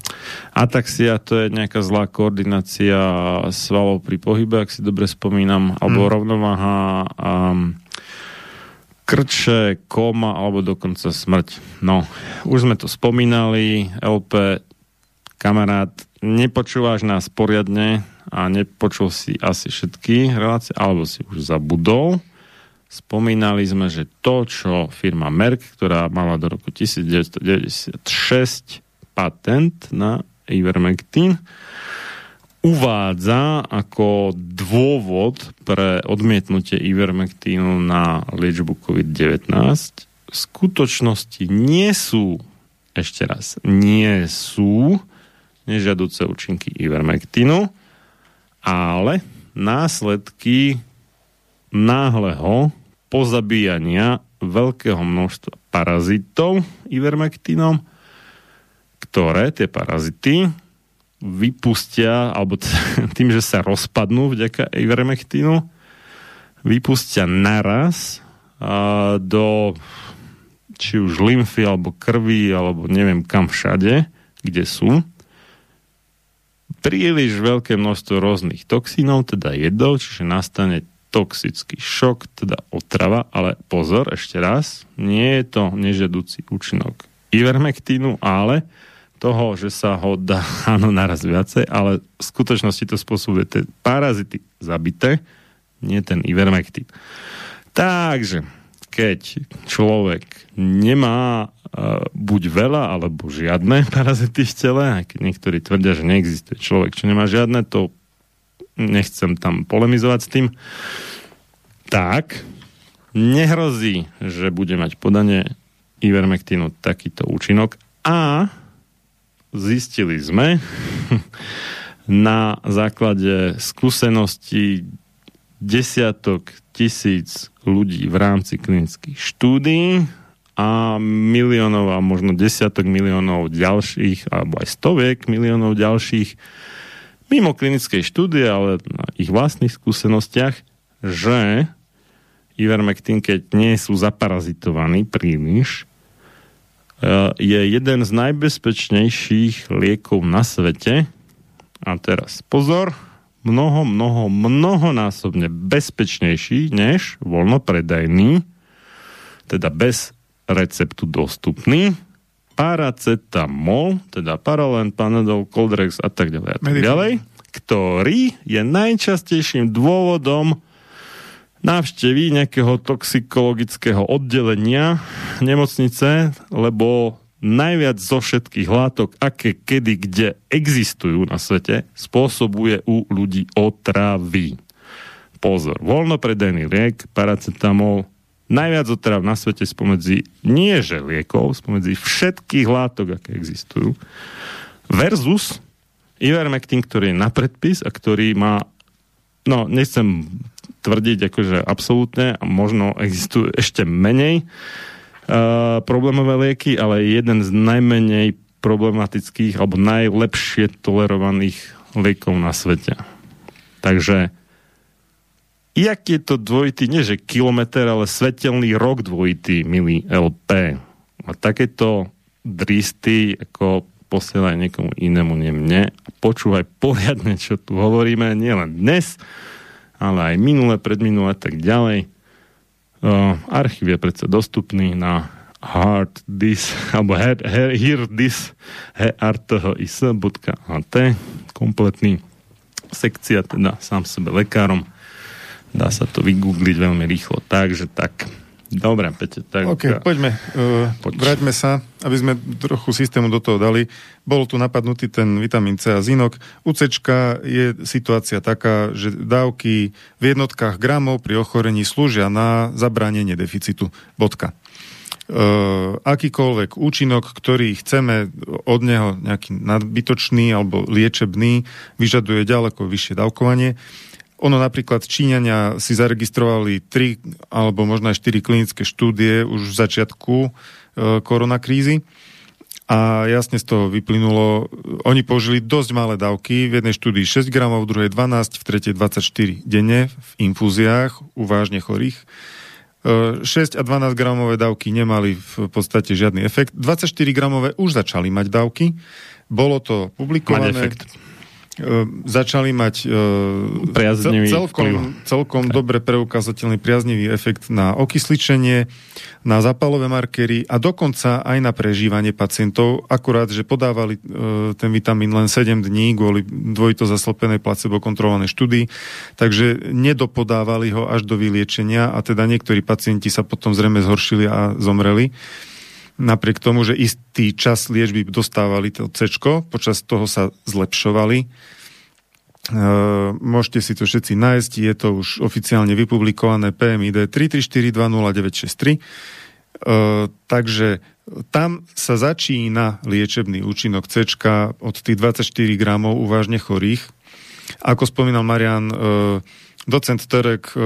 Ataxia to je nejaká zlá koordinácia svalov pri pohybe, ak si dobre spomínam, alebo hmm. rovnováha a krče, koma alebo dokonca smrť. No, už sme to spomínali, LP, kamarát, nepočúvaš nás poriadne a nepočul si asi všetky relácie, alebo si už zabudol. Spomínali sme, že to, čo firma Merck, ktorá mala do roku 1996 patent na Ivermectin uvádza ako dôvod pre odmietnutie Ivermectinu na liečbu COVID-19. V skutočnosti nie sú, ešte raz, nie sú nežiaduce účinky Ivermectinu, ale následky náhleho pozabíjania veľkého množstva parazitov Ivermectinom ktoré, tie parazity, vypustia, alebo <laughs> tým, že sa rozpadnú vďaka ivermectinu, vypustia naraz a, do či už lymfy, alebo krvi, alebo neviem kam všade, kde sú, príliš veľké množstvo rôznych toxínov, teda jedov, čiže nastane toxický šok, teda otrava, ale pozor, ešte raz, nie je to nežiaducí účinok ivermektínu, ale toho, že sa ho dá, <laughs> áno, naraz viacej, ale v skutočnosti to spôsobuje tie parazity zabité, nie ten ivermektín. Takže, keď človek nemá uh, buď veľa, alebo žiadne <laughs> parazity v tele, aj keď niektorí tvrdia, že neexistuje človek, čo nemá žiadne, to nechcem tam polemizovať s tým, tak nehrozí, že bude mať podanie ivermektínu takýto účinok a zistili sme <laughs> na základe skúseností desiatok tisíc ľudí v rámci klinických štúdí a miliónov a možno desiatok miliónov ďalších, alebo aj stoviek miliónov ďalších mimo klinickej štúdie, ale na ich vlastných skúsenostiach, že ivermectin, keď nie sú zaparazitovaní príliš, je jeden z najbezpečnejších liekov na svete. A teraz pozor, mnoho, mnoho, mnohonásobne bezpečnejší než voľnopredajný, teda bez receptu dostupný, paracetamol, teda Paralen, Panadol, Coldrex a tak ďalej a tak ďalej, ktorý je najčastejším dôvodom návštevy nejakého toxikologického oddelenia nemocnice, lebo najviac zo všetkých látok, aké kedy kde existujú na svete, spôsobuje u ľudí otravy. Pozor, voľnopredajný liek, paracetamol, najviac otrav na svete spomedzi nie že liekov, spomedzi všetkých látok, aké existujú, versus Ivermectin, ktorý je na predpis a ktorý má, no nechcem tvrdiť akože absolútne, možno existujú ešte menej, uh, problémové lieky, ale jeden z najmenej problematických alebo najlepšie tolerovaných liekov na svete. Takže jak je to dvojitý, nie že kilometr, ale svetelný rok dvojitý, milý LP. A takéto dristy ako posielaj niekomu inému, nie mne. Počúvaj poriadne, čo tu hovoríme, nielen dnes, ale aj minule, predminule, tak ďalej. Uh, archív je predsa dostupný na hard this, alebo hear, hear, hear this hearthis.at kompletný sekcia, teda sám sebe lekárom. Dá sa to vygoogliť veľmi rýchlo. Takže tak. Dobre, Pete, tak... OK, poďme. Uh, poď. Vráťme sa, aby sme trochu systému do toho dali. Bol tu napadnutý ten vitamín C a zinok. U C je situácia taká, že dávky v jednotkách gramov pri ochorení slúžia na zabránenie deficitu. Bodka. Uh, akýkoľvek účinok, ktorý chceme od neho nejaký nadbytočný alebo liečebný, vyžaduje ďaleko vyššie dávkovanie. Ono napríklad Číňania si zaregistrovali tri alebo možno aj štyri klinické štúdie už v začiatku e, koronakrízy a jasne z toho vyplynulo, oni použili dosť malé dávky, v jednej štúdii 6 gramov, v druhej 12, v tretej 24 denne v infúziách u vážne chorých. 6 e, a 12 gramové dávky nemali v podstate žiadny efekt. 24 gramové už začali mať dávky. Bolo to publikované. Mať efekt začali mať ehm, priaznivý celkom, celkom okay. dobre preukázateľný priaznivý efekt na okysličenie, na zapalové markery a dokonca aj na prežívanie pacientov, akurát, že podávali ehm, ten vitamín len 7 dní kvôli dvojito zaslepenej placebo kontrolovanej štúdii, takže nedopodávali ho až do vyliečenia a teda niektorí pacienti sa potom zrejme zhoršili a zomreli napriek tomu, že istý čas liečby dostávali to C, počas toho sa zlepšovali. E, môžete si to všetci nájsť, je to už oficiálne vypublikované PMID 334209963. E, takže tam sa začína liečebný účinok C od tých 24 gramov u vážne chorých. Ako spomínal Marian, e, docent Terek, e,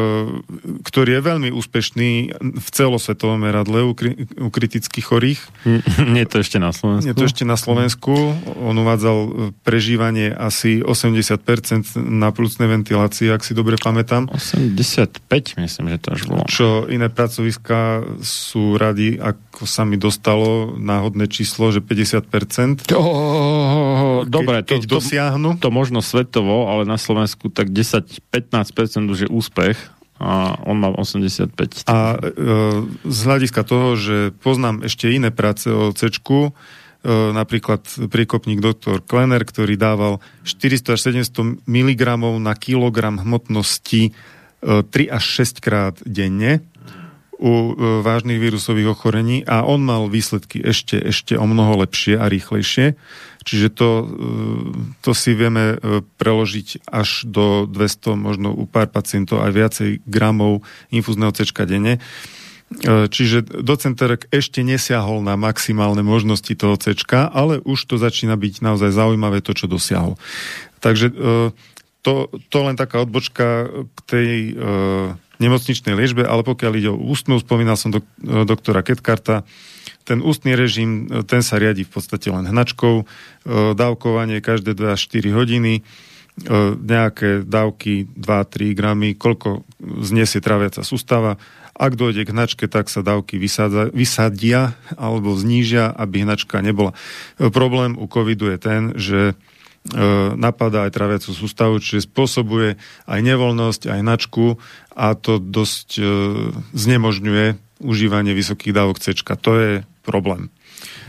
ktorý je veľmi úspešný v celosvetovom meradle u, kri, u kritických chorých. <laughs> Nie je to ešte na Slovensku? Nie je to ešte na Slovensku. On uvádzal e, prežívanie asi 80% na plúcnej ventilácii, ak si dobre pamätám. 85, myslím, že to až bolo. Čo iné pracoviska sú radi, ako sa mi dostalo náhodné číslo, že 50%. Oh, dobre, keď, keď to, dosiahnu. To možno svetovo, ale na Slovensku tak 10-15% už je úspech a on má 85. A e, z hľadiska toho, že poznám ešte iné práce o C, e, napríklad príkopník doktor Klener, ktorý dával 400 až 700 mg na kilogram hmotnosti 3 e, až 6 krát denne u e, vážnych vírusových ochorení a on mal výsledky ešte, ešte o mnoho lepšie a rýchlejšie. Čiže to, e, to si vieme e, preložiť až do 200, možno u pár pacientov aj viacej gramov infúzneho C denne. Čiže docent Terek ešte nesiahol na maximálne možnosti toho C, ale už to začína byť naozaj zaujímavé to, čo dosiahol. Takže to, to len taká odbočka k tej nemocničnej liečbe, ale pokiaľ ide o ústnu, spomínal som dok- doktora Ketkarta, ten ústny režim, ten sa riadi v podstate len hnačkou, e, dávkovanie každé 2 až 4 hodiny, e, nejaké dávky 2-3 gramy, koľko znesie traviaca sústava. Ak dojde k hnačke, tak sa dávky vysadza, vysadia alebo znížia, aby hnačka nebola. E, problém u covidu je ten, že E, napadá aj traviacu sústavu, čiže spôsobuje aj nevoľnosť, aj načku a to dosť e, znemožňuje užívanie vysokých dávok C. To je problém.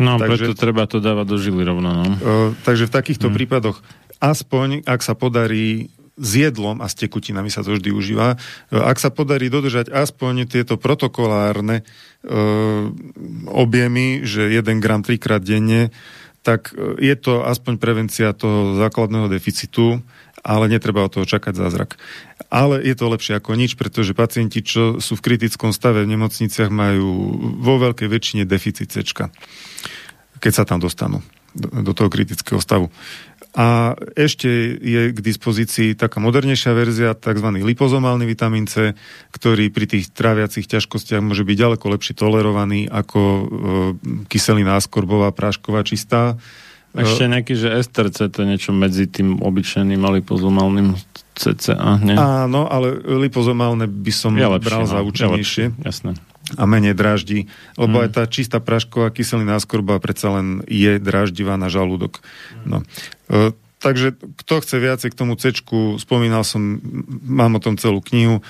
No, takže, preto treba to dávať do žily rovno. No. E, takže v takýchto hmm. prípadoch aspoň, ak sa podarí s jedlom a s tekutinami sa to vždy užíva. Ak sa podarí dodržať aspoň tieto protokolárne e, objemy, že 1 gram trikrát denne, tak e, je to aspoň prevencia toho základného deficitu, ale netreba od toho čakať zázrak. Ale je to lepšie ako nič, pretože pacienti, čo sú v kritickom stave v nemocniciach, majú vo veľkej väčšine deficit C, keď sa tam dostanú do, do toho kritického stavu. A ešte je k dispozícii taká modernejšia verzia, tzv. lipozomálny vitamín C, ktorý pri tých tráviacich ťažkostiach môže byť ďaleko lepšie tolerovaný ako e, kyselina askorbová, prášková, čistá. Ešte nejaký, že STRC to je niečo medzi tým obyčajným a lipozomálnym CCA, nie? Áno, ale lipozomálne by som ja lepšie, bral no, za účinnejšie. Ja jasné a menej dráždi, lebo mm. aj tá čistá prašková kyselina askorba predsa len je dráždivá na žalúdok. No. E, takže kto chce viacej k tomu C, spomínal som, mám o tom celú knihu,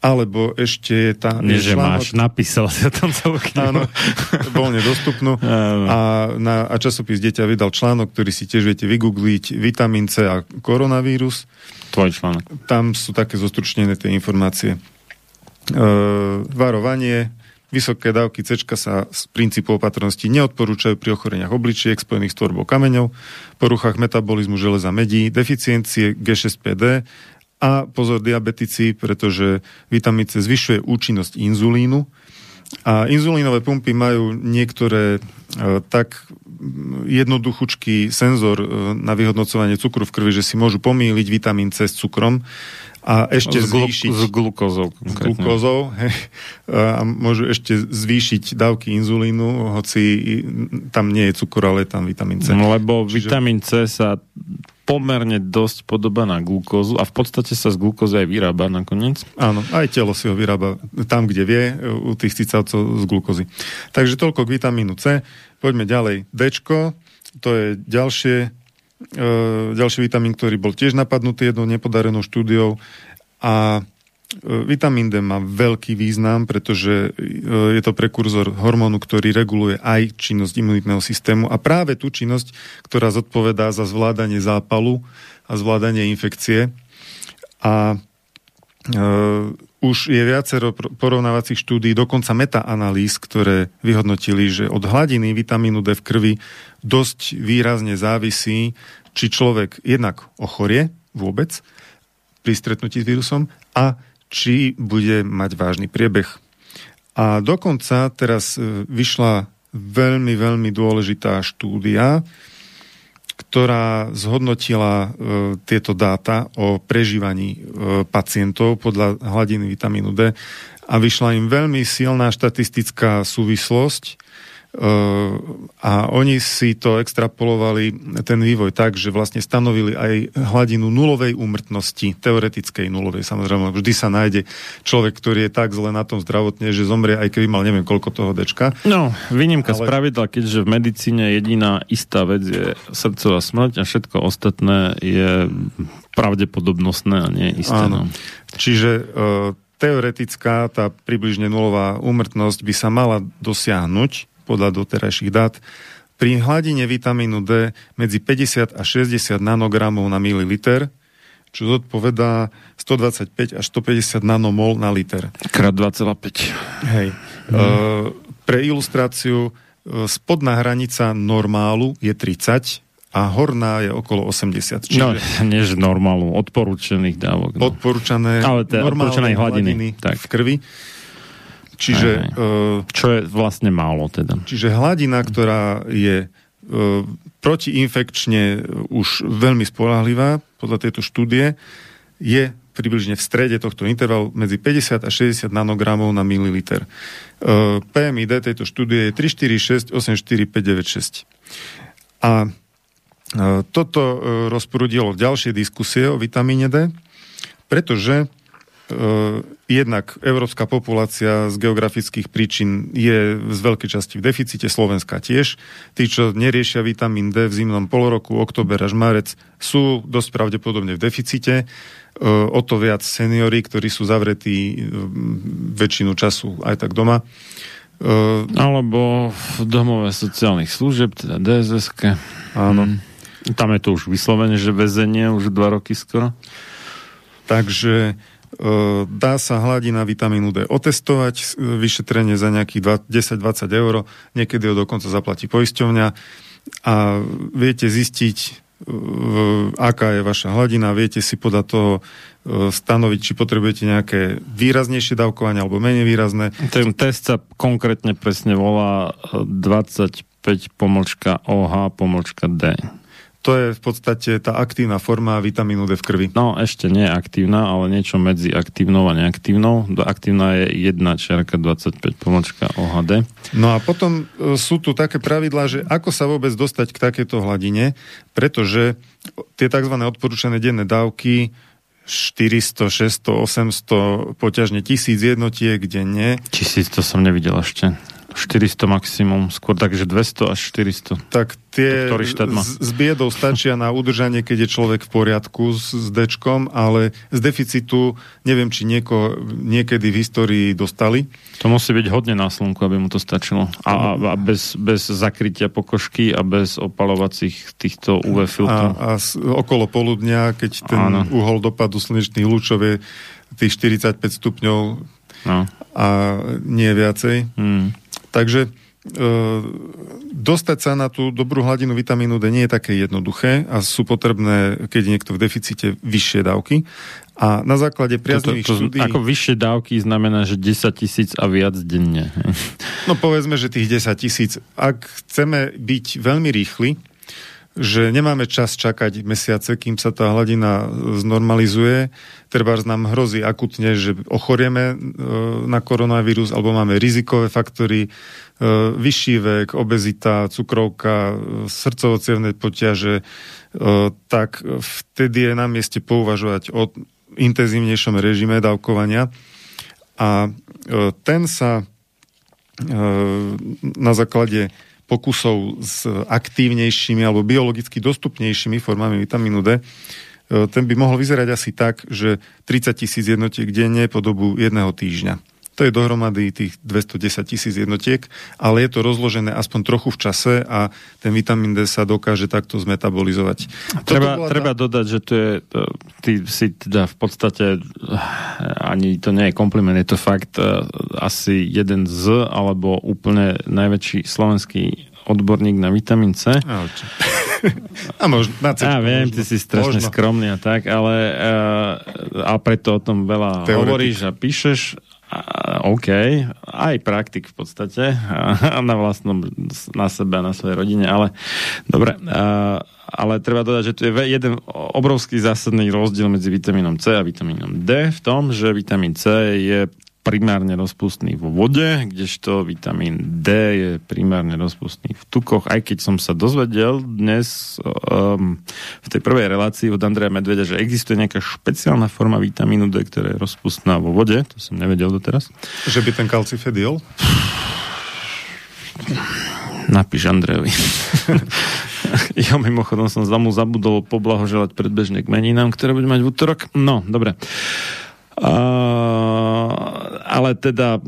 alebo ešte je tá... Nie, že máš, napísal si o tom celú knihu. Áno, <laughs> voľne dostupnú. a, na, a časopis Deťa vydal článok, ktorý si tiež viete vygoogliť, vitamín C a koronavírus. Tvoj článok. Tam sú také zostručnené tie informácie. E, varovanie, vysoké dávky C sa z princípu opatrnosti neodporúčajú pri ochoreniach obličiek spojených s tvorbou kameňov, poruchách metabolizmu železa medí, deficiencie G6PD a pozor diabetici, pretože vitamín C zvyšuje účinnosť inzulínu. A inzulínové pumpy majú niektoré e, tak jednoduchúčky senzor e, na vyhodnocovanie cukru v krvi, že si môžu pomýliť vitamín C s cukrom a ešte s zvýšiť... S glukózou. S glukózou. A môžu ešte zvýšiť dávky inzulínu, hoci tam nie je cukor, ale je tam vitamín C. No, lebo Čiže... vitamín C sa pomerne dosť podobá na glukózu a v podstate sa z glukózy aj vyrába nakoniec. Áno, aj telo si ho vyrába tam, kde vie, u tých cicavcov z glukózy. Takže toľko k vitamínu C. Poďme ďalej. D, to je ďalšie ďalší vitamín, ktorý bol tiež napadnutý jednou nepodarenou štúdiou a e, vitamín D má veľký význam, pretože e, je to prekurzor hormónu, ktorý reguluje aj činnosť imunitného systému a práve tú činnosť, ktorá zodpovedá za zvládanie zápalu a zvládanie infekcie. A už je viacero porovnávacích štúdí, dokonca metaanalýz, ktoré vyhodnotili, že od hladiny vitamínu D v krvi dosť výrazne závisí, či človek jednak ochorie vôbec pri stretnutí s vírusom a či bude mať vážny priebeh. A dokonca teraz e, vyšla veľmi, veľmi dôležitá štúdia, ktorá zhodnotila e, tieto dáta o prežívaní e, pacientov podľa hladiny vitamínu D a vyšla im veľmi silná štatistická súvislosť a oni si to extrapolovali, ten vývoj tak, že vlastne stanovili aj hladinu nulovej úmrtnosti, teoretickej nulovej, samozrejme, vždy sa nájde človek, ktorý je tak zle na tom zdravotne, že zomrie, aj keby mal neviem koľko toho dečka. No, výnimka Ale... z pravidla, keďže v medicíne jediná istá vec je srdcová smrť a všetko ostatné je pravdepodobnostné a nie isté. Áno. No. Čiže uh, teoretická, tá približne nulová úmrtnosť by sa mala dosiahnuť podľa doterajších dát pri hladine vitamínu D medzi 50 a 60 nanogramov na mililiter, čo zodpovedá 125 až 150 nanomol na liter. Krát 2,5. Hej. Hmm. E, pre ilustráciu, e, spodná hranica normálu je 30 a horná je okolo 80. Čiže no, než normálu, odporúčených dávok. No. Odporúčané, Ale odporúčanej hladiny, hladiny tak. v krvi. Čiže, aj, aj. Uh, Čo je vlastne málo teda. Čiže hladina, ktorá je uh, protiinfekčne už veľmi spolahlivá podľa tejto štúdie, je približne v strede tohto intervalu medzi 50 a 60 nanogramov na mililiter. Uh, PMID tejto štúdie je 3, 4, 6, 8, 4, 5, 9, 6. A uh, toto uh, rozprúdilo ďalšie diskusie o vitamíne D, pretože jednak európska populácia z geografických príčin je z veľkej časti v deficite, Slovenska tiež. Tí, čo neriešia vitamín D v zimnom poloroku, október až marec, sú dosť pravdepodobne v deficite. Uh, o to viac seniory, ktorí sú zavretí uh, väčšinu času aj tak doma. Alebo v domove sociálnych služieb, teda dss Áno. Mm. Tam je to už vyslovene, že väzenie už dva roky skoro. Takže dá sa hladina vitamínu D otestovať, vyšetrenie za nejakých 10-20 eur, niekedy ho dokonca zaplatí poisťovňa a viete zistiť, aká je vaša hladina, viete si podľa toho stanoviť, či potrebujete nejaké výraznejšie dávkovanie alebo menej výrazné. Ten test sa konkrétne presne volá 25 pomlčka OH pomlčka D to je v podstate tá aktívna forma vitamínu D v krvi. No, ešte nie aktívna, ale niečo medzi aktívnou a neaktívnou. Aktívna je 1 čiarka 25 pomočka OHD. No a potom e, sú tu také pravidlá, že ako sa vôbec dostať k takéto hladine, pretože tie tzv. odporúčané denné dávky 400, 600, 800, poťažne tisíc jednotiek denne. Tisíc to som nevidel ešte. 400 maximum, skôr takže 200 až 400. Tak tie s biedou stačia na udržanie, keď je človek v poriadku s, s dečkom, ale z deficitu neviem, či nieko, niekedy v histórii dostali. To musí byť hodne na slnku, aby mu to stačilo. A, a bez, bez zakrytia pokožky a bez opalovacích týchto UV filtrov. A, a okolo poludnia, keď ten Áno. uhol dopadu slnečných lúčov je tých 45 stupňov no. a nie viacej. Hmm Takže e, dostať sa na tú dobrú hladinu vitamínu D nie je také jednoduché a sú potrebné, keď je niekto v deficite, vyššie dávky. A na základe priaznivých to, to, to, štúdí... Ako vyššie dávky znamená, že 10 tisíc a viac denne. No povedzme, že tých 10 tisíc. Ak chceme byť veľmi rýchli, že nemáme čas čakať mesiace, kým sa tá hladina znormalizuje. Treba nám hrozí akutne, že ochorieme e, na koronavírus alebo máme rizikové faktory, e, vyšší vek, obezita, cukrovka, e, srdcovo poťaže, tak vtedy je na mieste pouvažovať o intenzívnejšom režime dávkovania a ten sa na základe pokusov s aktívnejšími alebo biologicky dostupnejšími formami vitamínu D, e, ten by mohol vyzerať asi tak, že 30 tisíc jednotiek denne po dobu jedného týždňa. To je dohromady tých 210 tisíc jednotiek, ale je to rozložené aspoň trochu v čase a ten vitamín D sa dokáže takto zmetabolizovať. Treba, tá... treba dodať, že to je, to, ty si teda v podstate, ani to nie je kompliment, je to fakt uh, asi jeden z, alebo úplne najväčší slovenský odborník na vitamín C. <laughs> A možno na C. Ja viem, možno, ty si strašne možno. skromný a tak, ale uh, a preto o tom veľa Teoretik. hovoríš a píšeš OK, aj praktik v podstate na vlastnom, na sebe na svojej rodine, ale dobre. ale treba dodať, že tu je jeden obrovský zásadný rozdiel medzi vitamínom C a vitamínom D v tom, že vitamín C je primárne rozpustný vo vode, kdežto vitamín D je primárne rozpustný v tukoch, aj keď som sa dozvedel dnes um, v tej prvej relácii od Andreja Medvedia, že existuje nejaká špeciálna forma vitamínu D, ktorá je rozpustná vo vode, to som nevedel doteraz. Že by ten kalcifediol? Napíš Andrejovi. <laughs> ja mimochodom som za mu zabudol poblahoželať predbežne k meninám, ktoré bude mať v útorok. No, dobre. Uh, ale teda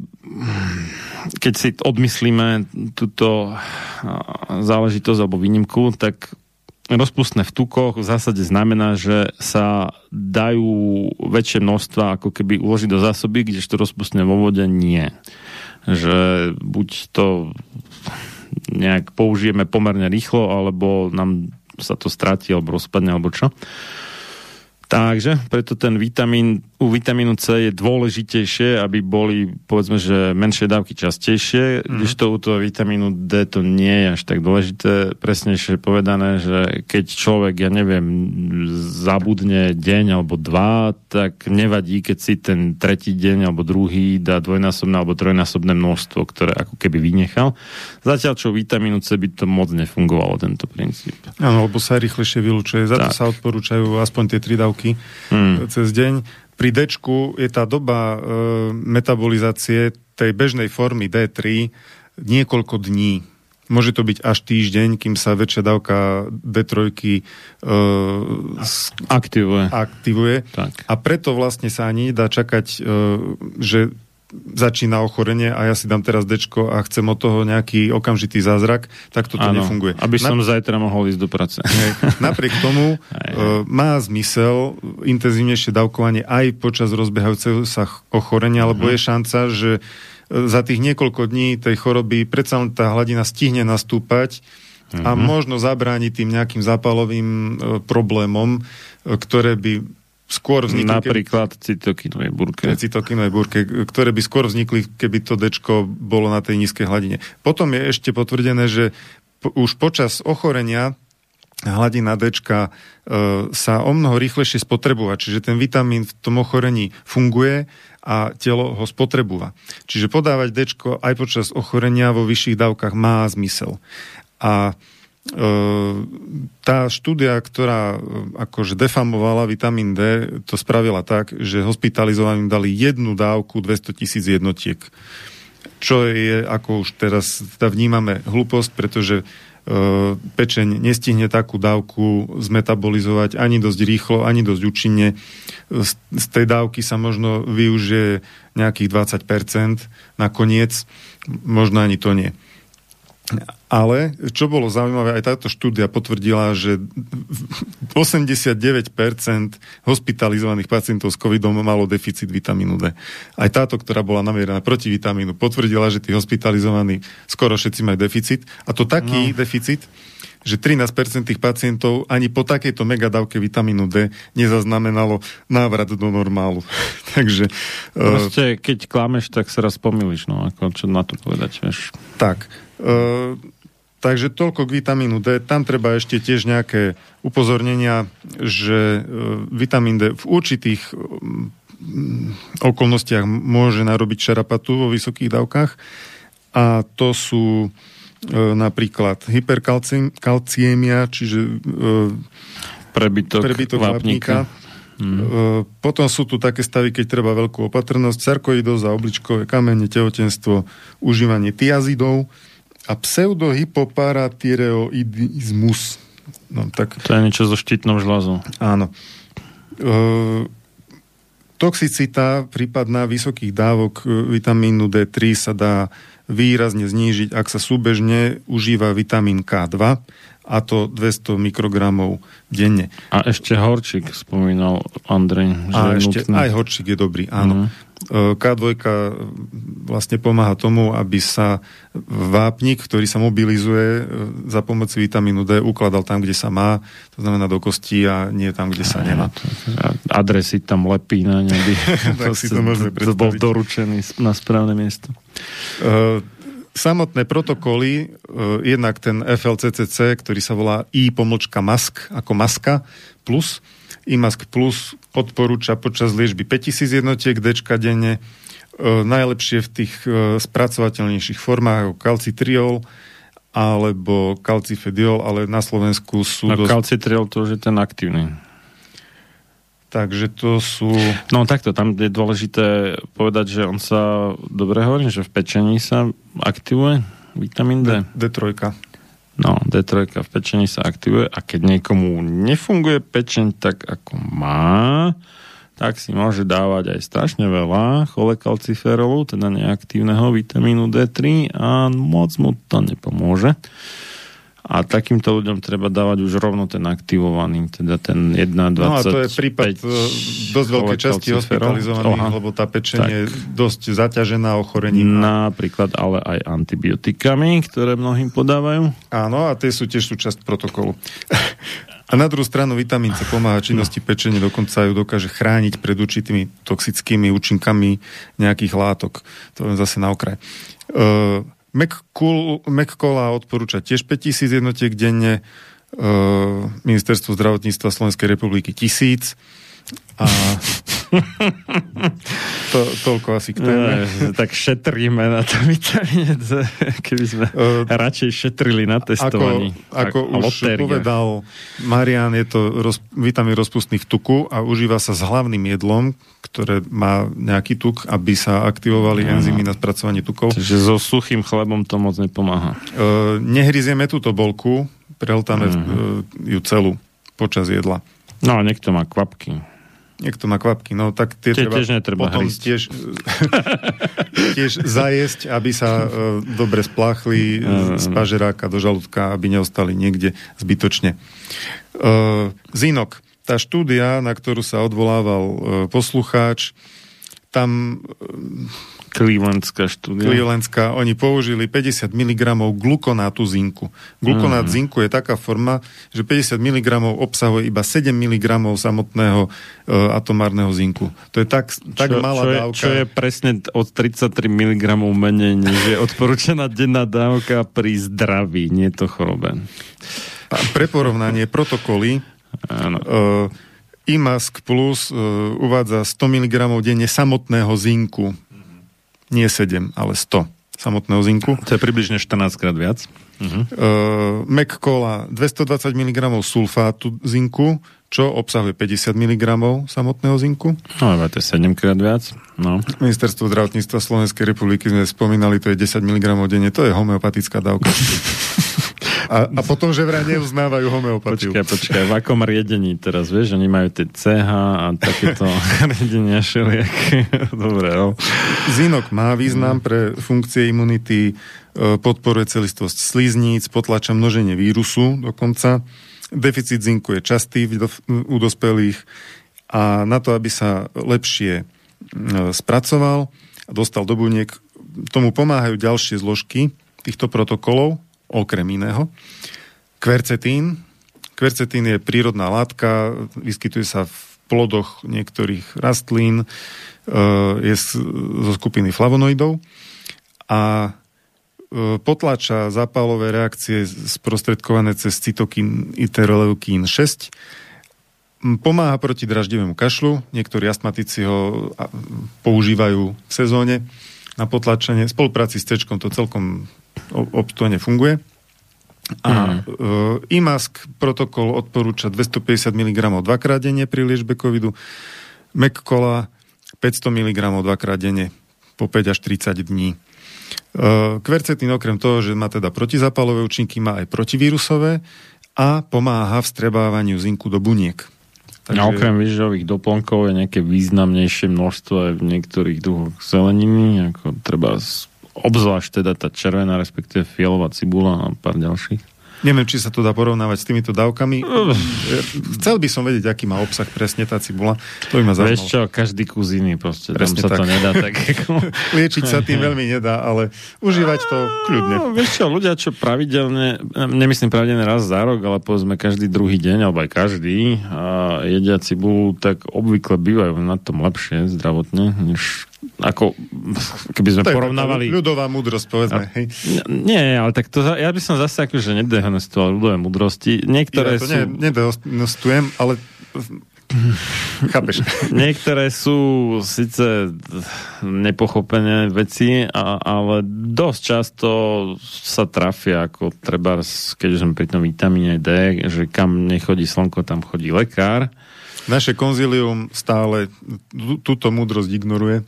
keď si odmyslíme túto záležitosť alebo výnimku, tak rozpustné v tukoch v zásade znamená, že sa dajú väčšie množstva ako keby uložiť do zásoby, kdežto rozpustné vo vode nie. Že buď to nejak použijeme pomerne rýchlo, alebo nám sa to stratí, alebo rozpadne, alebo čo. Takže preto ten vitamín, u vitamínu C je dôležitejšie, aby boli povedzme, že menšie dávky častejšie, mm. když to u toho vitamínu D to nie je až tak dôležité. Presnejšie povedané, že keď človek, ja neviem, zabudne deň alebo dva, tak nevadí, keď si ten tretí deň alebo druhý dá dvojnásobné alebo trojnásobné množstvo, ktoré ako keby vynechal. Zatiaľ, čo vitamínu C by to moc nefungovalo, tento princíp. Áno, lebo sa rýchlejšie vylúčuje. Za to sa odporúčajú aspoň tie tri dávky dávky hmm. cez deň. Pri D je tá doba e, metabolizácie tej bežnej formy D3 niekoľko dní. Môže to byť až týždeň, kým sa väčšia dávka D3 e, aktivuje. aktivuje. Tak. A preto vlastne sa ani nedá čakať, e, že začína ochorenie a ja si dám teraz dečko a chcem od toho nejaký okamžitý zázrak, tak toto ano, nefunguje. Aby som Na... zajtra mohol ísť do práce. Hej. Napriek tomu <laughs> uh, má zmysel intenzívnejšie dávkovanie aj počas rozbiehajúceho sa ochorenia, lebo uh-huh. je šanca, že e, za tých niekoľko dní tej choroby predsa len tá hladina stihne nastúpať uh-huh. a mhm. možno zabrániť tým nejakým zápalovým uh, problémom, ktoré by skôr vznikli... Napríklad keby, cytokinovej burke. Cytokinovej burke, ktoré by skôr vznikli, keby to dečko bolo na tej nízkej hladine. Potom je ešte potvrdené, že po, už počas ochorenia hladina dečka e, sa o mnoho rýchlejšie spotrebuje, čiže ten vitamín v tom ochorení funguje a telo ho spotrebúva. Čiže podávať dečko aj počas ochorenia vo vyšších dávkach má zmysel. A tá štúdia, ktorá ehm, akože defamovala vitamín D, to spravila tak, že hospitalizovaným dali jednu dávku 200 tisíc jednotiek. Čo je, ako už teraz teda vnímame, hlúposť, pretože e, pečeň nestihne takú dávku zmetabolizovať ani dosť rýchlo, ani dosť účinne. Z tej dávky sa možno využije nejakých 20% nakoniec, možno ani to nie. Ale čo bolo zaujímavé, aj táto štúdia potvrdila, že 89% hospitalizovaných pacientov s covidom malo deficit vitamínu D. Aj táto, ktorá bola namierená proti vitamínu, potvrdila, že tí hospitalizovaní skoro všetci majú deficit. A to taký no. deficit, že 13% tých pacientov ani po takejto megadávke vitamínu D nezaznamenalo návrat do normálu. <laughs> Takže... Proste, uh, keď klameš, tak sa raz pomýliš, no, ako čo na to povedať, vieš. Tak. Uh, Takže toľko k vitamínu D. Tam treba ešte tiež nejaké upozornenia, že e, vitamín D v určitých mm, okolnostiach môže narobiť šarapatu vo vysokých dávkach a to sú napríklad hyperkalciémia, čiže prebytok, prebytok vápnika. Hmm. Potom sú tu také stavy, keď treba veľkú opatrnosť, sarkoidóza, obličkové kamene, tehotenstvo, užívanie tiazidov, a pseudohypoparatireoidizmus. No, tak... To je niečo so štítnou žľazou. Áno. E, toxicita prípadná vysokých dávok e, vitamínu D3 sa dá výrazne znížiť, ak sa súbežne užíva vitamín K2 a to 200 mikrogramov denne. A ešte horčík spomínal Andrej. Že a ešte nutný. aj horčík je dobrý, áno. Mm. K2 vlastne pomáha tomu, aby sa vápnik, ktorý sa mobilizuje e, za pomoci vitamínu D, ukladal tam, kde sa má, to znamená do kostí a nie tam, kde sa nemá. Adresy tam lepí na ne, <laughs> tak si to môžeme predstaviť. bol doručený na správne miesto. Uh, samotné protokoly, uh, jednak ten FLCCC, ktorý sa volá I pomlčka MASK, ako maska plus, IMASK plus odporúča počas liečby 5000 jednotiek D denne, uh, najlepšie v tých uh, spracovateľnejších formách ako kalcitriol, alebo kalcifediol, ale na Slovensku sú... A dosť... kalcitriol to už je ten aktívny. Takže to sú... No takto, tam je dôležité povedať, že on sa, dobre hovorím, že v pečení sa aktivuje vitamín D. D, D3. No, D3 v pečení sa aktivuje a keď niekomu nefunguje pečeň tak, ako má, tak si môže dávať aj strašne veľa cholekalciferolu, teda neaktívneho vitamínu D3 a moc mu to nepomôže. A takýmto ľuďom treba dávať už rovno ten aktivovaný, teda ten 1,20. No a to je prípad e, dosť veľkej časti hospitalizovaných, Oha. lebo tá pečenie je dosť zaťažená ochorením. Napríklad ale aj antibiotikami, ktoré mnohým podávajú. Áno, a tie sú tiež súčasť protokolu. <laughs> A na druhú stranu vitamín C pomáha činnosti pečenie, dokonca ju dokáže chrániť pred určitými toxickými účinkami nejakých látok. To je zase na okraj. Uh, McCola odporúča tiež 5000 jednotiek denne, uh, Ministerstvo zdravotníctva Slovenskej republiky 1000 a <laughs> to, toľko asi k téme. No, tak šetríme na to vitamíne keby sme uh, radšej šetrili na testovaní. Ako, ako už povedal Marian, je to roz, vitamín rozpustný v tuku a užíva sa s hlavným jedlom, ktoré má nejaký tuk, aby sa aktivovali uh, enzymy na spracovanie tukov. Čiže so suchým chlebom to moc nepomáha. Uh, nehryzieme túto bolku, prehltáme uh-huh. ju celú počas jedla. No a niekto má kvapky niekto má kvapky, no tak tie, tie treba tiež netreba potom hrísť. tiež, <laughs> tiež zajesť, aby sa uh, dobre spláchli uh, z pažeráka do žalúdka, aby neostali niekde zbytočne. Uh, Zinok, tá štúdia, na ktorú sa odvolával uh, poslucháč, tam uh, Clevelandská štúdia. Clevelandská, oni použili 50 mg glukonátu zinku. Glukonát mm. zinku je taká forma, že 50 mg obsahuje iba 7 mg samotného uh, atomárneho zinku. To je tak, tak čo, malá čo dávka. Je, čo je presne od 33 mg menej, než je odporúčaná denná dávka pri zdraví, nie to chorobe. Pre porovnanie protokoly Áno. Uh, IMASK Plus uh, uvádza 100 mg denne samotného zinku nie 7, ale 100 samotného zinku. To je približne 14 krát viac. Uh-huh. Uh, McCola 220 mg sulfátu zinku, čo obsahuje 50 mg samotného zinku. No, ale to je 7 krát viac. No. Ministerstvo zdravotníctva Slovenskej republiky sme spomínali, to je 10 mg denne, to je homeopatická dávka. <laughs> A, a potom, že vraj neuznávajú homeopatiu. Počkaj, počkaj, v akom riedení teraz, vieš, oni majú tie CH a takéto <laughs> riedenia všelijaké. Dobre, no. Zinok má význam pre funkcie imunity, e, podporuje celistvosť slizníc, potlača množenie vírusu dokonca. Deficit zinku je častý u dospelých a na to, aby sa lepšie e, spracoval a dostal do buniek, tomu pomáhajú ďalšie zložky týchto protokolov, okrem iného. Kvercetín. Kvercetín je prírodná látka, vyskytuje sa v plodoch niektorých rastlín, e, je zo skupiny flavonoidov a e, potlača zápalové reakcie sprostredkované cez cytokín iterleukín 6. Pomáha proti draždivému kašlu. Niektorí astmatici ho používajú v sezóne na potlačenie. V spolupráci s tečkom to celkom obstojne funguje. A mm. IMASK protokol odporúča 250 mg dvakrát denne pri liečbe covidu, McCola 500 mg dvakrát denne po 5 až 30 dní. Uh, kvercetín okrem toho, že má teda protizapalové účinky, má aj protivírusové a pomáha v strebávaniu zinku do buniek. Takže... A okrem výživových doplnkov je nejaké významnejšie množstvo aj v niektorých druhoch zeleniny, ako treba obzvlášť teda tá červená, respektíve fialová cibula a pár ďalších. Neviem, či sa to dá porovnávať s týmito dávkami. <laughs> Chcel by som vedieť, aký má obsah presne tá cibula. To by ma zaujímalo. Vieš čo, každý kus iný proste. Presne Tam sa tak. to nedá tak. <laughs> Liečiť sa tým veľmi nedá, ale užívať to kľudne. No, vieš čo, ľudia, čo pravidelne, nemyslím pravidelne raz za rok, ale povedzme každý druhý deň, alebo aj každý, a jedia cibulu, tak obvykle bývajú na tom lepšie zdravotne, než ako keby sme To porovnávali... ľudová múdrosť, povedzme. Hej. Nie, ale tak to, ja by som zase akože nedehonestoval ľudové múdrosti. Niektoré ja to sú... ne, nedehonestujem, ale <laughs> chápeš. Niektoré sú síce nepochopené veci, a, ale dosť často sa trafia, ako treba, keď sme pri tom vitamíne D, že kam nechodí slnko, tam chodí lekár. Naše konzilium stále tú- túto múdrosť ignoruje.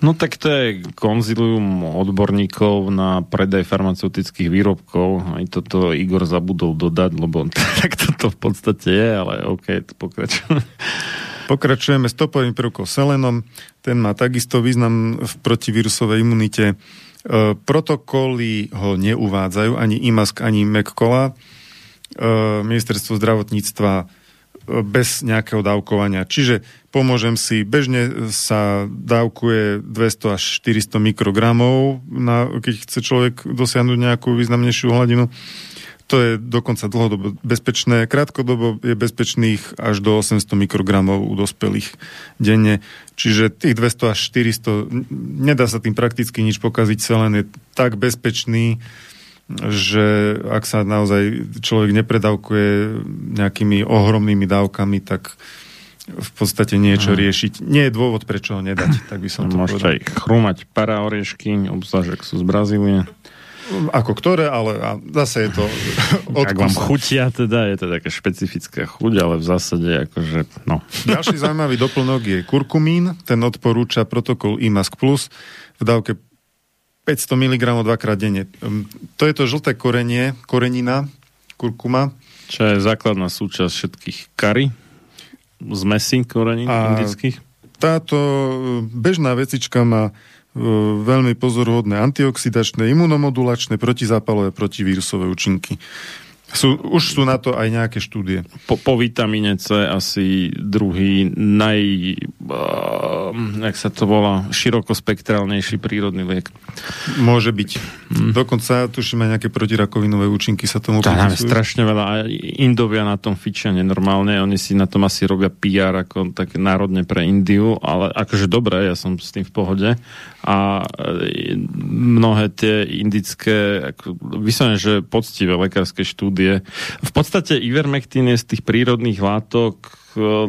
No tak to je konzilium odborníkov na predaj farmaceutických výrobkov. Aj toto Igor zabudol dodať, lebo <laughs> tak toto v podstate je, ale OK, to pokračujeme. Pokračujeme s topovým prvkom selenom. Ten má takisto význam v protivírusovej imunite. E, protokoly ho neuvádzajú, ani IMASK, ani MECCOLA. E, ministerstvo zdravotníctva bez nejakého dávkovania. Čiže pomôžem si, bežne sa dávkuje 200 až 400 mikrogramov, na, keď chce človek dosiahnuť nejakú významnejšiu hladinu. To je dokonca dlhodobo bezpečné. Krátkodobo je bezpečných až do 800 mikrogramov u dospelých denne. Čiže tých 200 až 400, n- nedá sa tým prakticky nič pokaziť, len je tak bezpečný, že ak sa naozaj človek nepredávkuje nejakými ohromnými dávkami, tak v podstate niečo riešiť. Nie je dôvod, prečo ho nedať, <clears throat> tak by som to Môžete povedal. aj chrumať para oriešky, obzvlášť ak sú z Brazílie. Ako ktoré, ale zase je to <laughs> od Ak vám chutia, teda je to taká špecifická chuť, ale v zásade akože, no. <laughs> Ďalší zaujímavý doplnok je kurkumín. Ten odporúča protokol IMASK v dávke 500 mg dvakrát denne. To je to žlté korenie, korenina, kurkuma. Čo je základná súčasť všetkých kary, zmesí korenín A- indických. Táto e, bežná vecička má e, veľmi pozoruhodné antioxidačné, imunomodulačné, protizápalové, protivírusové účinky. Sú, už sú na to aj nejaké štúdie. Po, po vitamíne C asi druhý naj... Uh, jak sa to volá? Širokospektrálnejší prírodný liek. Môže byť. Dokonca, tuším, aj nejaké protirakovinové účinky sa tomu pripisujú. strašne veľa. A Indovia na tom fičia nenormálne. Oni si na tom asi robia PR ako tak národne pre Indiu, ale akože dobre, ja som s tým v pohode. A e, mnohé tie indické, vyslovene, že poctivé lekárske štúdie. V podstate Ivermectin je z tých prírodných látok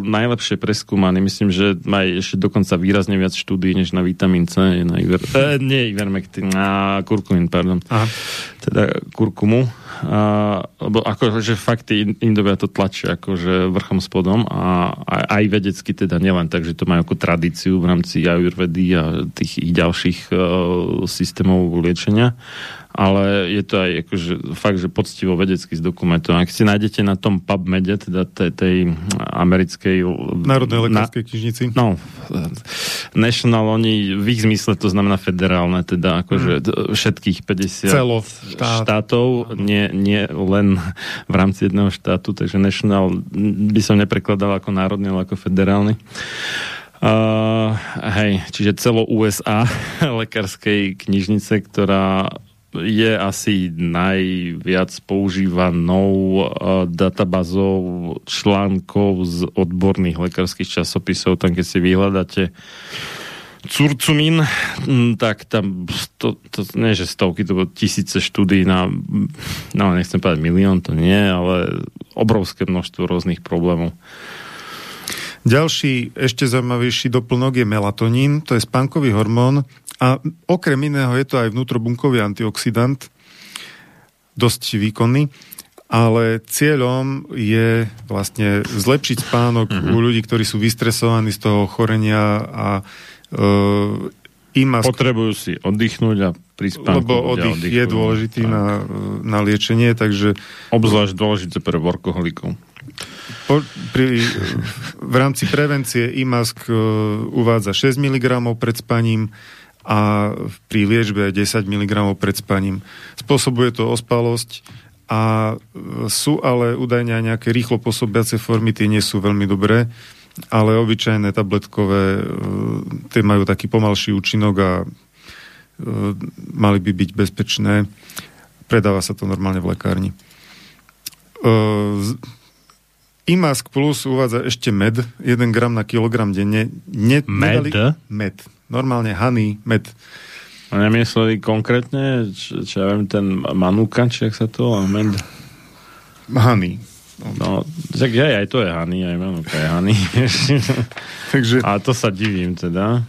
najlepšie preskúmaný. Myslím, že má ešte dokonca výrazne viac štúdí, než na vitamín C. Na Iver... e, nie Ivermectin, na kurkumin, pardon. Aha. Teda kurkumu. A, lebo akože fakt tí Indovia to tlačia akože vrchom spodom a aj, aj vedecky teda nielen tak, že to majú ako tradíciu v rámci ajurvedy a tých ich ďalších uh, systémov liečenia, ale je to aj akože fakt, že poctivo vedecky zdokumentované. Ak si nájdete na tom PubMede, teda tej, tej americkej... Národnej lekárskej knižnici. No, National, oni v ich zmysle to znamená federálne, teda akože mm. všetkých 50 Celo štát. štátov, nie, nie len v rámci jedného štátu, takže National by som neprekladal ako národný, ale ako federálny. Uh, hej, čiže celo USA <laughs> lekárskej knižnice, ktorá je asi najviac používanou uh, databázou článkov z odborných lekárskych časopisov. Tam, keď si vyhľadáte curcumín, mm, tak tam to, to nie, že stovky, to bolo tisíce štúdí na, no nechcem povedať milión, to nie, ale obrovské množstvo rôznych problémov. Ďalší, ešte zaujímavejší doplnok je melatonín, to je spánkový hormón a okrem iného je to aj vnútrobunkový antioxidant, dosť výkonný, ale cieľom je vlastne zlepšiť spánok uh-huh. u ľudí, ktorí sú vystresovaní z toho chorenia a uh, im Potrebujú si oddychnúť a pri spánku lebo oddych je dôležitý Tak. na, na liečenie, takže Obzvlášť dôležité pre workoholikov. Po, pri, v rámci prevencie IMASK e, uvádza 6 mg pred spaním a pri liečbe 10 mg pred spaním. Spôsobuje to ospalosť a e, sú ale údajne aj nejaké rýchlo pôsobiace formy, tie nie sú veľmi dobré, ale obyčajné tabletkové, e, tie majú taký pomalší účinok a e, mali by byť bezpečné. Predáva sa to normálne v lekárni. IMASK Plus uvádza ešte med, 1 gram na kilogram denne. Ne, med? Nedali, med. Normálne honey, med. A nemysleli konkrétne, či, či ja viem, ten Manuka, či jak sa to volá, med? Honey. No, tak aj, aj to je Hany, aj Manuka je Hany. <laughs> Takže... A to sa divím teda.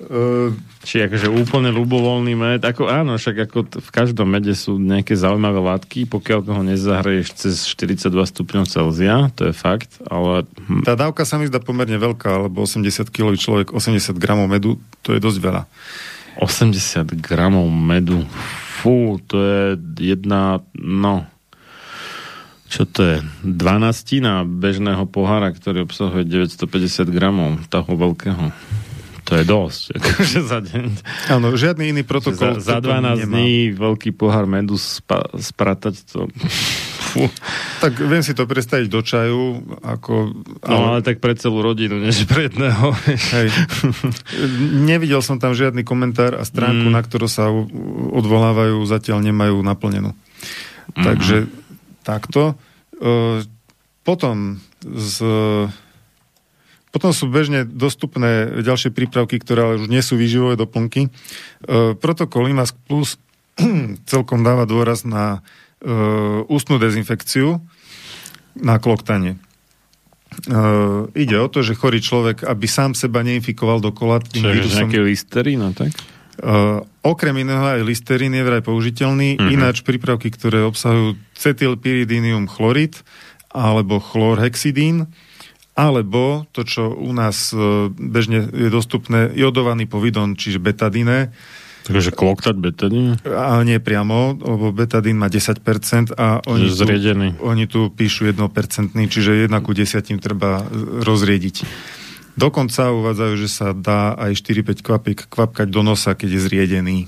Uh, Či akože úplne ľubovoľný med, ako áno, však ako t- v každom mede sú nejaké zaujímavé látky, pokiaľ toho nezahreješ cez 42 stupňov Celzia, to je fakt, ale... Hm, tá dávka sa mi zdá pomerne veľká, lebo 80 kg človek, 80 gramov medu, to je dosť veľa. 80 gramov medu, fú, to je jedna, no, čo to je, 12 bežného pohára, ktorý obsahuje 950 gramov, toho veľkého. To je dosť, <laughs> akože za deň. Áno, žiadny iný protokol. Za, za 12 dní veľký pohár medu spa, spratať to... Fú. Tak viem si to predstaviť do čaju, ako... Ale... No ale tak pre celú rodinu, než pre jedného. Hej. Nevidel som tam žiadny komentár a stránku, mm. na ktorú sa odvolávajú, zatiaľ nemajú naplnenú. Mm. Takže takto. E, potom z potom sú bežne dostupné ďalšie prípravky, ktoré ale už nie sú výživové doplnky. E, protokol IMASK Plus <clears throat> celkom dáva dôraz na e, ústnu dezinfekciu, na kloktanie. E, ide o to, že chorý človek, aby sám seba neinfikoval dokola tým Čiže vírusom... nejaký listerín, tak? Uh, okrem iného aj listerín je vraj použiteľný, uh-huh. ináč prípravky, ktoré obsahujú cetylpyridinium chlorid alebo chlorhexidín, alebo to, čo u nás e, bežne je dostupné, jodovaný povidon, čiže betadine. Takže kloktať betadín? A nie priamo, lebo betadín má 10% a oni tu, oni tu píšu 1%, čiže 1 ku 10 treba rozriediť. Dokonca uvádzajú, že sa dá aj 4-5 kvapík kvapkať do nosa, keď je zriedený.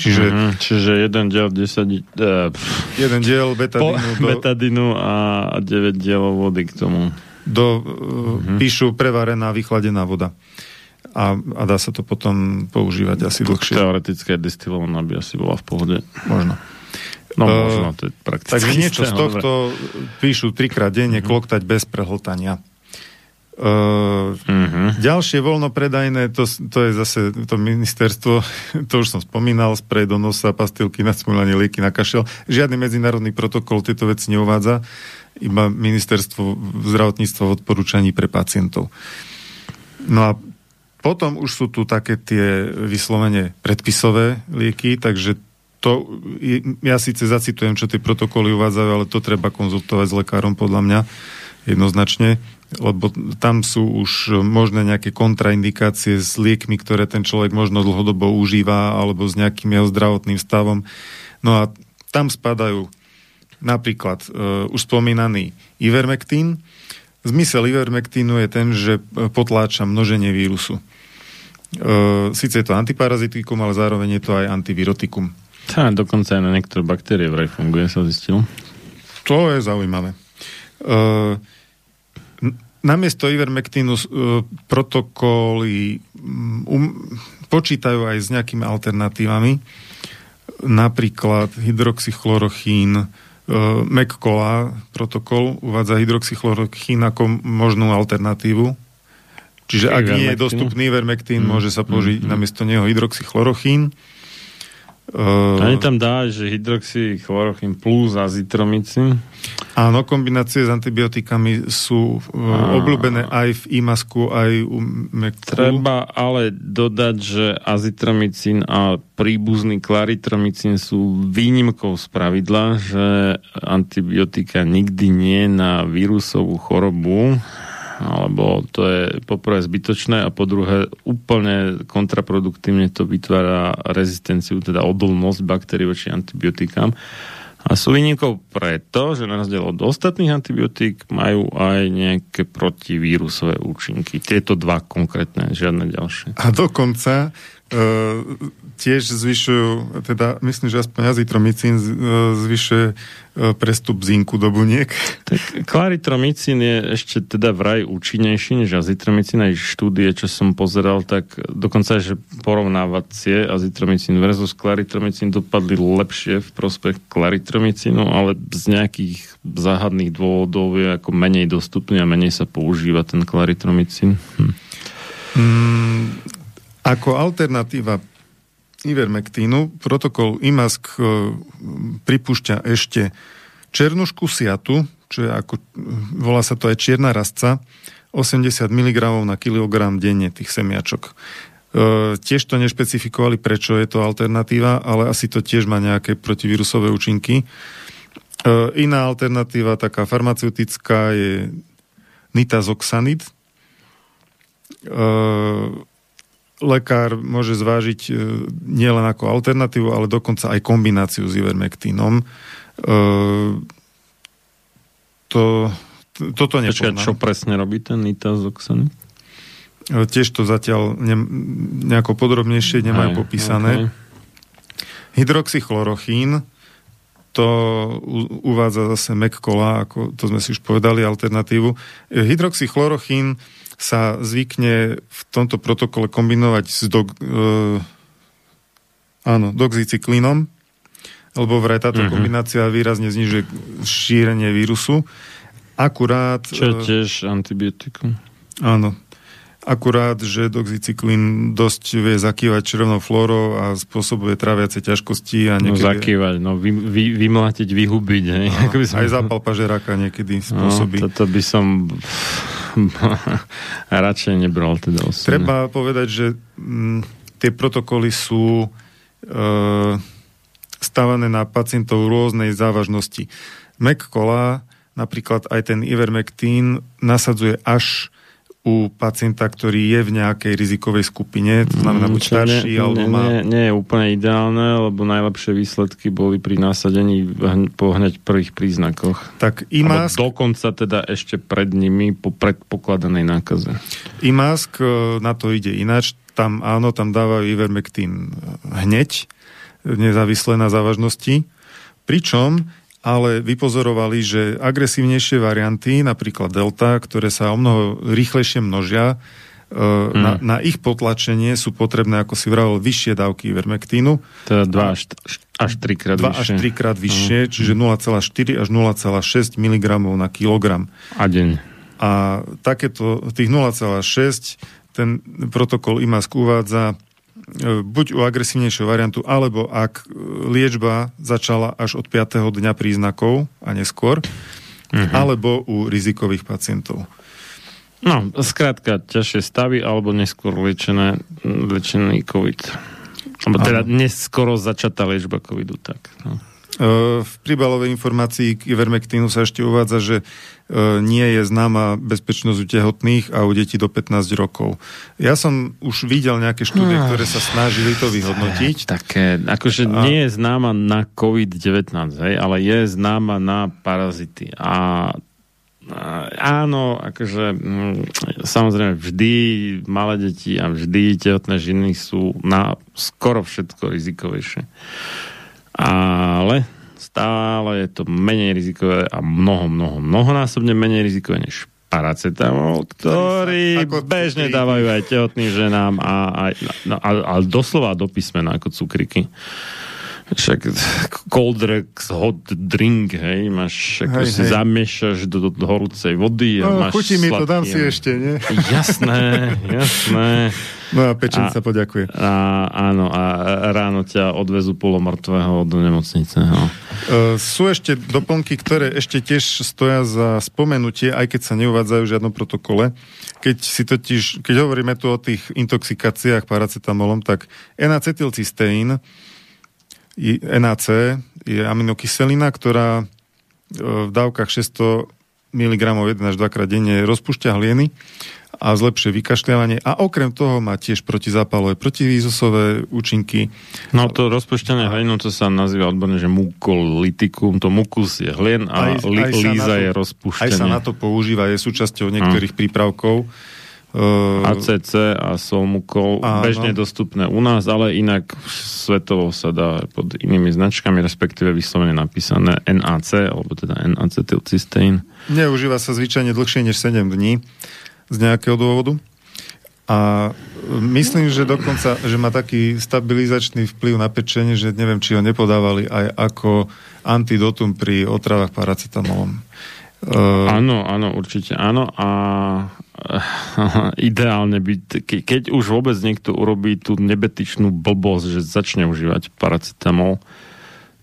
Čiže, uh-huh. čiže jeden diel 10... Uh, jeden diel betadínu, do, betadínu a 9 dielov vody k tomu do, uh-huh. píšu prevarená, vychladená voda. A, a dá sa to potom používať asi dlhšie. Teoretické destilovaná by asi bola v pohode. Možno. No uh, možno, to je prakticky. Takže niečo z tohto dobre. píšu trikrát denne, uh-huh. kloktať bez prehltania. Uh, uh-huh. Ďalšie voľnopredajné, to, to je zase to ministerstvo, <laughs> to už som spomínal, sprej do nosa, pastilky na smúľanie, lieky na kašel. Žiadny medzinárodný protokol tieto veci neuvádza. Uh, iba ministerstvo zdravotníctva v odporúčaní pre pacientov. No a potom už sú tu také tie vyslovene predpisové lieky, takže to, ja síce zacitujem, čo tie protokoly uvádzajú, ale to treba konzultovať s lekárom podľa mňa jednoznačne, lebo tam sú už možné nejaké kontraindikácie s liekmi, ktoré ten človek možno dlhodobo užíva alebo s nejakým jeho zdravotným stavom. No a tam spadajú Napríklad uh, už spomínaný ivermektín. Zmysel ivermektínu je ten, že potláča množenie vírusu. Uh, Sice je to antiparazitikum, ale zároveň je to aj antivirotikum. Tá, dokonca aj na niektoré baktérie vraj funguje, sa zistil. To je zaujímavé. Uh, namiesto ivermektínu uh, protokoly um, počítajú aj s nejakými alternatívami, napríklad hydroxychlorochín, McCola protokol uvádza hydroxychlorochín ako možnú alternatívu. Čiže ak nie je dostupný vermektín, mm. môže sa použiť mm. namiesto neho hydroxychlorochín. Uh, Ani tam dá, že hydroxychlorochín plus azitromycin. Áno, kombinácie s antibiotikami sú uh, obľúbené aj v IMASku, aj u MEKU. Treba ale dodať, že azitromycin a príbuzný klaritromycin sú výnimkou z pravidla, že antibiotika nikdy nie na vírusovú chorobu alebo to je poprvé zbytočné a po druhé úplne kontraproduktívne to vytvára rezistenciu, teda odolnosť baktérií voči antibiotikám. A sú výnimkou preto, že na rozdiel od ostatných antibiotík majú aj nejaké protivírusové účinky. Tieto dva konkrétne, žiadne ďalšie. A dokonca tiež zvyšujú, teda myslím, že aspoň azitromycín e, zvyšuje e, prestup zinku do buniek. <laughs> Tak klaritromycín je ešte teda vraj účinnejší než azitromycín. Aj štúdie, čo som pozeral, tak dokonca, že porovnávacie azitromycín versus klaritromycín dopadli lepšie v prospech klaritromycínu, ale z nejakých záhadných dôvodov je ako menej dostupný a menej sa používa ten klaritromycín. Hm. Mm, ako alternatíva Ivermectínu protokol IMASK e, pripúšťa ešte černušku siatu, čo je ako, volá sa to aj čierna rastca, 80 mg na kilogram denne tých semiačok. E, tiež to nešpecifikovali, prečo je to alternatíva, ale asi to tiež má nejaké protivírusové účinky. E, iná alternatíva, taká farmaceutická, je nitazoxanid. E, lekár môže zvážiť e, nielen ako alternatívu, ale dokonca aj kombináciu s ivermektínom. E, to, toto nepoznám. Počkaj, čo presne robí ten nitazoxan? E, tiež to zatiaľ ne, nejako podrobnejšie nemajú aj, popísané. Okay. Hydroxychlorochín, to uvádza zase McCola, ako to sme si už povedali, alternatívu. Hydroxychlorochín sa zvykne v tomto protokole kombinovať s dog, e, áno, doxycyklínom, lebo vraj táto uh-huh. kombinácia výrazne znižuje šírenie vírusu. Akurát... Čo je tiež antibiotikum. Áno. Akurát, že doxycyklín dosť vie zakývať červenou flórou a spôsobuje traviace ťažkosti. A niekedy... No zakývať, no vy, vy, vymlátiť, vyhubiť. Hej. No, by som... Aj zápal pažeráka niekedy spôsobí. No, toto by som <laughs> radšej nebral teda osobne. Treba povedať, že m, mm, tie protokoly sú e, stávané na pacientov rôznej závažnosti. McCola, napríklad aj ten Ivermectin, nasadzuje až u pacienta, ktorý je v nejakej rizikovej skupine, to znamená buď starší, nie, alebo má... Nie, nie je úplne ideálne, lebo najlepšie výsledky boli pri nasadení po hneď prvých príznakoch. Tak IMASK... Alebo dokonca teda ešte pred nimi po predpokladanej nákaze. IMASK e, na to ide ináč. Tam áno, tam dávajú Ivermectin hneď, nezávisle na závažnosti. Pričom ale vypozorovali, že agresívnejšie varianty, napríklad delta, ktoré sa o mnoho rýchlejšie množia, mm. na, na ich potlačenie sú potrebné, ako si vravel, vyššie dávky vermektínu. Teda 2 až, až 3 krát 2 vyššie. až 3 krát vyššie, mm. čiže 0,4 až 0,6 mg na kilogram. A deň. A takéto, tých 0,6 ten protokol IMASK uvádza buď u agresívnejšieho variantu, alebo ak liečba začala až od 5. dňa príznakov a neskôr, uh-huh. alebo u rizikových pacientov. No, skrátka, ťažšie stavy alebo neskôr liečené, liečený COVID. Alebo teda neskoro začatá liečba COVIDu, tak. No. E, v príbalovej informácii k Ivermectinu sa ešte uvádza, že e, nie je známa bezpečnosť u tehotných a u detí do 15 rokov. Ja som už videl nejaké štúdie, ah. ktoré sa snažili to vyhodnotiť. Také, akože a... nie je známa na COVID-19, hej, ale je známa na parazity. A áno, akože mm, samozrejme vždy malé deti a vždy tehotné ženy sú na skoro všetko rizikovejšie ale stále je to menej rizikové a mnoho, mnoho, mnohonásobne menej rizikové než paracetamol, ktorý bežne dávajú aj tehotným ženám a, a, no, a, a doslova do písmena ako cukriky. Však cold drinks, hot drink, hej, máš, ako hej, si hej. zamiešaš do, do horúcej vody a no, máš chutí mi to, dám si ešte, nie? Jasné, jasné. No a pečeň sa poďakuje. A, áno, a ráno ťa odvezú polomrtvého do nemocnice. No. Uh, sú ešte doplnky, ktoré ešte tiež stoja za spomenutie, aj keď sa neuvádzajú v žiadnom protokole. Keď si totiž, keď hovoríme tu o tých intoxikáciách paracetamolom, tak N-acetylcysteín, NAC, je aminokyselina, ktorá e, v dávkach 600 mg 1 až 2 krát denne rozpúšťa hlieny a zlepšuje vykašľavanie a okrem toho má tiež protizápalové, protivírusové účinky. No to rozpušťanie hlinu, to sa nazýva odborne, že mukolitikum, to mukus je hlien a aj, li, aj líza to, je rozpušťanie. Aj sa na to používa, je súčasťou niektorých hmm. prípravkov Uh, ACC a Solmukol áno. bežne dostupné u nás, ale inak svetovo sa dá pod inými značkami, respektíve vyslovene napísané NAC, alebo teda N-acetylcysteín. Neužíva sa zvyčajne dlhšie než 7 dní z nejakého dôvodu. A myslím, že dokonca, že má taký stabilizačný vplyv na pečenie, že neviem, či ho nepodávali aj ako antidotum pri otravách paracetamolom. Uh, áno, áno, určite áno. A uh, <laughs> ideálne by, ke, keď už vôbec niekto urobí tú nebetičnú blbosť, že začne užívať paracetamol,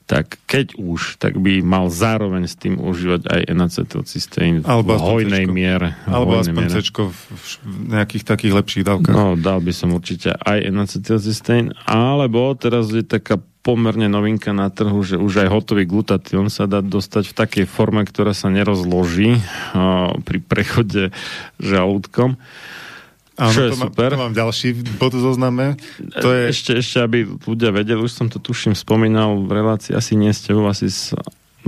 tak keď už, tak by mal zároveň s tým užívať aj enacetylcysteín v hojnej cečko. miere. Alebo aspoň miere. cečko v nejakých takých lepších dávkach. No, dal by som určite aj enacetylcysteín, alebo teraz je taká pomerne novinka na trhu, že už aj hotový glutatión sa dá dostať v takej forme, ktorá sa nerozloží uh, pri prechode žalúdkom. Áno, Čo je to super. Má, to mám ďalší bod zozname. To je... ešte, ešte, aby ľudia vedeli, už som to tuším spomínal v relácii, asi nie s tebou, asi s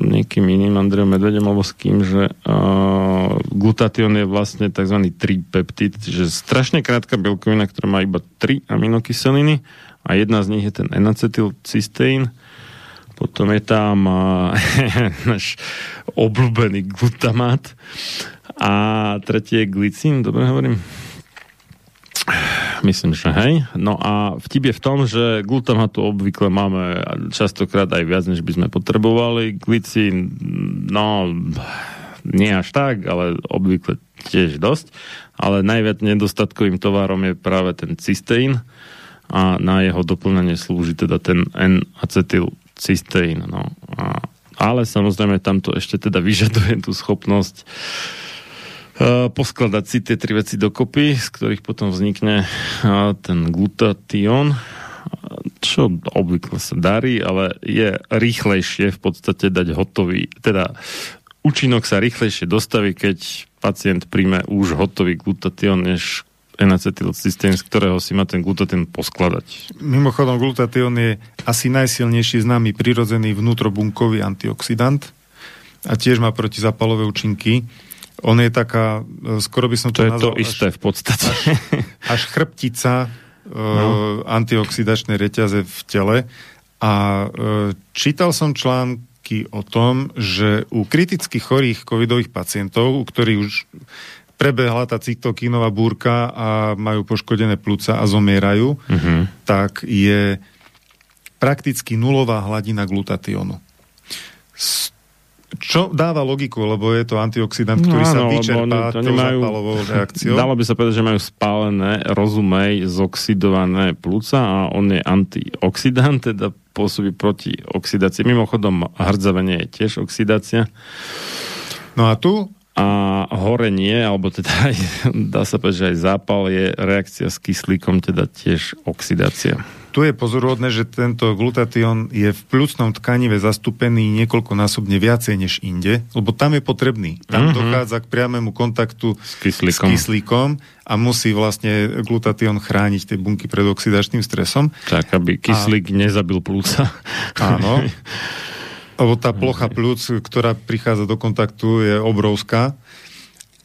niekým iným, Andrejom Medvedem, alebo s kým, že uh, glutatión je vlastne tzv. tripeptid, že strašne krátka bielkovina, ktorá má iba 3 aminokyseliny a jedna z nich je ten enacetylcysteín. Potom je tam uh, <laughs> náš obľúbený glutamát a tretí je glicín, dobre hovorím? Myslím, že hej. No a vtip je v tom, že glutamatu obvykle máme častokrát aj viac, než by sme potrebovali. Glicín, no, nie až tak, ale obvykle tiež dosť. Ale najviac nedostatkovým tovarom je práve ten cysteín a na jeho doplnenie slúži teda ten N-acetylcysteín. No. A, ale samozrejme tamto ešte teda vyžaduje tú schopnosť Eh, poskladať si tie tri veci dokopy, z ktorých potom vznikne eh, ten glutatión, čo obvykle sa darí, ale je rýchlejšie v podstate dať hotový, teda účinok sa rýchlejšie dostaví, keď pacient príjme už hotový glutatión, než enacetylcystén, z ktorého si má ten glutatión poskladať. Mimochodom, glutatión je asi najsilnejší známy prirodzený vnútrobunkový antioxidant a tiež má protizapalové účinky on je taká, e, skoro by som to, to je to isté v podstate. Až, až chrbtica e, no. antioxidačnej reťaze v tele. A e, čítal som články o tom, že u kriticky chorých covidových pacientov, u ktorých už prebehla tá cytokínová búrka a majú poškodené plúca a zomierajú, mm-hmm. tak je prakticky nulová hladina glutatiónu. Čo dáva logiku, lebo je to antioxidant, ktorý no, sa vyčerpá tou majú, zapalovou <laughs> reakciou. Dalo by sa povedať, že majú spálené, rozumej, zoxidované plúca a on je antioxidant, teda pôsobí proti oxidácii. Mimochodom, hrdzavenie je tiež oxidácia. No a tu a horenie, alebo teda aj, <laughs> dá sa povedať, že aj zápal je reakcia s kyslíkom, teda tiež oxidácia. Tu je pozorúhodné, že tento glutatión je v plúcnom tkanive zastúpený niekoľkonásobne viacej než inde, lebo tam je potrebný. Tam mm-hmm. dochádza k priamému kontaktu s kyslíkom. s kyslíkom a musí vlastne glutatión chrániť tie bunky pred oxidačným stresom. Tak, aby kyslík a... nezabil plúca. Áno. <laughs> Lebo tá plocha plúc, ktorá prichádza do kontaktu, je obrovská.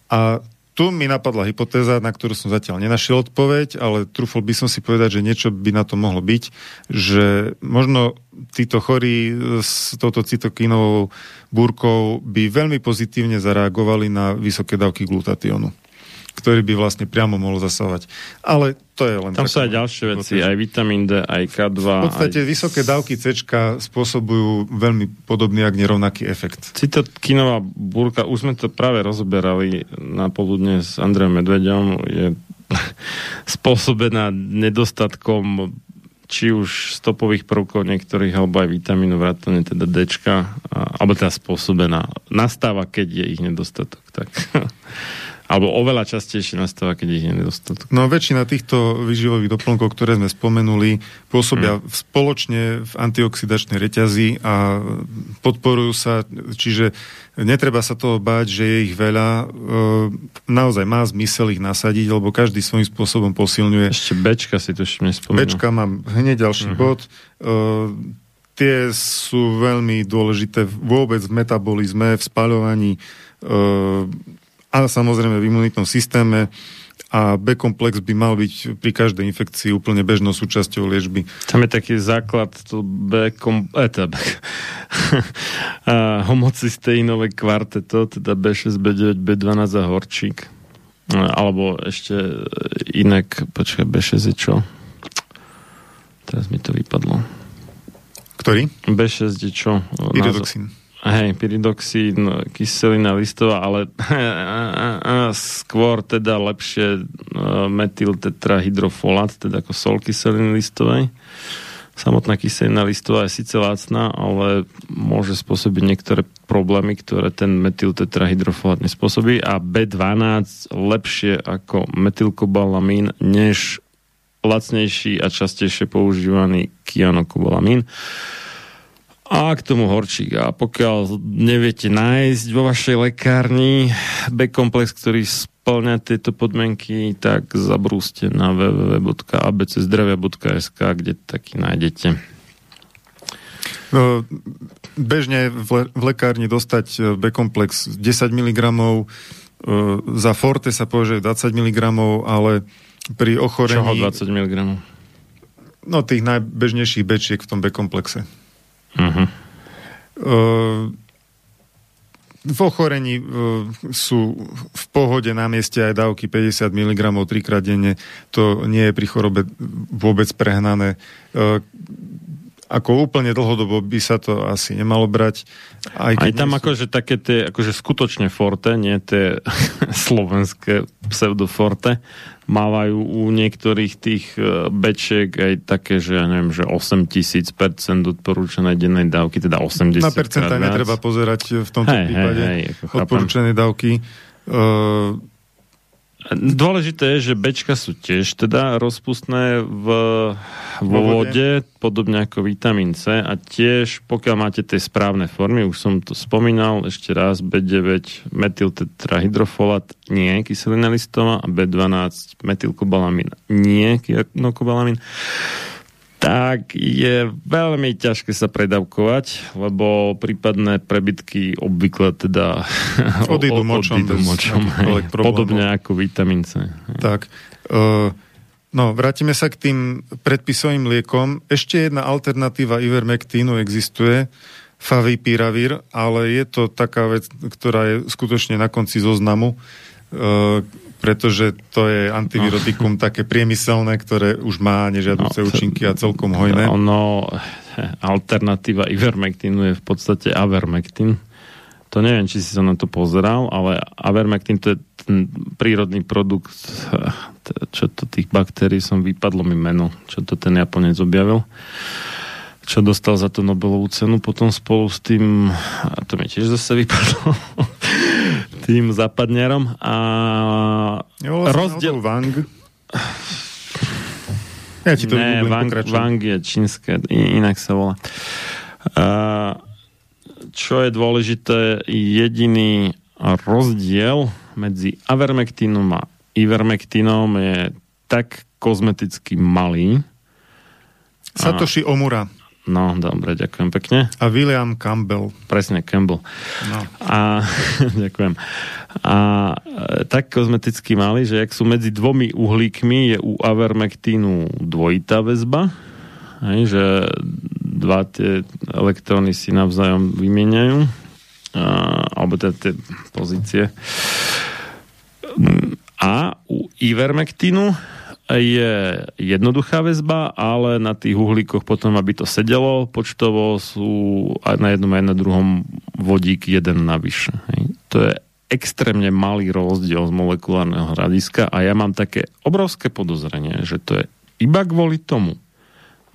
A tu mi napadla hypotéza, na ktorú som zatiaľ nenašiel odpoveď, ale trúfol by som si povedať, že niečo by na to mohlo byť, že možno títo chorí s touto cytokínovou búrkou by veľmi pozitívne zareagovali na vysoké dávky glutatiónu ktorý by vlastne priamo mohol zasahovať. Ale to je len... Tam sú aj ďalšie veci, aj vitamín D, aj K2. V podstate aj... vysoké dávky C spôsobujú veľmi podobný, ak nerovnaký efekt. Cytokinová búrka, už sme to práve rozoberali na poludne s Andrejom Medvedom, je <laughs> spôsobená nedostatkom či už stopových prvkov niektorých, alebo aj vitamínu vrátane teda D, alebo teda spôsobená. Nastáva, keď je ich nedostatok. Tak. <laughs> Alebo oveľa častejšie nastáva, keď ich je nedostatok. No väčšina týchto výživových doplnkov, ktoré sme spomenuli, pôsobia hmm. spoločne v antioxidačnej reťazi a podporujú sa, čiže netreba sa toho báť, že je ich veľa. E, naozaj má zmysel ich nasadiť, lebo každý svojím spôsobom posilňuje. Ešte Bčka si tu nespomenul. Bčka mám hneď ďalší uh-huh. bod. E, tie sú veľmi dôležité vôbec v metabolizme, v spaľovaní e, a samozrejme v imunitnom systéme a B-komplex by mal byť pri každej infekcii úplne bežnou súčasťou liečby. Tam je taký základ, to B-kom... E, teda B... <laughs> homocysteinové kvarteto, teda B6, B9, B12 a horčík. Alebo ešte inak, počkaj, B6 je čo? Teraz mi to vypadlo. Ktorý? B6 je čo? Pyridoxín. Hej, pyridoxín, kyselina listová, ale <laughs> skôr teda lepšie e, metyltetrahydrofolát, teda ako sol kyseliny listovej. Samotná kyselina listová je síce lacná, ale môže spôsobiť niektoré problémy, ktoré ten metyltetrahydrofolát nespôsobí a B12 lepšie ako metylkobalamín, než lacnejší a častejšie používaný kianokobalamín. A k tomu horčík. A pokiaľ neviete nájsť vo vašej lekárni B-komplex, ktorý splňa tieto podmienky, tak zabrúste na www.abczdravia.sk, kde taký nájdete. No, bežne v, le- v lekárni dostať e, B-komplex 10 mg, za forte sa považuje 20 mg, ale pri ochorení... Čoho 20 mg? No, tých najbežnejších bečiek v tom B-komplexe. Uh-huh. V ochorení sú v pohode na mieste aj dávky 50 mg trikrát denne. To nie je pri chorobe vôbec prehnané. Ako úplne dlhodobo by sa to asi nemalo brať. Aj, aj tam sú... akože také tie, akože skutočne forte, nie tie <laughs> slovenské pseudoforte, mávajú u niektorých tých e, bečiek aj také, že ja neviem, že 8000% odporúčanej dennej dávky, teda 80 Na percenta netreba pozerať v tomto hey, prípade hey, hey, odporúčanej dávky. Uh, Dôležité je, že Bčka sú tiež teda rozpustné v, vo vode, podobne ako vitamín C a tiež pokiaľ máte tie správne formy, už som to spomínal ešte raz, B9 metyltetrahydrofolát nie, kyselina listová a B12 metylkobalamín nie, kyanokobalamín tak je veľmi ťažké sa predavkovať, lebo prípadné prebytky obvykle teda <laughs> odídu močom. Odídu močom podobne ako vitamín C. Tak. Uh, no, vrátime sa k tým predpisovým liekom. Ešte jedna alternatíva ivermektínu existuje, favipiravir, ale je to taká vec, ktorá je skutočne na konci zoznamu. Uh, pretože to je antivirotikum no. také priemyselné, ktoré už má nežiaduce no, účinky a celkom hojné. Ono, alternatíva ivermectinu je v podstate avermectin. To neviem, či si sa na to pozeral, ale avermectin to je ten prírodný produkt, čo to tých baktérií som vypadlo mi meno, čo to ten Japonec objavil čo dostal za to Nobelovú cenu potom spolu s tým, a to mi tiež zase vypadlo, tým západňarom. A jo, rozdiel... Wang. <laughs> Ja ti to ne, Wang, Wang je čínske, inak sa volá. A, čo je dôležité, jediný rozdiel medzi avermektínom a ivermektínom je tak kozmeticky malý. Satoshi Omura. No, dobre, ďakujem pekne. A William Campbell. Presne, Campbell. No. A, <laughs> ďakujem. A e, tak kozmeticky mali, že ak sú medzi dvomi uhlíkmi, je u avermektínu dvojitá väzba, hej, že dva tie elektróny si navzájom vymieňajú, a, alebo teda tie pozície. A u ivermektínu je jednoduchá väzba, ale na tých uhlíkoch potom, aby to sedelo počtovo, sú aj na jednom aj na druhom vodík jeden navyše. To je extrémne malý rozdiel z molekulárneho hľadiska a ja mám také obrovské podozrenie, že to je iba kvôli tomu,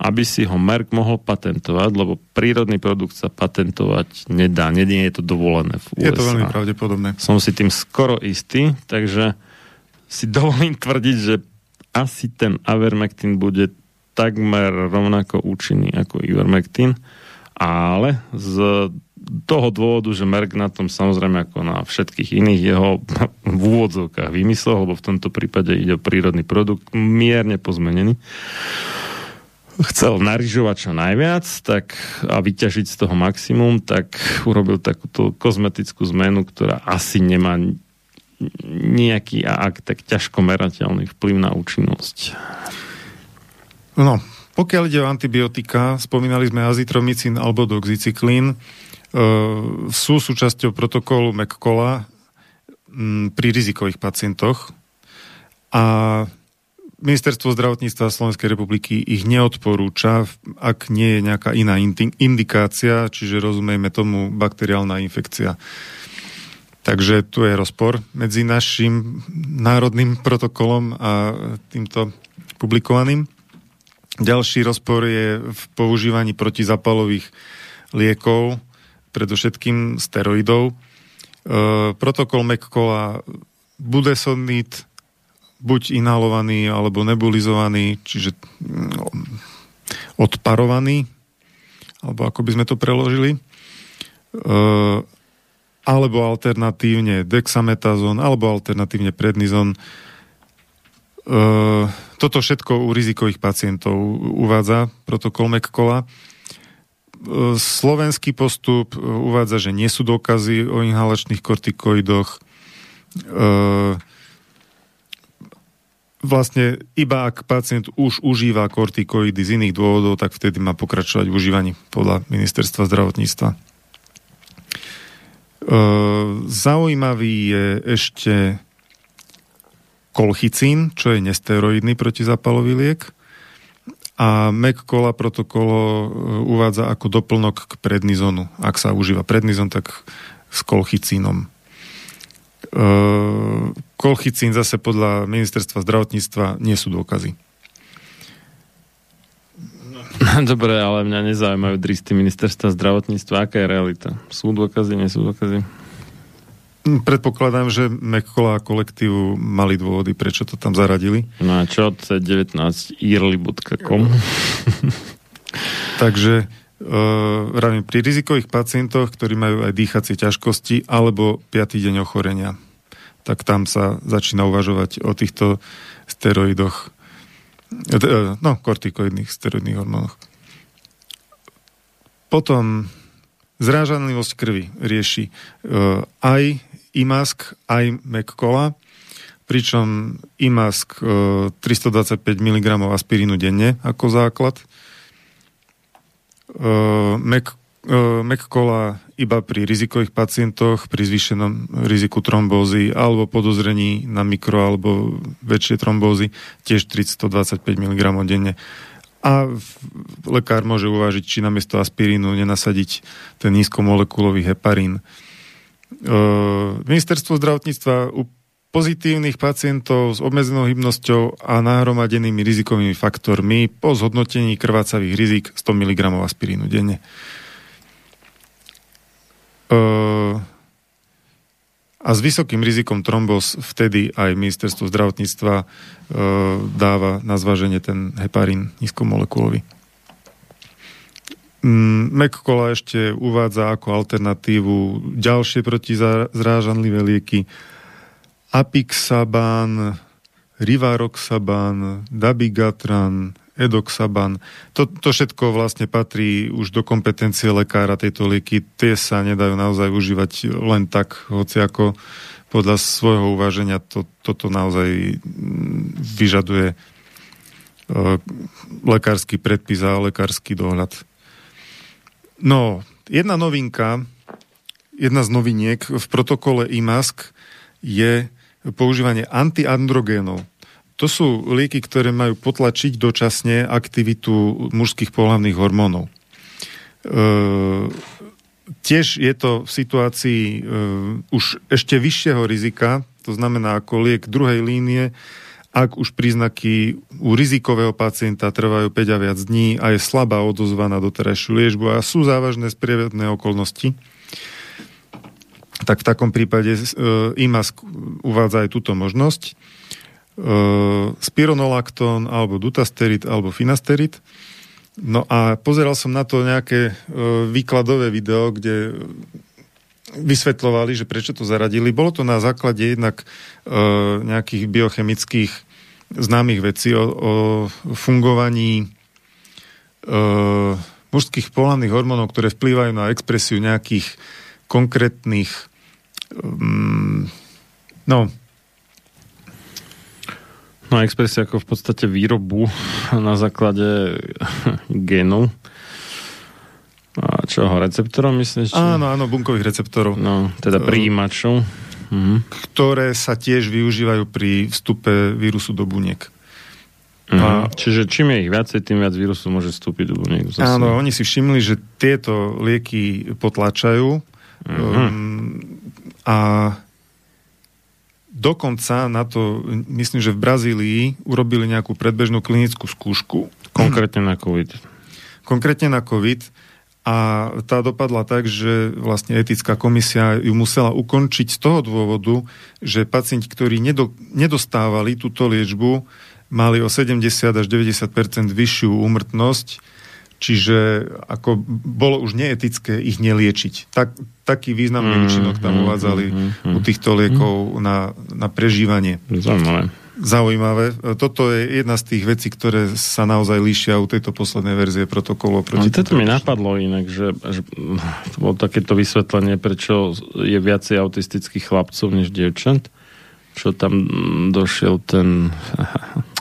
aby si ho Merck mohol patentovať, lebo prírodný produkt sa patentovať nedá. Nie je to dovolené v USA. Je to veľmi pravdepodobné. Som si tým skoro istý, takže si dovolím tvrdiť, že asi ten Avermectin bude takmer rovnako účinný ako Ivermectin, ale z toho dôvodu, že Merck na tom samozrejme ako na všetkých iných jeho <laughs> v úvodzovkách vymyslel, lebo v tomto prípade ide o prírodný produkt, mierne pozmenený, chcel narižovať čo najviac tak, a vyťažiť z toho maximum, tak urobil takúto kozmetickú zmenu, ktorá asi nemá nejaký, ak tak ťažko merateľný vplyv na účinnosť. No, pokiaľ ide o antibiotika, spomínali sme azitromycin alebo doxycyklín, e, sú súčasťou protokolu McColla pri rizikových pacientoch a Ministerstvo zdravotníctva Slovenskej republiky ich neodporúča, ak nie je nejaká iná indikácia, čiže rozumejme tomu bakteriálna infekcia. Takže tu je rozpor medzi našim národným protokolom a týmto publikovaným. Ďalší rozpor je v používaní protizapalových liekov, predovšetkým steroidov. E, protokol McColla budesonit, buď inhalovaný alebo nebulizovaný, čiže no, odparovaný, alebo ako by sme to preložili, e, alebo alternatívne dexametazón, alebo alternatívne prednizon. E, toto všetko u rizikových pacientov uvádza protokol McColla. E, slovenský postup e, uvádza, že nie sú dokazy o inhalačných kortikoidoch. Vlastne iba ak pacient už užíva kortikoidy z iných dôvodov, tak vtedy má pokračovať v užívaní podľa ministerstva zdravotníctva. Zaujímavý je ešte kolchicín, čo je nesteroidný protizapalový liek. A McColla protokolo e, uvádza ako doplnok k prednizonu. Ak sa užíva prednizon, tak s kolchicínom. E, kolchicín zase podľa ministerstva zdravotníctva nie sú dôkazy. <laughs> Dobre, ale mňa nezaujímajú dristy ministerstva zdravotníctva. Aká je realita? Sú dôkazy, nie sú dôkazy? Predpokladám, že Mekola a kolektívu mali dôvody, prečo to tam zaradili. No a čo? C19 early.com <laughs> Takže uh, pri rizikových pacientoch, ktorí majú aj dýchacie ťažkosti alebo 5. deň ochorenia, tak tam sa začína uvažovať o týchto steroidoch, no, kortikoidných steroidných hormónoch. Potom zrážanlivosť krvi rieši uh, aj IMASK aj McCola, pričom IMASK 325 mg aspirínu denne ako základ. E, Mac, McCola iba pri rizikových pacientoch, pri zvýšenom riziku trombózy alebo podozrení na mikro alebo väčšie trombózy, tiež 325 mg denne. A lekár môže uvážiť, či namiesto aspirínu nenasadiť ten nízkomolekulový heparín. Ministerstvo zdravotníctva u pozitívnych pacientov s obmedzenou hybnosťou a nahromadenými rizikovými faktormi po zhodnotení krvácavých rizik 100 mg aspirínu denne. A s vysokým rizikom trombos vtedy aj ministerstvo zdravotníctva dáva na zváženie ten heparín nízkomolekulový. McColla ešte uvádza ako alternatívu ďalšie protizrážanlivé lieky Apixaban, Rivaroxaban, Dabigatran, Edoxaban. To, to všetko vlastne patrí už do kompetencie lekára tejto lieky. Tie sa nedajú naozaj užívať len tak, hoci ako podľa svojho uváženia to, toto naozaj vyžaduje e, lekársky predpis a lekársky dohľad. No, jedna novinka, jedna z noviniek v protokole IMASK je používanie antiandrogénov. To sú lieky, ktoré majú potlačiť dočasne aktivitu mužských pohľavných hormónov. E, tiež je to v situácii e, už ešte vyššieho rizika, to znamená ako liek druhej línie, ak už príznaky u rizikového pacienta trvajú 5 a viac dní a je slabá odozva na doterajšiu liežbu a sú závažné sprievedné okolnosti, tak v takom prípade e, IMAS uvádza aj túto možnosť. E, spironolakton alebo dutasterid alebo finasterid. No a pozeral som na to nejaké e, výkladové video, kde vysvetľovali, že prečo to zaradili. Bolo to na základe jednak e, nejakých biochemických známych vecí o, o fungovaní mužských pohľavných hormónov, ktoré vplývajú na expresiu nejakých konkrétnych um, No, No Express ako v podstate výrobu na základe <laughs> genov. A čoho, receptorov myslíš? Či? áno, áno, bunkových receptorov, No, teda príjimačov. Mhm. ktoré sa tiež využívajú pri vstupe vírusu do buniek. Mhm. A- Čiže čím je ich viacej, tým viac vírusu môže vstúpiť do buniek. Zase. Áno, oni si všimli, že tieto lieky potlačajú um, a dokonca na to, myslím, že v Brazílii urobili nejakú predbežnú klinickú skúšku, Konkrétne na COVID. konkrétne na COVID a tá dopadla tak, že vlastne etická komisia ju musela ukončiť z toho dôvodu, že pacienti, ktorí nedo, nedostávali túto liečbu, mali o 70 až 90% vyššiu úmrtnosť, čiže ako bolo už neetické ich neliečiť. Tak, taký významný Mm, účinok tam mm, uvádzali mm, mm, u týchto liekov na, na prežívanie. Zaujímavé. Zaujímavé. Toto je jedna z tých vecí, ktoré sa naozaj líšia u tejto poslednej verzie protokolu. Proti toto mi napadlo inak, že, že to bolo takéto vysvetlenie, prečo je viacej autistických chlapcov než dievčat. Čo tam mm, došiel ten... <laughs>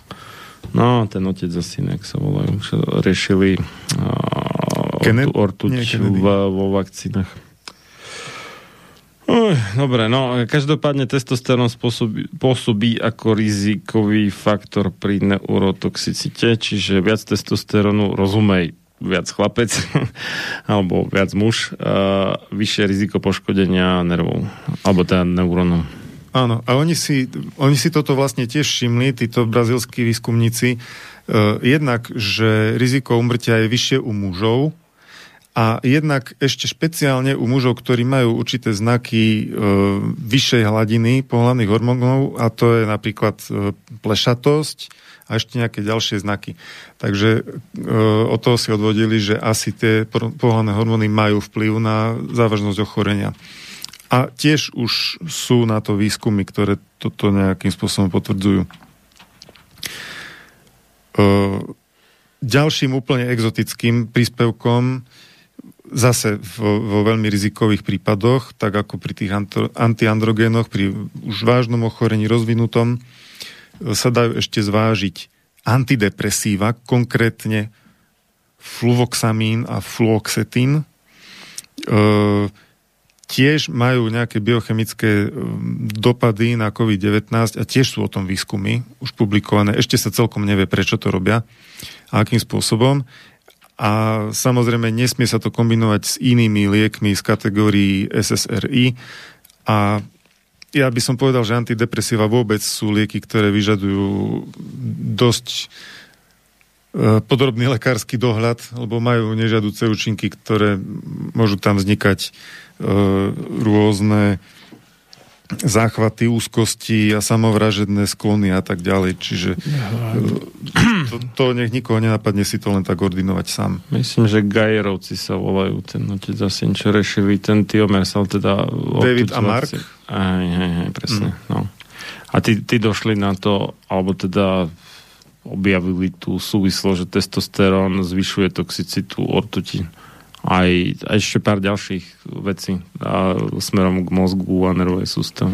No, ten otec a syn, jak sa volajú, riešili uh, Kennedy? ortu, Nie, ortuť Kennedy. v, vo vakcínach. Uj, dobre, no každopádne testosterón spôsobí, pôsobí ako rizikový faktor pri neurotoxicite, čiže viac testosterónu, rozumej, viac chlapec <laughs> alebo viac muž, uh, vyššie riziko poškodenia nervov alebo teda neurónov. Áno, a oni si, oni si toto vlastne tiež všimli, títo brazilskí výskumníci, uh, jednak, že riziko umrtia je vyššie u mužov a jednak ešte špeciálne u mužov, ktorí majú určité znaky uh, vyššej hladiny pohľadných hormónov a to je napríklad uh, plešatosť a ešte nejaké ďalšie znaky. Takže uh, od toho si odvodili, že asi tie pohľadné hormóny majú vplyv na závažnosť ochorenia. A tiež už sú na to výskumy, ktoré toto nejakým spôsobom potvrdzujú. Ďalším úplne exotickým príspevkom zase vo, vo veľmi rizikových prípadoch, tak ako pri tých antiandrogénoch, pri už vážnom ochorení rozvinutom, sa dajú ešte zvážiť antidepresíva, konkrétne fluvoxamín a fluoxetín. E, tiež majú nejaké biochemické dopady na COVID-19 a tiež sú o tom výskumy už publikované. Ešte sa celkom nevie, prečo to robia a akým spôsobom. A samozrejme nesmie sa to kombinovať s inými liekmi z kategórií SSRI a ja by som povedal, že antidepresíva vôbec sú lieky, ktoré vyžadujú dosť podrobný lekársky dohľad, lebo majú nežiaduce účinky, ktoré môžu tam vznikať rôzne záchvaty, úzkosti a samovražedné sklony a tak ďalej. Čiže to, to nech nikoho nenapadne si to len tak ordinovať sám. Myslím, že Gajerovci sa volajú, ten otec a syn, čo rešili ten tiomersal, teda... David a Mark? Aj, aj, aj, presne. Mm. No. A ty, ty došli na to, alebo teda objavili tú súvislo, že testosterón zvyšuje toxicitu ortuti aj, ešte pár ďalších vecí a smerom k mozgu a nervovej sústave.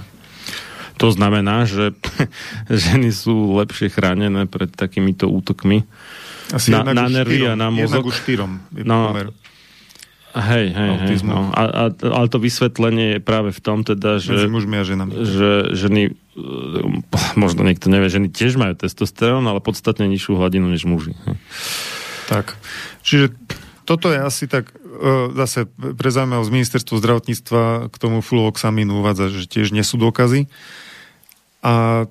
To znamená, že <laughs> ženy sú lepšie chránené pred takýmito útokmi Asi na, na nervy štyrom, a na mozog. Jednak štyrom je no, pomer. Hej, hej, hej. No. A, a, ale to vysvetlenie je práve v tom teda, že, a ženami. že ženy, možno niekto nevie, ženy tiež majú testosterón, ale podstatne nižšiu hladinu než muži. Tak. Čiže toto je asi tak, zase pre zaujímavosť ministerstvo zdravotníctva k tomu fluoxamínu uvádza, že tiež nie sú dôkazy. A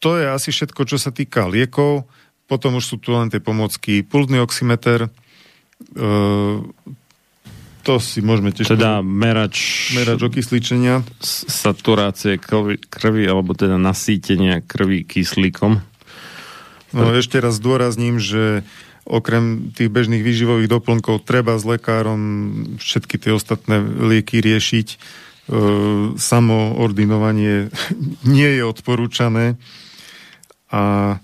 to je asi všetko, čo sa týka liekov. Potom už sú tu len tie pomocky pulzný oximeter, to si môžeme tiež... Teda merač... Merač okysličenia. Saturácie krvi, krvi, alebo teda nasýtenia krvi kyslíkom. No ešte raz zdôrazním, že okrem tých bežných výživových doplnkov treba s lekárom všetky tie ostatné lieky riešiť. E, samoordinovanie <laughs> nie je odporúčané. A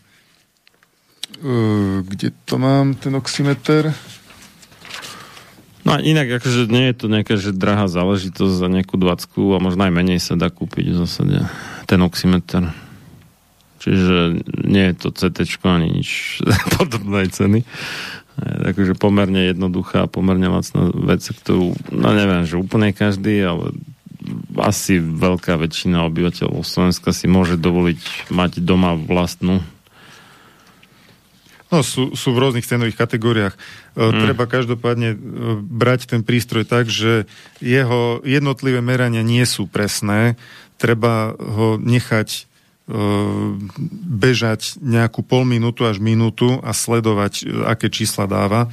e, kde to mám, ten oximeter? No a inak, akože nie je to nejaká že drahá záležitosť za nejakú dvacku a možno aj menej sa dá kúpiť v zásade. ten oximeter. Čiže nie je to CT ani nič <laughs> podobnej ceny. Takže pomerne jednoduchá, pomerne lacná vec, ktorú, no neviem, že úplne každý, ale asi veľká väčšina obyvateľov Slovenska si môže dovoliť mať doma vlastnú No, sú, sú v rôznych cenových kategóriách. Mm. Treba každopádne e, brať ten prístroj tak, že jeho jednotlivé merania nie sú presné. Treba ho nechať e, bežať nejakú pol minútu až minútu a sledovať, aké čísla dáva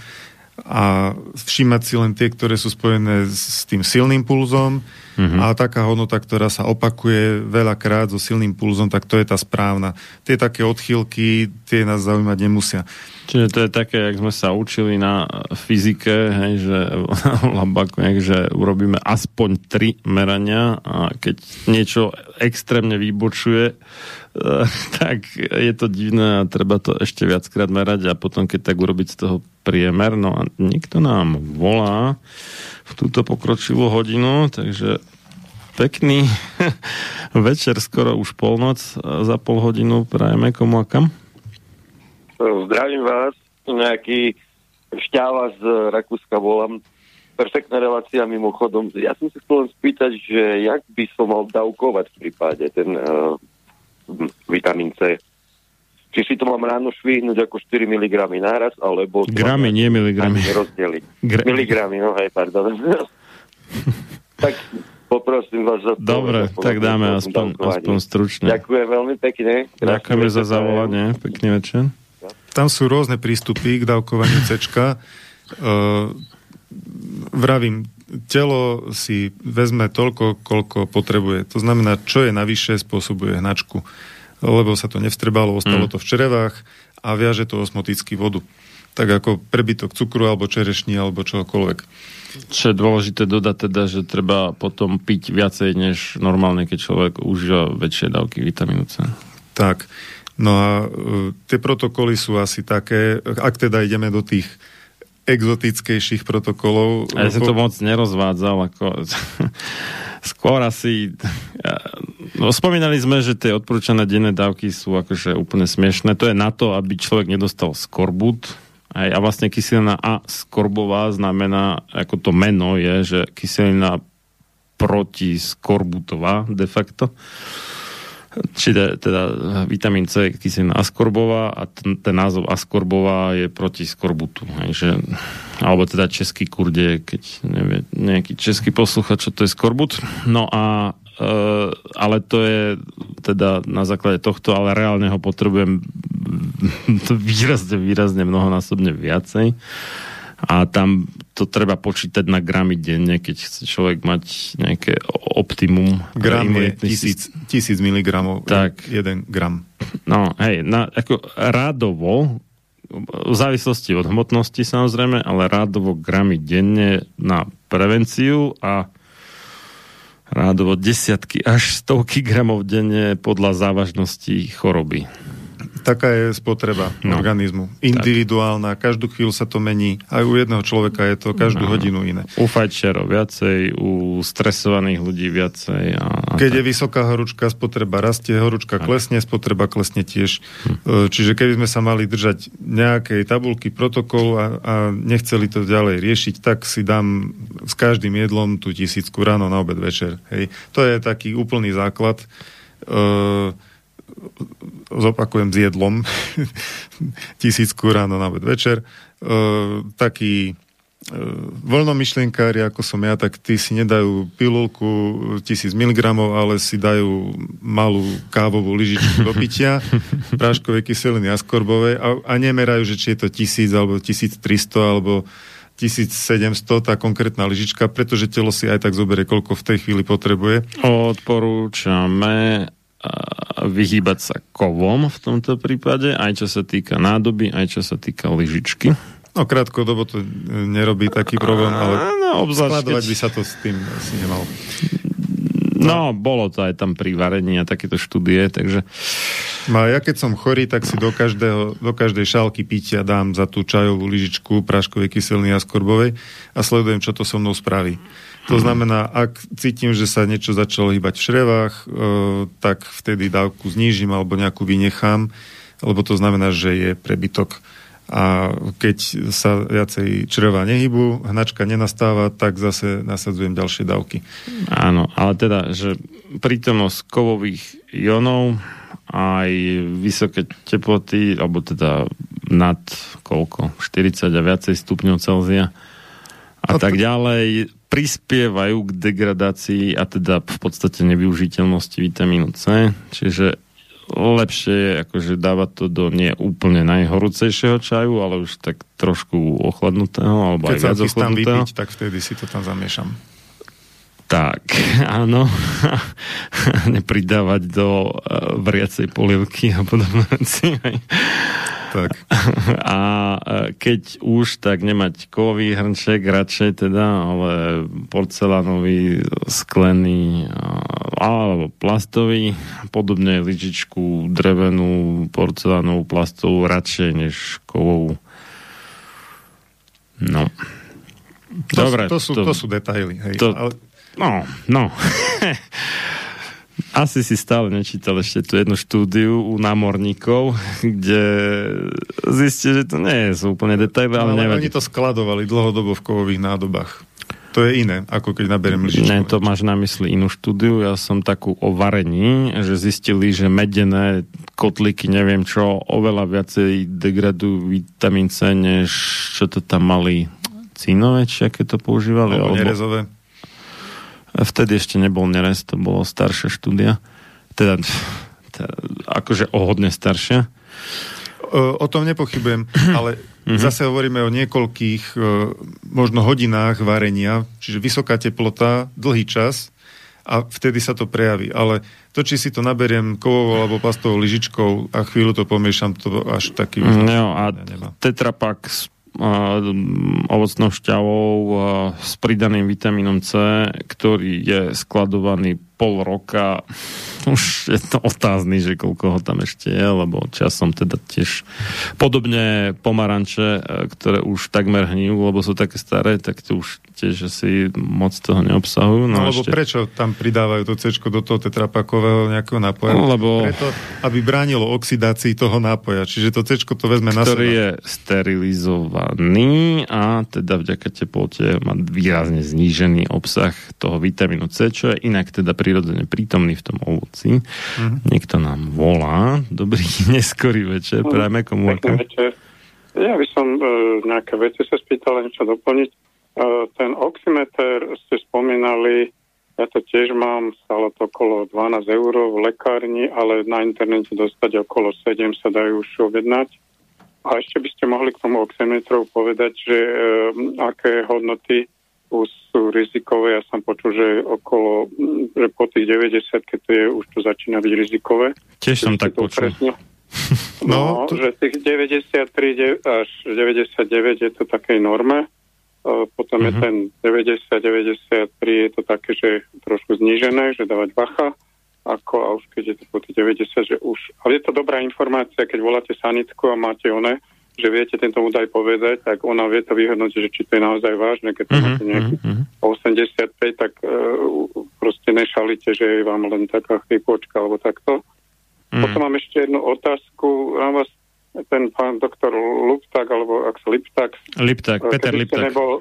a všímať si len tie, ktoré sú spojené s tým silným pulzom mm-hmm. a taká hodnota, ktorá sa opakuje veľakrát so silným pulzom, tak to je tá správna. Tie také odchýlky, tie nás zaujímať nemusia. Čiže to je také, jak sme sa učili na fyzike, hej, že <laughs> labakujek, že urobíme aspoň tri merania a keď niečo extrémne vybočuje, <laughs> tak je to divné a treba to ešte viackrát merať a potom keď tak urobiť z toho priemer, no a niekto nám volá v túto pokročilú hodinu, takže pekný <laughs> večer, skoro už polnoc, za pol hodinu prajeme komu a kam? Zdravím vás, nejaký šťáva z Rakúska volám. Perfektná relácia mimochodom. Ja som sa chcel len spýtať, že jak by som mal dávkovať v prípade ten uh, vitamín C. Či si to mám ráno švihnúť ako 4 mg náraz, alebo... Gramy, nie miligramy. Rozdeliť. Gra- miligramy, no hej, pardon. <laughs> tak poprosím vás za to. Dobre, tak dáme aspoň, aspoň stručne. Ďakujem veľmi pekne. Ďakujeme za zavolanie. Pekný večer tam sú rôzne prístupy k dávkovaniu C. Uh, <laughs> vravím, telo si vezme toľko, koľko potrebuje. To znamená, čo je navyše, spôsobuje hnačku. Lebo sa to nevstrebalo, ostalo mm. to v čerevách a viaže to osmoticky vodu. Tak ako prebytok cukru, alebo čerešní, alebo čokoľvek. Čo je dôležité dodať teda, že treba potom piť viacej, než normálne, keď človek užíva väčšie dávky vitamínu C. Tak. No a uh, tie protokoly sú asi také, ak teda ideme do tých exotickejších protokolov. A ja som to moc nerozvádzal, ako <laughs> skôr asi no, spomínali sme, že tie odporúčané denné dávky sú akože úplne smiešné. To je na to, aby človek nedostal skorbut. Aj, a vlastne kyselina A skorbová znamená, ako to meno je, že kyselina protiskorbutová de facto či teda, vitamín C, kyselina askorbová a ten, ten názov askorbová je proti skorbutu. Hej, alebo teda český kurde, keď nevie nejaký český posluchač, čo to je skorbut. No a e, ale to je teda na základe tohto, ale reálne ho potrebujem <laughs> výrazne, výrazne mnohonásobne viacej a tam to treba počítať na gramy denne, keď chce človek mať nejaké optimum. Gram je tisíc, tisíc miligramov, tak. jeden gram. No, hej, na, ako rádovo, v závislosti od hmotnosti samozrejme, ale rádovo gramy denne na prevenciu a rádovo desiatky až stovky gramov denne podľa závažnosti choroby. Taká je spotreba no. organizmu. Individuálna, tak. každú chvíľu sa to mení. Aj u jedného človeka je to každú no. hodinu iné. U fajčerov viacej, u stresovaných ľudí viacej. A, a Keď tak. je vysoká horúčka, spotreba rastie, horúčka a. klesne, spotreba klesne tiež. Hm. E, čiže keby sme sa mali držať nejakej tabulky protokolu a, a nechceli to ďalej riešiť, tak si dám s každým jedlom tú tisícku ráno na obed večer. Hej. To je taký úplný základ. Uh, zopakujem s jedlom, <laughs> tisícku ráno na večer, e, taký e, voľnomyšlienkári, ako som ja, tak tí si nedajú pilulku tisíc miligramov, ale si dajú malú kávovú lyžičku do pitia, <laughs> práškové kyseliny askorbové a, a nemerajú, že či je to tisíc alebo 1300 alebo 1700 tá konkrétna lyžička, pretože telo si aj tak zoberie, koľko v tej chvíli potrebuje. Odporúčame vyhýbať sa kovom v tomto prípade, aj čo sa týka nádoby, aj čo sa týka lyžičky. No krátkodobo to nerobí taký problém, ale no, skladovať keď... by sa to s tým asi nemalo. No, bolo to aj tam pri varení a takéto štúdie, takže... No, ja keď som chorý, tak si do, každého, do každej šálky pitia dám za tú čajovú lyžičku práškovej kyseliny a skorbovej a sledujem, čo to so mnou spraví. To znamená, ak cítim, že sa niečo začalo hýbať v šrevách, e, tak vtedy dávku znížim alebo nejakú vynechám, lebo to znamená, že je prebytok. A keď sa viacej čreva nehybu, hnačka nenastáva, tak zase nasadzujem ďalšie dávky. Áno, ale teda, že prítomnosť kovových ionov aj vysoké teploty, alebo teda nad koľko, 40 a viacej stupňov Celzia a tak ďalej, prispievajú k degradácii a teda v podstate nevyužiteľnosti vitamínu C, čiže lepšie je akože dávať to do nie úplne najhorúcejšieho čaju, ale už tak trošku ochladnutého, alebo Keď aj sa viac ochladnutého. vypiť, tak vtedy si to tam zamiešam. Tak, <laughs> áno. <laughs> Nepridávať do uh, vriacej polievky a podobné veci. Tak. <laughs> A uh, keď už, tak nemať kovový hrnček radšej teda, ale porcelánový, sklený uh, alebo plastový, podobne lyžičku drevenú, porcelánovú, plastovú, radšej než kovovú. No. To, Dobre, to, sú, to, sú detaily. Hej. to- Ale, No, no. <laughs> Asi si stále nečítal ešte tú jednu štúdiu u námorníkov, <laughs> kde zistí, že to nie sú úplne detaily, ale, ale nevadí. oni to skladovali dlhodobo v kovových nádobách. To je iné, ako keď naberiem lyžičku. Ne, to máš na mysli inú štúdiu. Ja som takú o varení, že zistili, že medené kotlíky, neviem čo, oveľa viacej degradujú vitamín C, než čo to tam mali cínové, či aké to používali. Alebo nerezové. Vtedy ešte nebol nerez, to bolo staršia štúdia. Teda, teda akože o hodne staršia. O, tom nepochybujem, <clears throat> ale Mhm. zase hovoríme o niekoľkých možno hodinách varenia, čiže vysoká teplota, dlhý čas a vtedy sa to prejaví. Ale to, či si to naberiem kovovou alebo plastovou lyžičkou a chvíľu to pomiešam, to až taký... No a tetrapak s ovocnou šťavou s pridaným vitamínom C, ktorý je skladovaný pol roka. Už je to otázny, že koľko ho tam ešte je, lebo časom teda tiež podobne pomaranče, e, ktoré už takmer hníjú, lebo sú také staré, tak to už tiež asi moc toho neobsahujú. No, No, lebo ešte... prečo tam pridávajú to C do toho tetrapakového nejakého nápoja? No, lebo- Preto, aby bránilo oxidácii toho nápoja. Čiže to C to vezme na ktorý seba. je sterilizovaný a teda vďaka teplote má výrazne znížený obsah toho vitamínu C, čo je inak teda prirodzene prítomný v tom ovoci. Mhm. Niekto nám volá. Dobrý <laughs> neskorý večer, prajme komu Pekný večer. Ja by som e, nejaké veci sa spýtal, niečo doplniť. E, ten oximeter ste spomínali, ja to tiež mám, stále to okolo 12 eur v lekárni, ale na internete dostať okolo 7 sa dajú už objednať. A ešte by ste mohli k tomu oximetru povedať, že e, aké hodnoty už sú rizikové. Ja som počul, že okolo, mm, že po tých 90, keď to je, už to začína byť rizikové. Tiež som tak počul. upresnil. <laughs> No, to- že tých 93 de- až 99 je to takej norme, e, potom je Mhm. ten 90-93 je to také, že trošku znížené, že dávať bacha, ako a už keď je to po tých 90, že už... Ale je to dobrá informácia, keď voláte sanitku a máte one, že viete tento údaj povedať, tak ona vie to vyhodnotiť, že či to je naozaj vážne, keď to Mhm, máte nejaký mhm. 85, tak e, proste nešalite, že je vám len taká chrypočka alebo takto. Mhm. Potom mám ešte jednu otázku na vás. Ten pán doktor Luptak, alebo ak sa Liptak, Liptak, Peter keď ešte Liptak. Nebol,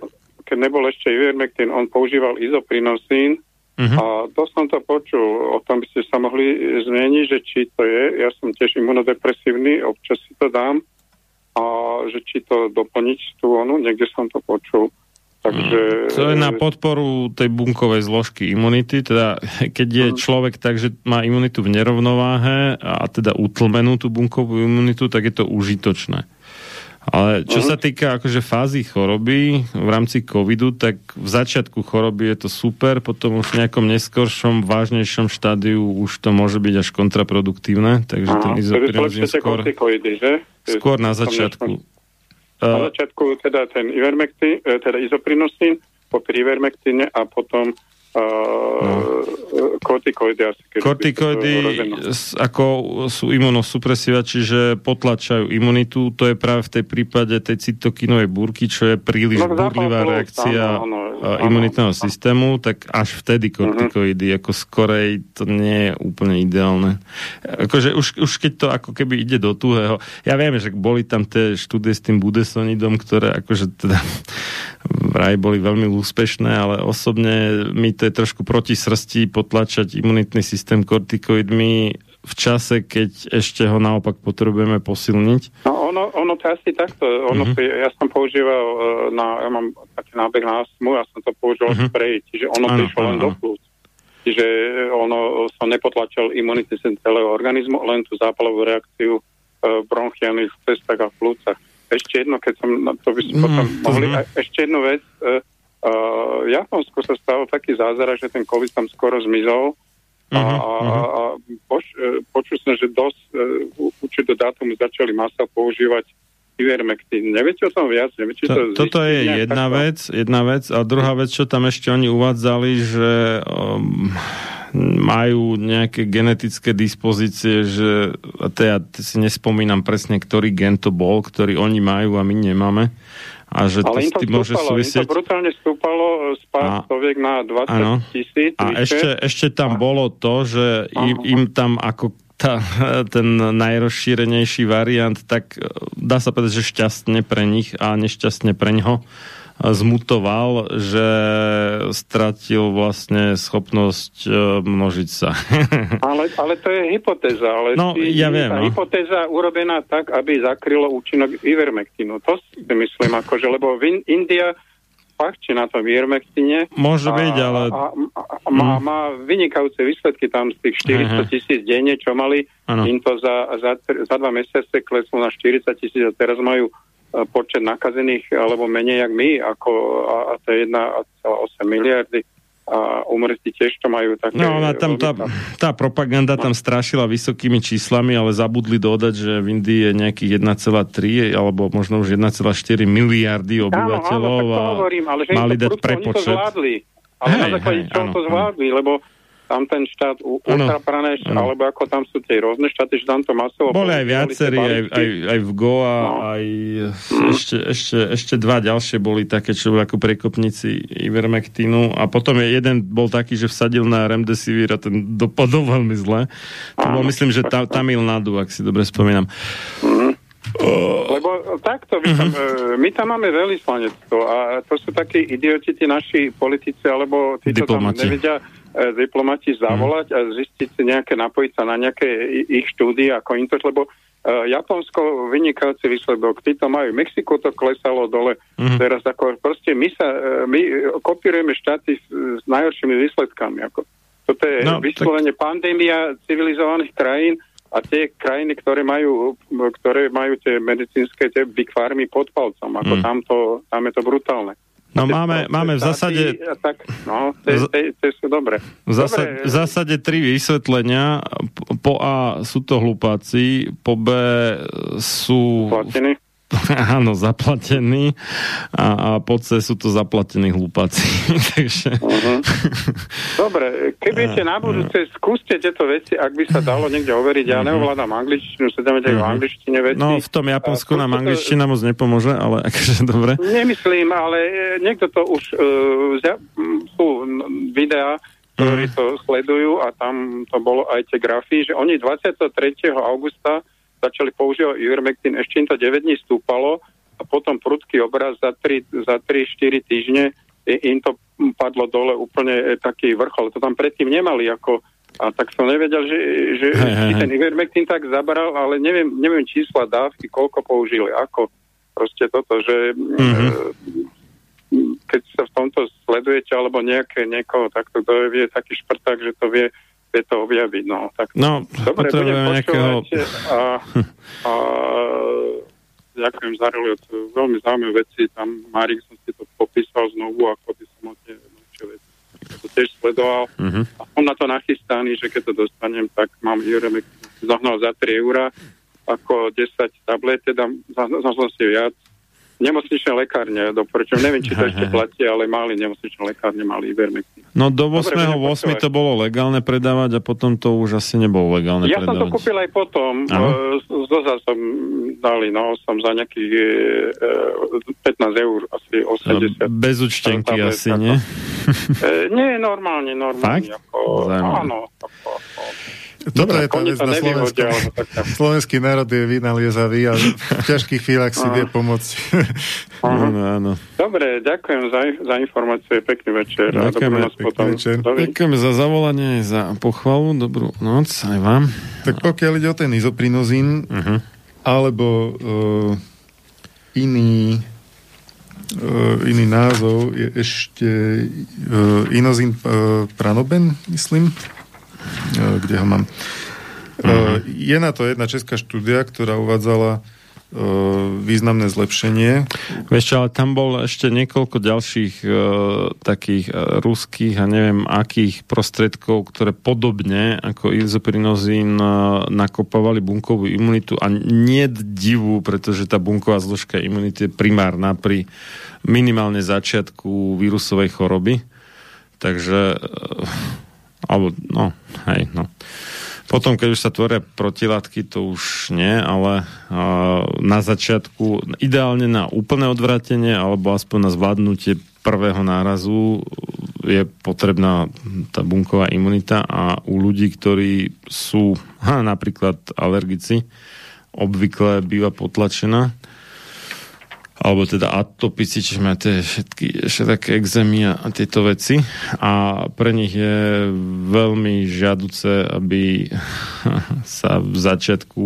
keď nebol ešte Ivermectin, on používal izoprinosín Mhm. a to som to počul. O tom by ste sa mohli zmeniť, že či to je. Ja som tiež imunodepresívny, občas si to dám a že či to doplniť tú onu, niekde som to počul. Takže... To je na podporu tej bunkovej zložky imunity, teda keď je človek tak, že má imunitu v nerovnováhe a teda utlmenú tú bunkovú imunitu, tak je to užitočné. Ale čo sa týka akože fázy choroby v rámci covidu, tak v začiatku choroby je to super, potom už v nejakom neskoršom, vážnejšom štádiu už to môže byť až kontraproduktívne, takže ten zlepšujete skôr, že? Skôr na začiatku. Na začiatku teda ten Ivermectin, e, teda izoprinosín, po Ivermectine a potom no. kortikoidy asi. Kortikoidy ako sú imunosupresíva, čiže potlačajú imunitu. To je práve v tej prípade tej cytokinovej búrky, čo je príliš no, burlivá reakcia áno, áno, imunitného áno. systému, tak až vtedy kortikoidy, uh-huh. ako skorej to nie je úplne ideálne. Akože už, už keď to ako keby ide do tuhého, ja viem, že boli tam tie štúdie s tým budesonidom, ktoré akože teda <laughs> vraj boli veľmi úspešné, ale osobne mi to je trošku proti srsti potlačať imunitný systém kortikoidmi v čase, keď ešte ho naopak potrebujeme posilniť? No ono, ono to asi takto. Ono, uh-huh. ja som používal e, na, ja mám taký nábeh na astmu, ja som to používal uh-huh. sprej, čiže ono ano, prišlo ano, len do plúc. Čiže ono som nepotlačil imunitný systém celého organizmu, len tú zápalovú reakciu v e, bronchiálnych cestách a v plúcach. Ešte jedno, keď som, to by som potom mm, mohli, mm. ešte jednu vec, uh, uh, v Japonsku sa stalo taký zázrak, že ten COVID tam skoro zmizol a, uh-huh, a, a poč, počul som, že dosť uh, určite dátum začali masa používať Ivermectin. Neviete o tom viac? Neviete, to, to toto je jedna takto? vec, jedna vec. A druhá vec, čo tam ešte oni uvádzali, že um, majú nejaké genetické dispozície, že ja si nespomínam presne, ktorý gen to bol, ktorý oni majú a my nemáme. A že Ale to, to môže stúpalo, súvisieť. Im to brutálne stúpalo z pár stoviek na 20 tisíc. A ešte, ešte tam a... bolo to, že im, im tam ako tá, <laughs> ten najrozšírenejší variant, tak dá sa povedať, že šťastne pre nich a nešťastne pre ňoho zmutoval, že stratil vlastne schopnosť e, množiť sa. <laughs> ale, ale to je hypotéza. Ale no, ja viem. Tá no. hypotéza urobená tak, aby zakrylo účinok Ivermectinu. To si myslím, akože, lebo India fachči na tom Ivermectine. Môže byť, ale... A, a, a má, mm. má vynikajúce výsledky tam z tých 400 tisíc denne, čo mali. Ano. Im to za, za, za dva mesiace kleslo na 40 tisíc a teraz majú počet nakazených alebo menej jak my, ako a, a to je 1,8 miliardy a umrtí tiež to majú také... No, ona tam tá, tá propaganda tam strašila vysokými číslami, ale zabudli dodať, že v Indii je nejakých 1,3 alebo možno už 1,4 miliardy obyvateľov áno, áno, tak to hovorím, ale že mali dať prepočet. to zvládli. Ale hej, na základe čo to zvládli, lebo tam ten štát Uttar Pradesh, alebo ako tam sú tie rôzne štáty, že tam to masovo... Boli aj viacerí, aj, aj, aj v Goa, no. aj mm. ešte, ešte, ešte dva ďalšie boli také, čo boli ako prekopníci Ivermectinu a potom je jeden bol taký, že vsadil na Remdesivir a ten dopadol veľmi zle. To bol, myslím, že ta, Tamil Nadu, ak si dobre spomínam. Mm. Lebo takto, my tam, uh-huh. my tam máme veľvyslanectvo a to sú takí idioti, tí naši politici, alebo tí, čo tam nevedia, E, diplomati zavolať a zistiť si nejaké, napojiť sa na nejaké ich štúdie ako to, lebo uh, Japonsko vynikajúci výsledok, títo majú, Mexiko to klesalo dole, mm. teraz ako proste my sa, uh, my kopírujeme štáty s, s najhoršími výsledkami, ako toto je no, vyslovene tak... pandémia civilizovaných krajín a tie krajiny, ktoré majú, ktoré majú tie medicínske tie big farmy pod palcom, ako mm. tam, to, tam je to brutálne. No máme, máme v zásade... Tak, no, to sú dobre. V zásade, v zásade tri vysvetlenia. Po A sú to hlupáci, po B sú... Platení? <laughs> Áno, zaplatení a, a po C sú to zaplatení hlupáci. <laughs> Takže... Uh-huh. Dobre, keby ste na budúce, skúste tieto veci, ak by sa dalo niekde overiť. Ja uh-huh. neovládam angličtinu, sa uh-huh. v angličtine veci. No, v tom Japonsku nám angličtina moc nepomôže, ale <laughs> akože dobre. Nemyslím, ale e, niekto to už uh, sú videá, ktorí to sledujú a tam to bolo aj tie grafy, že oni 23. augusta začali používať Ivermectin, ešte im to 9 dní stúpalo a potom prudký obraz za 3-4 za týždne im to padlo dole úplne e, taký vrchol. To tam predtým nemali ako a tak som nevedel, že, že hey, ten Ivermectin tak zabral, ale neviem, neviem čísla dávky, koľko použili, ako proste toto, že mm-hmm. keď sa v tomto sledujete alebo nejaké niekoho, tak to je taký šprták, že to vie vie to objaviť. No, tak, no dobre, budem nejakého... a, <laughs> a ďakujem za to veľmi zaujímavé veci. Tam Márik som si to popísal znovu, ako by som o tie veci to tiež sledoval. Uh-huh. A som na to nachystaný, že keď to dostanem, tak mám Juremek zohnal za 3 eurá ako 10 tablet, teda som si viac nemocničné lekárne doporučujem. Neviem, či to ešte platí, ale mali nemocničné lekárne, mali Ivermectin. No do 8.8. to bolo legálne predávať a potom to už asi nebolo legálne ja predávať. som to kúpil aj potom. Uh, Zoza som dali, no, som za nejakých uh, 15 eur, asi 80. Bez účtenky asi, nie? uh, nie, normálne, normálne. Fakt? Ako, áno. Ako, ako, toto je tá vec na Slovensku. <laughs> Slovenský národ je vynaliezavý a v ťažkých chvíľach si vie pomôcť. <laughs> Áno, áno. Dobre, ďakujem za, za informácie, pekný večer. Ďakujeme, potom. večer. Ďakujeme za zavolanie, za pochvalu, dobrú noc aj vám. Tak pokiaľ ide o ten izoprinozín, uh-huh. alebo uh, iný uh, iný názov je ešte uh, inozín uh, pranoben, myslím E, kde ho mám. Uh-huh. Je na to jedna česká štúdia, ktorá uvádzala e, významné zlepšenie. Vieš čo, ale tam bol ešte niekoľko ďalších uh, takých uh, ruských a neviem akých prostriedkov, ktoré podobne ako izoprinozín uh, nakopávali bunkovú imunitu a nie divu, pretože tá bunková zložka imunity je primárna pri minimálne začiatku vírusovej choroby. Takže uh, alebo, no, hej, no. Potom, keď už sa tvoria protilátky, to už nie, ale uh, na začiatku, ideálne na úplné odvratenie, alebo aspoň na zvládnutie prvého nárazu je potrebná tá bunková imunita a u ľudí, ktorí sú ha, napríklad alergici, obvykle býva potlačená alebo teda atopici, čiže majú tie všetky, všetky exémy a tieto veci. A pre nich je veľmi žiaduce, aby <laughs> sa v začiatku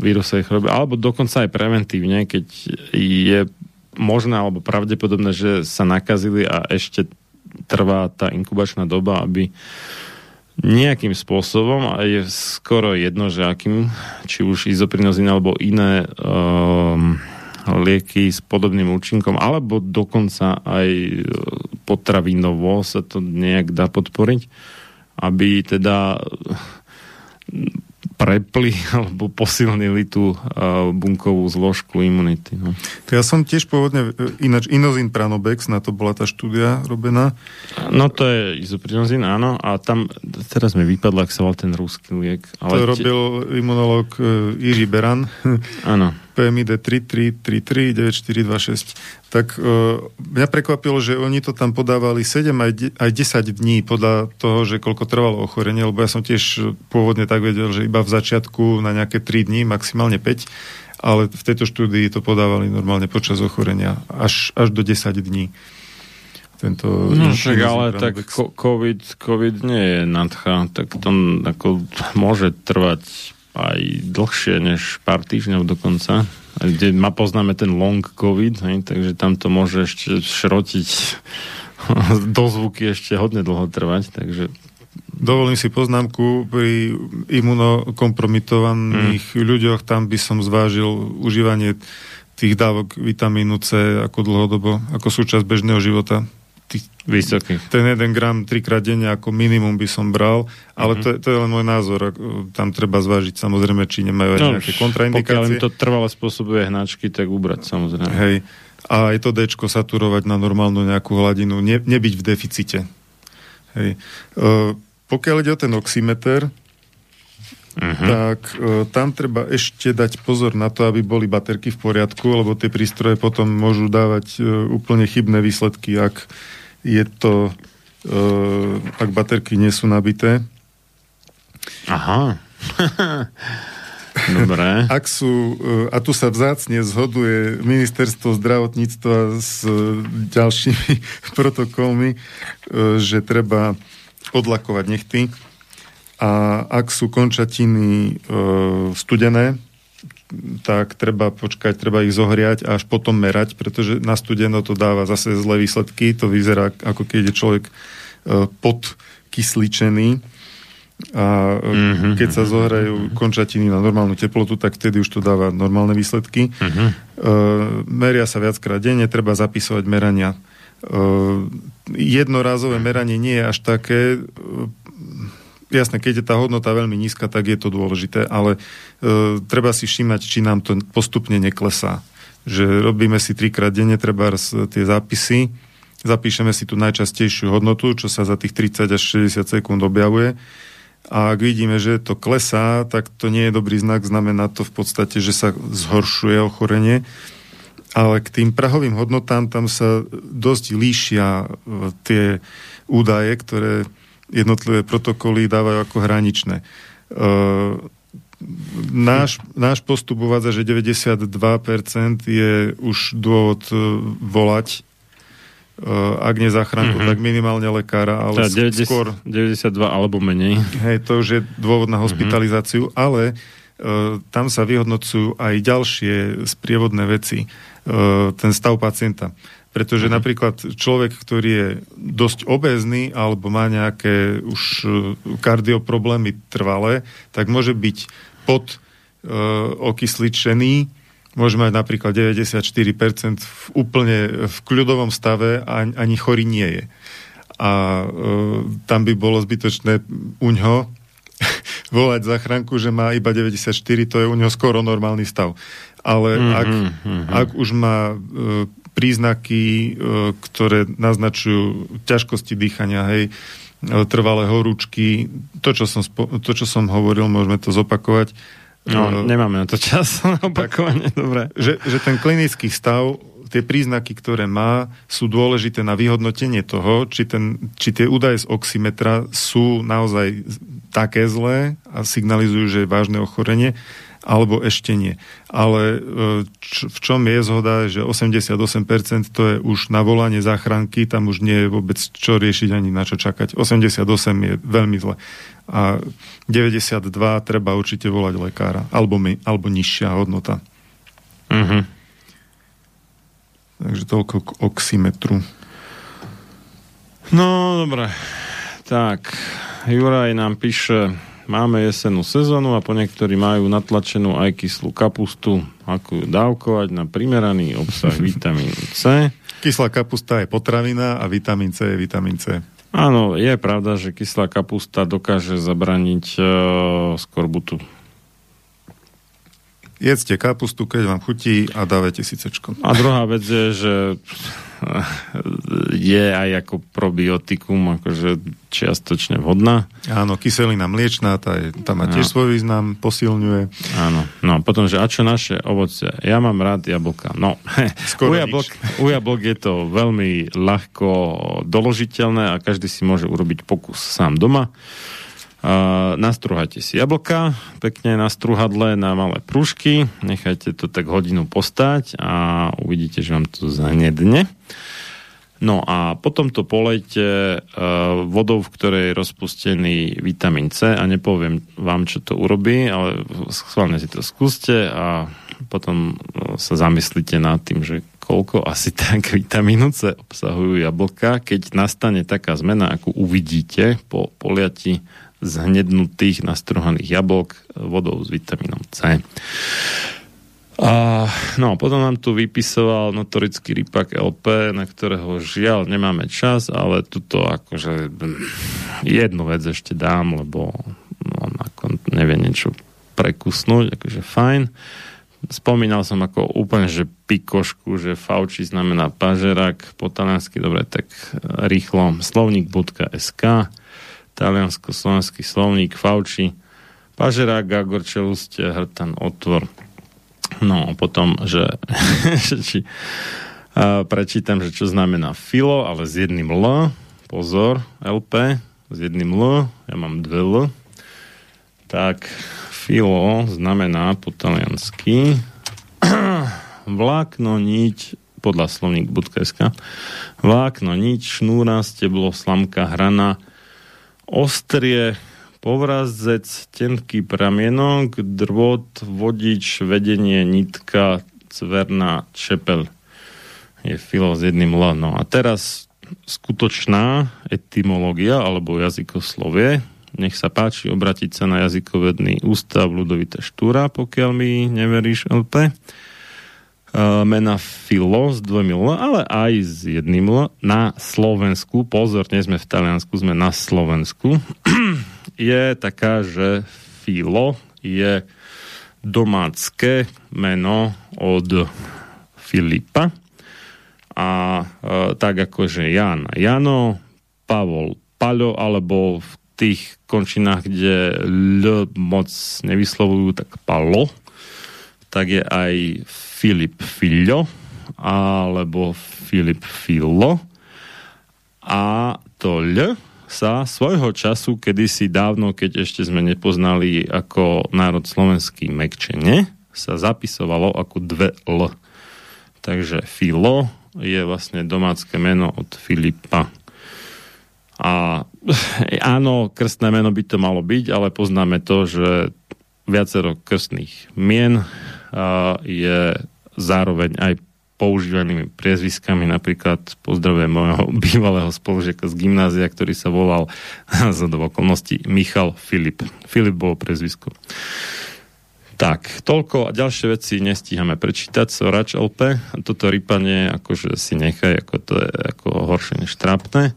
vírusovej choroby, alebo dokonca aj preventívne, keď je možné alebo pravdepodobné, že sa nakazili a ešte trvá tá inkubačná doba, aby nejakým spôsobom a je skoro jedno, že akým, či už izoprinozín alebo iné um, lieky s podobným účinkom, alebo dokonca aj e, potravinovo sa to nejak dá podporiť, aby teda prepli <laughs> alebo posilnili tú uh, bunkovú zložku imunity. No. Ja som tiež pôvodne, e, ináč Inozin Pranobex, na to bola tá štúdia robená. No to je izoprinozin, áno, a tam teraz mi vypadlo, ak sa volal ten ruský liek. Ale to robil imunológ uh, Jiří Beran. Áno. <laughs> PMID 3333 9426. Tak uh, mňa prekvapilo, že oni to tam podávali 7 aj, aj 10 dní podľa toho, že koľko trvalo ochorenie, lebo ja som tiež pôvodne tak vedel, že iba v začiatku na nejaké 3 dní, maximálne 5, ale v tejto štúdii to podávali normálne počas ochorenia až, až do 10 dní. Tento no však ale tak COVID, COVID nie je nadcha, tak to ako <laughs> môže trvať aj dlhšie než pár týždňov dokonca, kde ma poznáme ten long covid, hej, takže tam to môže ešte šrotiť <laughs> dozvuky ešte hodne dlho trvať, takže Dovolím si poznámku, pri imunokompromitovaných mm. ľuďoch tam by som zvážil užívanie tých dávok vitamínu C ako dlhodobo, ako súčasť bežného života tých, Vysokých. Ten jeden gram trikrát denne ako minimum by som bral, ale mm-hmm. to, to je len môj názor. Tam treba zvážiť samozrejme, či nemajú aj no, nejaké kontraindikácie. Pokiaľ im to trvale spôsobuje hnačky, tak ubrať samozrejme. Hej. A aj to D saturovať na normálnu nejakú hladinu, ne, nebyť v deficite. Hej. Uh, pokiaľ ide o ten oximeter, uh-huh. tak uh, tam treba ešte dať pozor na to, aby boli baterky v poriadku, lebo tie prístroje potom môžu dávať uh, úplne chybné výsledky, ak je to, uh, ak baterky nie sú nabité. Aha. <laughs> Dobre. Ak sú, a tu sa vzácne zhoduje ministerstvo zdravotníctva s ďalšími <laughs> protokolmi, že treba odlakovať nechty a ak sú končatiny e, studené, tak treba počkať, treba ich zohriať a až potom merať, pretože na studeno to dáva zase zlé výsledky. To vyzerá ako keď je človek e, podkysličený a mm-hmm, keď sa zohrajú mm-hmm. končatiny na normálnu teplotu, tak vtedy už to dáva normálne výsledky. Mm-hmm. E, meria sa viackrát denne, treba zapisovať merania. E, jednorázové meranie nie je až také jasné, keď je tá hodnota veľmi nízka, tak je to dôležité, ale e, treba si všímať, či nám to postupne neklesá. že robíme si trikrát denne treba tie zápisy, zapíšeme si tú najčastejšiu hodnotu, čo sa za tých 30 až 60 sekúnd objavuje a ak vidíme, že to klesá, tak to nie je dobrý znak, znamená to v podstate, že sa zhoršuje ochorenie. Ale k tým prahovým hodnotám tam sa dosť líšia e, tie údaje, ktoré jednotlivé protokoly dávajú ako hraničné. E, náš, náš postup uvádza, že 92% je už dôvod e, volať Eh, ak nie záchranku, mm-hmm. tak minimálne lekára, ale teda 90, skôr... 92 alebo menej. Hej, to už je dôvod na mhm. hospitalizáciu, mm-hmm. ale uh, tam sa vyhodnocujú aj ďalšie sprievodné veci. Uh, ten stav pacienta. Pretože mm-hmm. napríklad človek, ktorý je dosť obézny alebo má nejaké už kardioproblémy trvalé, tak môže byť pod uh, okysličený môže mať napríklad 94% v úplne v kľudovom stave a ani chorý nie je. A e, tam by bolo zbytočné u ňo <laughs> volať záchranku, že má iba 94, to je u ňo skoro normálny stav. Ale mm-hmm, ak, mm-hmm. ak už má e, príznaky, e, ktoré naznačujú ťažkosti dýchania, hej, e, trvalé horúčky, to čo, som to, čo som hovoril, môžeme to zopakovať, No, uh, nemáme na to čas <laughs> opakovane, dobre. Že, že ten klinický stav, tie príznaky, ktoré má, sú dôležité na vyhodnotenie toho, či, ten, či tie údaje z oximetra sú naozaj také zlé a signalizujú, že je vážne ochorenie, alebo ešte nie. Ale e, č, v čom je zhoda, že 88% to je už na volanie záchranky, tam už nie je vôbec čo riešiť ani na čo čakať. 88 je veľmi zle. A 92 treba určite volať lekára, alebo, my, alebo nižšia hodnota. Uh-huh. Takže toľko k oximetru. No, dobre. Tak, Juraj nám píše, máme jesenú sezónu a po niektorí majú natlačenú aj kyslú kapustu, ako ju dávkovať na primeraný obsah <laughs> vitamínu C. Kyslá kapusta je potravina a vitamín C je vitamín C. Áno, je pravda, že kyslá kapusta dokáže zabraniť uh, skorbutu. Jedzte kapustu, keď vám chutí a dávajte si cečko. A druhá vec je, že je aj ako probiotikum, akože čiastočne vhodná. Áno, kyselina mliečná, tá, je, tá má tiež no. svoj význam, posilňuje. Áno, no potom, že a čo naše ovoce? Ja mám rád jablka. No, <laughs> u jablok, u jablok je to veľmi ľahko doložiteľné a každý si môže urobiť pokus sám doma. Uh, nastruhajte si jablka, pekne na struhadle na malé prúžky, nechajte to tak hodinu postať a uvidíte, že vám to zahnedne. No a potom to polejte uh, vodou, v ktorej je rozpustený vitamín C a nepoviem vám, čo to urobí, ale schválne si to skúste a potom uh, sa zamyslíte nad tým, že koľko asi <laughs> tak vitamínu C obsahujú jablka, keď nastane taká zmena, ako uvidíte po poliati zhnednutých nastruhaných jablok vodou s vitamínom C. A, no, potom nám tu vypisoval notorický rypak LP, na ktorého žiaľ nemáme čas, ale tuto akože jednu vec ešte dám, lebo on ako nevie niečo prekusnúť, akože fajn. Spomínal som ako úplne, že pikošku, že Fauci znamená pažerak, po taliansky, dobre, tak rýchlo slovník.sk taliansko-slovenský slovník Fauci, pažerák, gagor, čelustie, hrtan, otvor. No, potom, že, <laughs> že či, a prečítam, že čo znamená filo, ale s jedným L. Pozor, LP, s jedným L. Ja mám dve L. Tak, filo znamená po taliansky <clears throat> vlákno, niť, podľa slovník budkeska, vlákno, niť, šnúra, steblo, slamka, hrana, ostrie, povrazec, tenký pramienok, drôt, vodič, vedenie, nitka, cverná, čepel. Je filo s jedným L. No a teraz skutočná etymológia alebo jazykoslovie. Nech sa páči obratiť sa na jazykovedný ústav Ludovita Štúra, pokiaľ mi neveríš LP mena Filo s dvojmi L, ale aj s jedným L na Slovensku, pozor, nie sme v Taliansku, sme na Slovensku, <clears throat> je taká, že Filo je domácké meno od Filipa. A e, tak akože Jan Jano, Pavol Paľo, alebo v tých končinách, kde L moc nevyslovujú, tak Palo, tak je aj Filip Filio, alebo Filip Filo. A to L sa svojho času, kedysi dávno, keď ešte sme nepoznali ako národ slovenský mekčene, sa zapisovalo ako dve L. Takže Filo je vlastne domácké meno od Filipa. A <laughs> áno, krstné meno by to malo byť, ale poznáme to, že viacero krstných mien je zároveň aj používanými priezviskami, napríklad pozdravujem môjho <laughs> bývalého spolužiaka z gymnázia, ktorý sa volal <laughs> za do okolností Michal Filip. Filip bol priezvisko. Tak, toľko a ďalšie veci nestíhame prečítať, Sorač LP. Toto rypanie, akože si nechaj, ako to je ako horšie než trápne.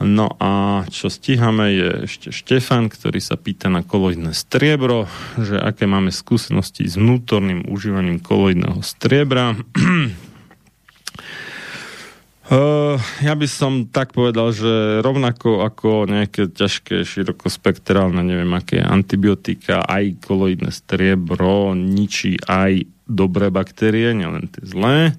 No a čo stíhame je ešte Štefan, ktorý sa pýta na koloidné striebro, že aké máme skúsenosti s vnútorným užívaním koloidného striebra. Uh, <clears throat> ja by som tak povedal, že rovnako ako nejaké ťažké, širokospektrálne, neviem aké antibiotika, aj koloidné striebro ničí aj dobré baktérie, nielen tie zlé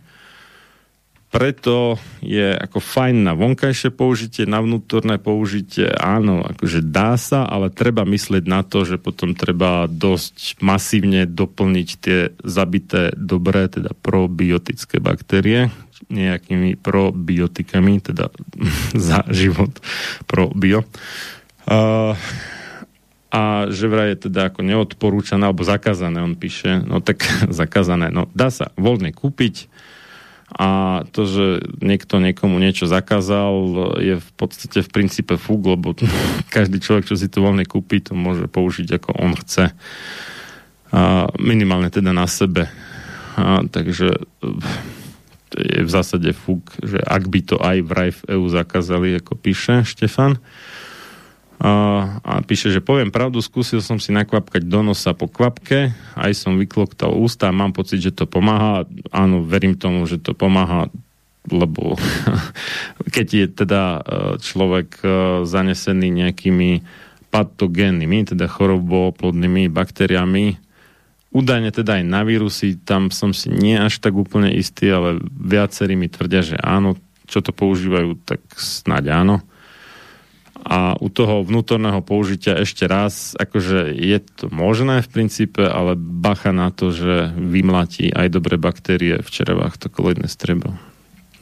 preto je ako fajn na vonkajšie použitie, na vnútorné použitie, áno, akože dá sa, ale treba myslieť na to, že potom treba dosť masívne doplniť tie zabité dobré, teda probiotické baktérie nejakými probiotikami, teda <laughs> za život probio. Uh, a že vraj je teda ako neodporúčané alebo zakázané, on píše, no tak <laughs> zakázané, no dá sa voľne kúpiť, a to, že niekto niekomu niečo zakázal, je v podstate v princípe fúk, lebo <laughs> každý človek, čo si to voľne kúpi, to môže použiť ako on chce. A minimálne teda na sebe. A, takže je v zásade fúk, že ak by to aj vraj v EU zakázali, ako píše Štefan, a, píše, že poviem pravdu, skúsil som si nakvapkať do nosa po kvapke, aj som vykloktal ústa, mám pocit, že to pomáha. Áno, verím tomu, že to pomáha, lebo <laughs> keď je teda e, človek e, zanesený nejakými patogénnymi, teda choroboplodnými baktériami, údajne teda aj na vírusy, tam som si nie až tak úplne istý, ale viacerí mi tvrdia, že áno, čo to používajú, tak snáď áno a u toho vnútorného použitia ešte raz, akože je to možné v princípe, ale bacha na to, že vymlatí aj dobré baktérie v čerevách to koloidné strebro.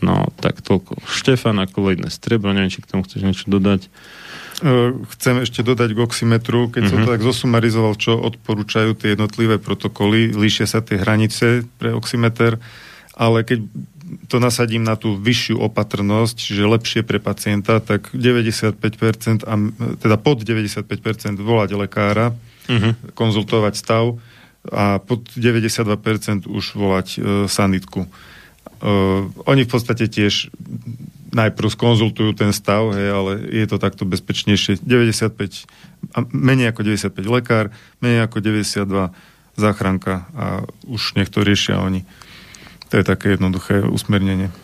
No, tak toľko. Štefan a koloidné strebro, neviem, či k tomu chceš niečo dodať. E, chcem ešte dodať k oximetru, keď uh-huh. som to mhm. tak zosumarizoval, čo odporúčajú tie jednotlivé protokoly, líšia sa tie hranice pre oximeter, ale keď to nasadím na tú vyššiu opatrnosť, čiže lepšie pre pacienta, tak 95%, a, teda pod 95% volať lekára, uh-huh. konzultovať stav a pod 92% už volať e, sanitku. E, oni v podstate tiež najprv skonzultujú ten stav, hej, ale je to takto bezpečnejšie. 95, a menej ako 95 lekár, menej ako 92 záchranka a už nech to riešia oni. To je také jednoduché usmernenie.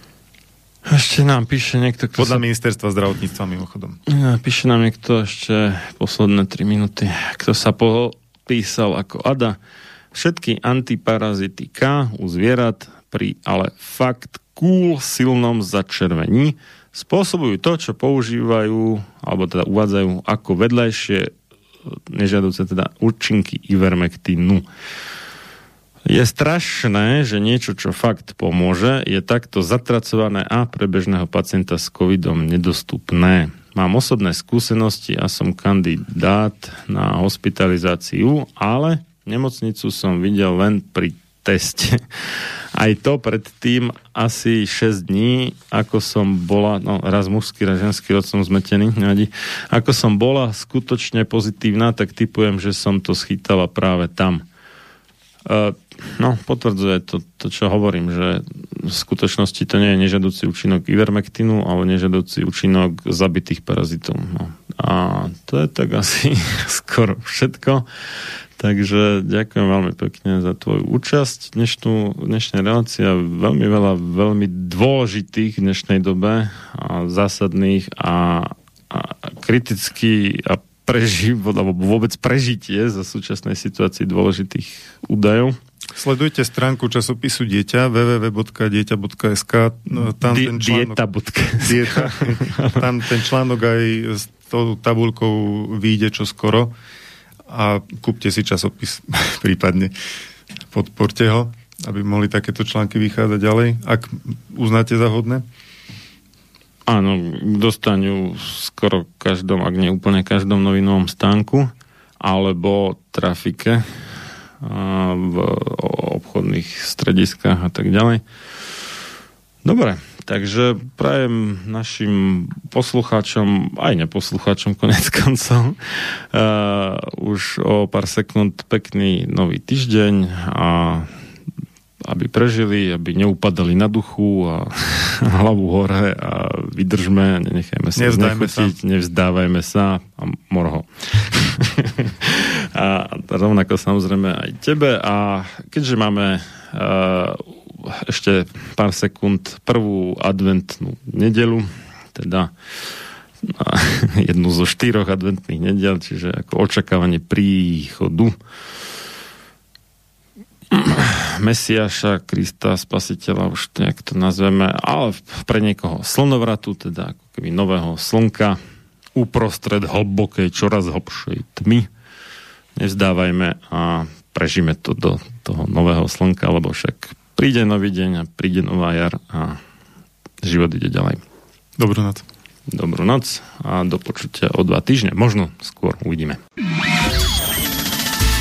Ešte nám píše niekto... Kto Podľa sa... ministerstva zdravotníctva mimochodom. Píše nám niekto ešte posledné 3 minúty, kto sa popísal ako Ada. Všetky antiparazitika u zvierat pri ale fakt cool silnom začervení spôsobujú to, čo používajú alebo teda uvádzajú ako vedľajšie nežiaduce teda účinky ivermektínu. Je strašné, že niečo, čo fakt pomôže, je takto zatracované a pre bežného pacienta s covidom nedostupné. Mám osobné skúsenosti a som kandidát na hospitalizáciu, ale nemocnicu som videl len pri teste. <laughs> Aj to predtým asi 6 dní, ako som bola, no raz mužský, raz ženský rod som zmetený, nevadí. Ako som bola skutočne pozitívna, tak typujem, že som to schytala práve tam. Uh, No, potvrdzuje to, to, čo hovorím, že v skutočnosti to nie je nežadúci účinok ivermektinu, ale nežadúci účinok zabitých parazitov. No. A to je tak asi <laughs> skoro všetko. Takže ďakujem veľmi pekne za tvoju účasť. Dnešnú, dnešná relácia veľmi veľa veľmi dôležitých v dnešnej dobe a zásadných a, a kriticky a preživot, alebo vôbec prežitie za súčasnej situácii dôležitých údajov. Sledujte stránku časopisu Dieťa www.dieťa.sk no, tam Di- ten článok, dieta. <laughs> tam ten článok aj s tou tabulkou vyjde čo skoro a kúpte si časopis <laughs> prípadne. Podporte ho, aby mohli takéto články vychádzať ďalej, ak uznáte za hodné. Áno, dostanú skoro každom, ak nie úplne každom novinovom stánku, alebo trafike v obchodných strediskách a tak ďalej. Dobre, takže prajem našim poslucháčom, aj neposlucháčom konec <laughs> koncov, uh, už o pár sekúnd pekný nový týždeň a aby prežili, aby neupadali na duchu a <laughs> hlavu hore a vydržme, nenechajme sa Nevzdajme znechotiť, sa. nevzdávajme sa a morho. <laughs> a rovnako samozrejme aj tebe a keďže máme uh, ešte pár sekúnd prvú adventnú nedelu, teda <laughs> jednu zo štyroch adventných nedel, čiže ako očakávanie príchodu <sighs> Mesiaša, Krista, Spasiteľa, už nejak to nazveme, ale pre niekoho slnovratu, teda ako keby nového slnka, uprostred hlbokej, čoraz hlbšej tmy. Nevzdávajme a prežíme to do toho nového slnka, lebo však príde nový deň a príde nová jar a život ide ďalej. Dobrú noc. Dobrú noc a do počutia o dva týždne. Možno skôr uvidíme.